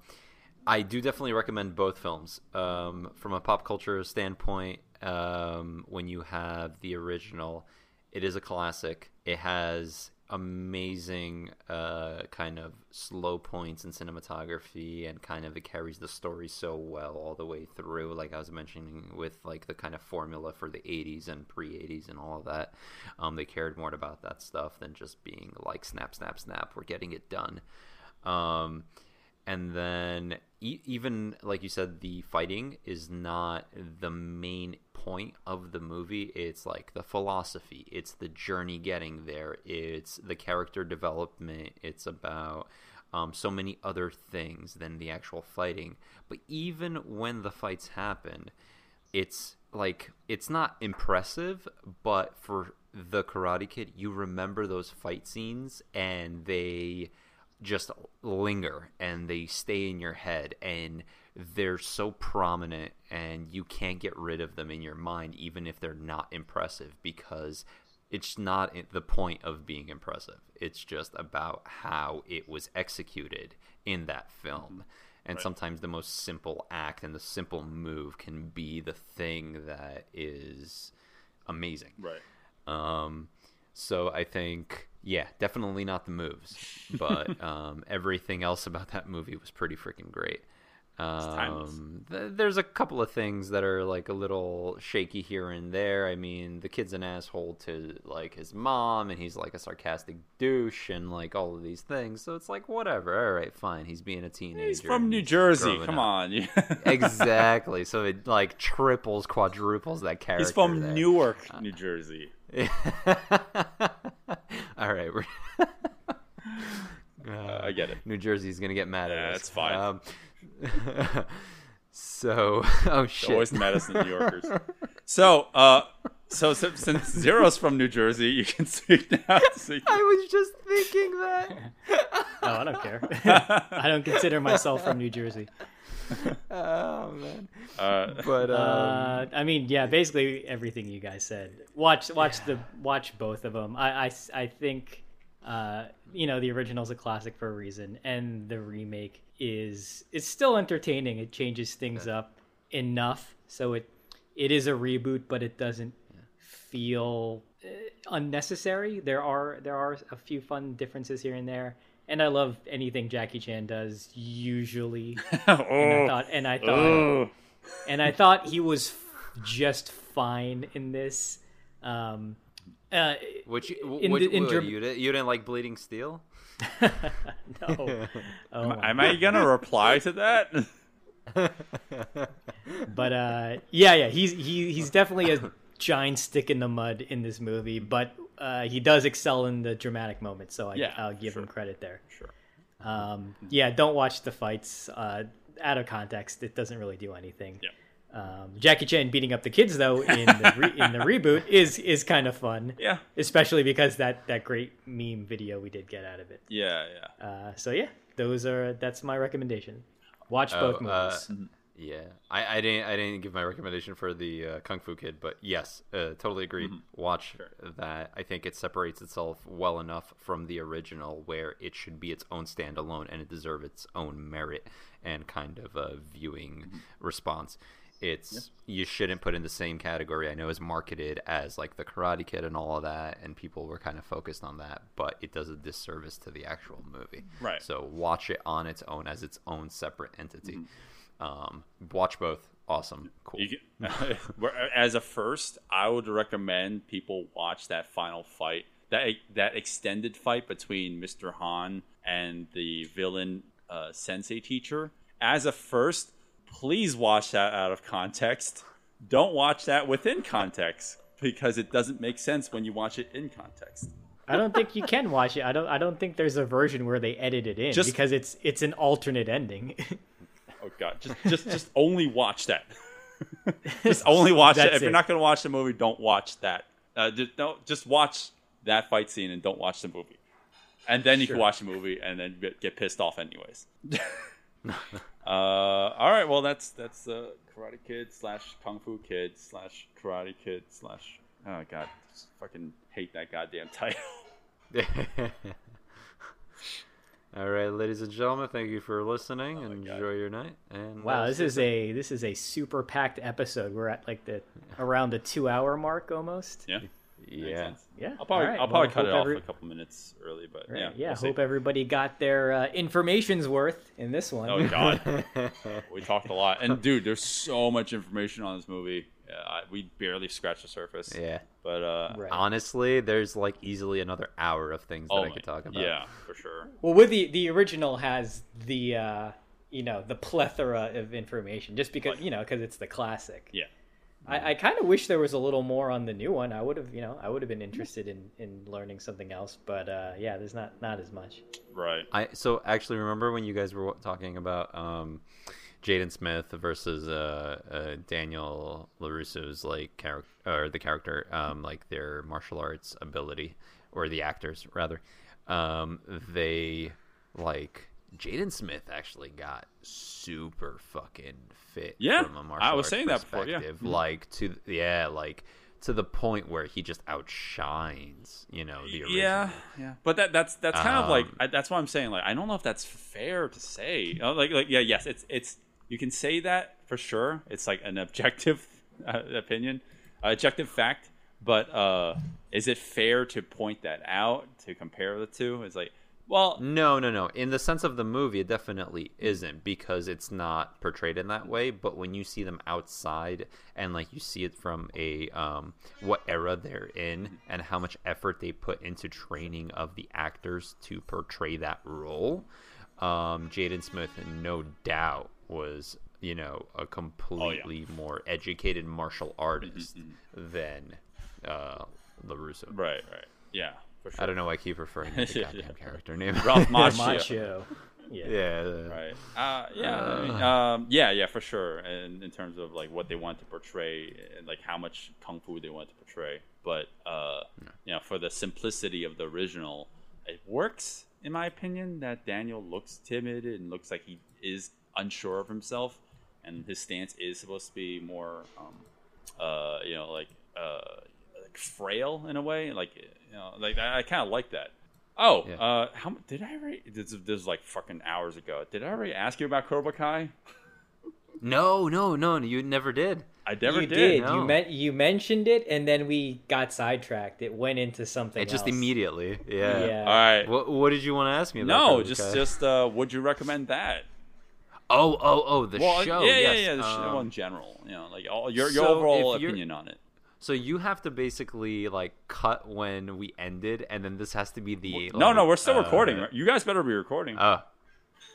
I do definitely recommend both films. Um, from a pop culture standpoint, um, when you have the original, it is a classic. It has amazing uh, kind of slow points in cinematography and kind of it carries the story so well all the way through like i was mentioning with like the kind of formula for the 80s and pre-80s and all of that. Um, they cared more about that stuff than just being like snap snap snap we're getting it done. Um, and then even like you said the fighting is not the main point of the movie. It's like the philosophy. It's the journey getting there. It's the character development. It's about um, so many other things than the actual fighting. But even when the fights happen it's like it's not impressive but for the karate kid you remember those fight scenes and they just linger and they stay in your head and they're so prominent and you can't get rid of them in your mind even if they're not impressive because it's not the point of being impressive. It's just about how it was executed in that film. And sometimes the most simple act and the simple move can be the thing that is amazing. Right. um, so I think, yeah, definitely not the moves, but <laughs> um, everything else about that movie was pretty freaking great. Um, th- there's a couple of things that are like a little shaky here and there. I mean, the kid's an asshole to like his mom, and he's like a sarcastic douche, and like all of these things. So it's like whatever. All right, fine. He's being a teenager. He's from New he's Jersey. Come up. on. <laughs> exactly. So it like triples, quadruples that character. He's from there. Newark, New Jersey. <laughs> All right, we're <laughs> Uh, I get it. New Jersey is gonna get mad at Yeah, us. That's fine. Um, <laughs> so, <laughs> oh shit. Always mad at New Yorkers. So, uh, so, so since Zero's from New Jersey, you can speak now. So I was just thinking that. Oh, I don't care. I don't consider myself from New Jersey. <laughs> Oh man. uh, But um, Uh, I mean, yeah, basically everything you guys said. Watch, watch the watch both of them. I, I, I think, uh, you know, the original's a classic for a reason, and the remake is it's still entertaining. It changes things up enough, so it it is a reboot, but it doesn't feel uh, unnecessary. There are there are a few fun differences here and there. And I love anything Jackie Chan does usually. <laughs> And I thought, and I thought, and I thought he was f- just fine in this. Um, uh, which you- in which, the- in what, Germ- you, didn't, you didn't like Bleeding Steel? <laughs> no, <laughs> oh my. am I gonna reply to that? but uh, yeah, yeah, he's he, he's definitely a giant stick in the mud in this movie, but uh, he does excel in the dramatic moments, so I, Yeah, I'll give sure. him credit there. Sure. Um, yeah, don't watch the fights uh, out of context; it doesn't really do anything. Yeah. Um, Jackie Chan beating up the kids though in the <laughs> re- in the reboot is is kind of fun. Yeah. especially because that that great meme video we did get out of it. Yeah, yeah. Uh, so yeah, those are that's my recommendation. Watch both Oh, uh, movies. Yeah, I, I didn't I didn't give my recommendation for the uh, Kung Fu Kid, but yes, uh, totally agree. Watch that. I think it separates itself well enough from the original, where it should be its own standalone and it deserves its own merit and kind of a viewing response. It's you shouldn't put in the same category. I know it's marketed as like the Karate Kid and all of that, and people were kind of focused on that, but it does a disservice to the actual movie. Right. So watch it on its own as its own separate entity. Um, watch both. Awesome. Cool. You can, <laughs> as a first, I would recommend people watch that final fight, that that extended fight between Mr. Han and the villain uh, sensei teacher. As a first, please watch that out of context. Don't watch that within context because it doesn't make sense when you watch it in context. I don't think you can watch it. I don't. I don't think there's a version where they edit it in Just- because it's it's an alternate ending. <laughs> Oh god, just just just only watch that. <laughs> just only watch it. That's If you're it. not going to watch the movie, don't watch that. Uh, just don't just watch that fight scene and don't watch the movie. And then you can watch the movie and then get- get pissed off anyways. <laughs> uh, all right, well that's that's uh, Karate Kid slash Kung Fu Kid slash Karate Kid slash oh god, just fucking hate that goddamn title. <laughs> All right, ladies and gentlemen, thank you for listening and enjoy your night. And wow, uh, this is a this is a super packed episode. We're at like the around the two hour mark almost. Yeah, yeah. Yeah, I'll probably all right. I'll probably Well, cut it hope off every- a couple minutes early, but Right, yeah, yeah. we'll see. hope everybody got their uh, information's worth in this one. Oh god, <laughs> we talked a lot, and dude, there's so much information on this movie. Yeah, I, we barely scratched the surface. Yeah. but uh, Right. Honestly, there's like easily another hour of things that oh I could talk about. Yeah, for sure. Well, with the the original has the uh, you know the plethora of information just because you know because it's the classic. Yeah, I, I kind of wish there was a little more on the new one. I would have you know I would have been interested in in learning something else, but uh, yeah, there's not not as much. right. I so actually remember when you guys were talking about um, Jaden Smith versus uh, uh, Daniel Larusso's like character or the character um, like their martial arts ability or the actors rather. Um, they like Jaden Smith actually got super fucking fit. Yeah, from a martial I was arts saying that before, yeah. perspective. Mhm. Like to yeah, like to the point where he just outshines you know the original. Yeah, yeah. But that that's that's kind of like Um, I, that's what I'm saying. Like I don't know if that's fair to say. Know, like like yeah, yes, it's it's you can say that for sure. It's like an objective <laughs> uh, opinion, objective fact. But uh, is it fair to point that out to compare the two? It's like well, No, no, no. In the sense of the movie, it definitely isn't because it's not portrayed in that way. But when you see them outside and like you see it from a um, what era they're in and how much effort they put into training of the actors to portray that role, um, Jaden Smith, no doubt, was you know a completely more educated martial artist than uh, Larusso. right, right, yeah, for sure. I don't know why I keep referring to the <laughs> Yeah. goddamn character name. Ralph <laughs> Macho. Macchio. Yeah. Yeah. right? Uh, yeah, I mean, um, yeah, yeah, for sure. And in terms of like what they want to portray, and like how much kung fu they want to portray, but uh, you know, for the simplicity of the original, it works in my opinion. That Daniel looks timid and looks like he is unsure of himself, and his stance is supposed to be more, um, uh, you know, like uh, like frail in a way. Like you know, like I, I kind of like that. Oh, Yeah. uh, how did I already? This, is- this is like fucking hours ago. Did I already ask you about Cobra Kai? <laughs> No, no, no, you never did. I never you did. did. no. You meant you mentioned it, and then we got sidetracked. It went into something. It just else. immediately. Yeah. Yeah. All right. What, what did you want to ask me about? no, Cobra just Kai? just uh, would you recommend that? Oh, oh, oh, the Well, show. yeah, yeah, yes. yeah. The show um, in general, you know, like all, your your so overall if opinion on it. So you have to basically like cut when we ended, and then this has to be the. No, like, no, we're still uh, recording. right? You guys better be recording. Oh,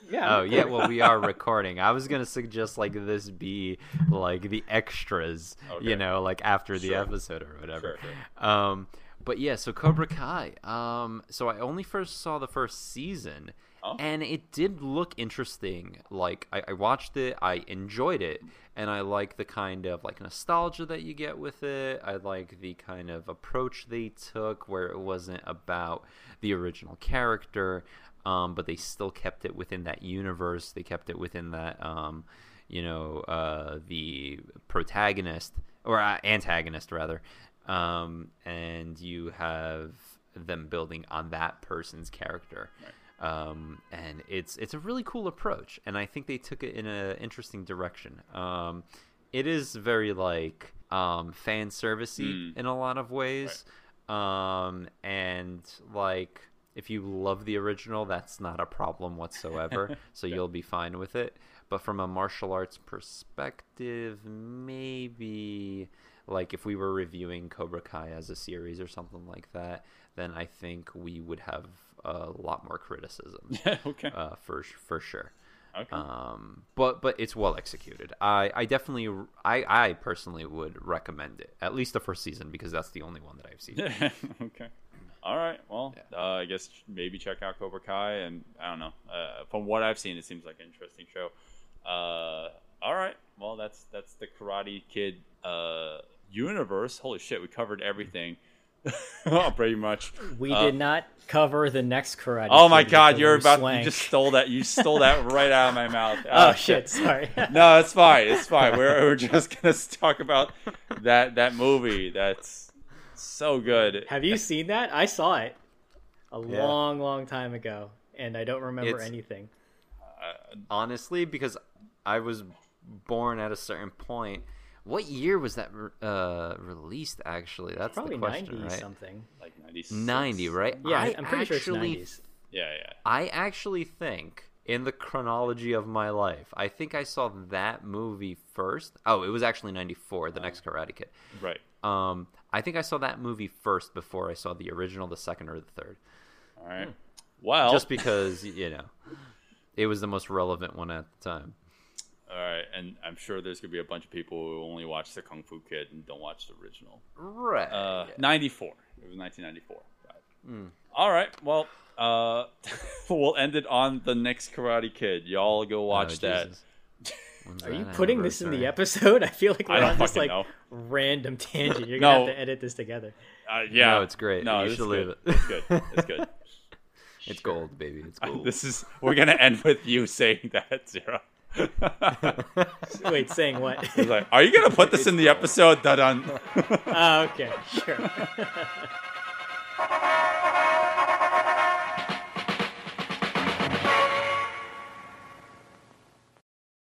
Yeah. oh yeah. Well, we are recording. I was gonna suggest like this be like the extras, Okay. you know, like after the Sure. episode or whatever. Sure, Um, but yeah, so Cobra Kai. Um, so I only first saw the first season, Oh. and it did look interesting. Like I, I watched it, I enjoyed it, and I like the kind of like nostalgia that you get with it. I like the kind of approach they took, where it wasn't about the original character, um, but they still kept it within that universe. They kept it within that, um, you know, uh, the protagonist or uh, antagonist rather, um, and you have them building on that person's character. Um, and it's it's a really cool approach, and I think they took it in an interesting direction. Um, it is very like um, fan servicey in a lot of ways, um, and like if you love the original, that's not a problem whatsoever. <laughs> so you'll be fine with it. But from a martial arts perspective, maybe like if we were reviewing Cobra Kai as a series or something like that, then I think we would have a lot more criticism. <laughs> okay. uh, for for sure. okay. Um, but but it's well executed. I, I definitely I, I personally would recommend it at least the first season because that's the only one that I've seen. <laughs> okay. All right. Well, uh, I guess maybe check out Cobra Kai, and I don't know. Uh, from what I've seen, it seems like an interesting show. Uh, all right. Well, that's that's the Karate Kid uh, universe. Holy shit, we covered everything. <laughs> oh, pretty much. We Uh, did not cover the next karate. Oh my God, you're about Swank. you just stole that. You stole that <laughs> right out of my mouth. Oh shit! Sorry. <laughs> No, it's fine. It's fine. We're, we're just gonna talk about that that movie. That's so good. Have you seen that? I saw it a long, long time ago, and I don't remember It's- anything. Honestly, because I was born at a certain point. What year was that re- uh, released? Actually, that's Probably the question, ninety right? something. Like 96. Ninety, right? Yeah, I I'm pretty sure it's actually nineties. Yeah, yeah. I actually think in the chronology of my life, I think I saw that movie first. Oh, it was actually 94, The Next Karate Kid. Right. Um, I think I saw that movie first before I saw the original, the second or the third. All right. Well, Just because, you know, it was the most relevant one at the time. All right, and I'm sure there's gonna be a bunch of people who only watch the Kung Fu Kid and don't watch the original. Right. Uh, 94. It was 1994. Right. All right. Well, uh, <laughs> we'll end it on the next Karate Kid. Y'all go watch that. Are you putting this in the episode? <laughs> I feel like we're on this like know. random tangent. You're <laughs> gonna No. have to edit this together. Uh, yeah. No, it's great. No, You it's should good. leave it. It's good. It's good. It's gold, baby. It's gold. this is. We're gonna end with you saying that, Zero. <laughs> Wait, saying what? Like, are you gonna put this in the episode? Dun. oh, ah, okay, sure. <laughs>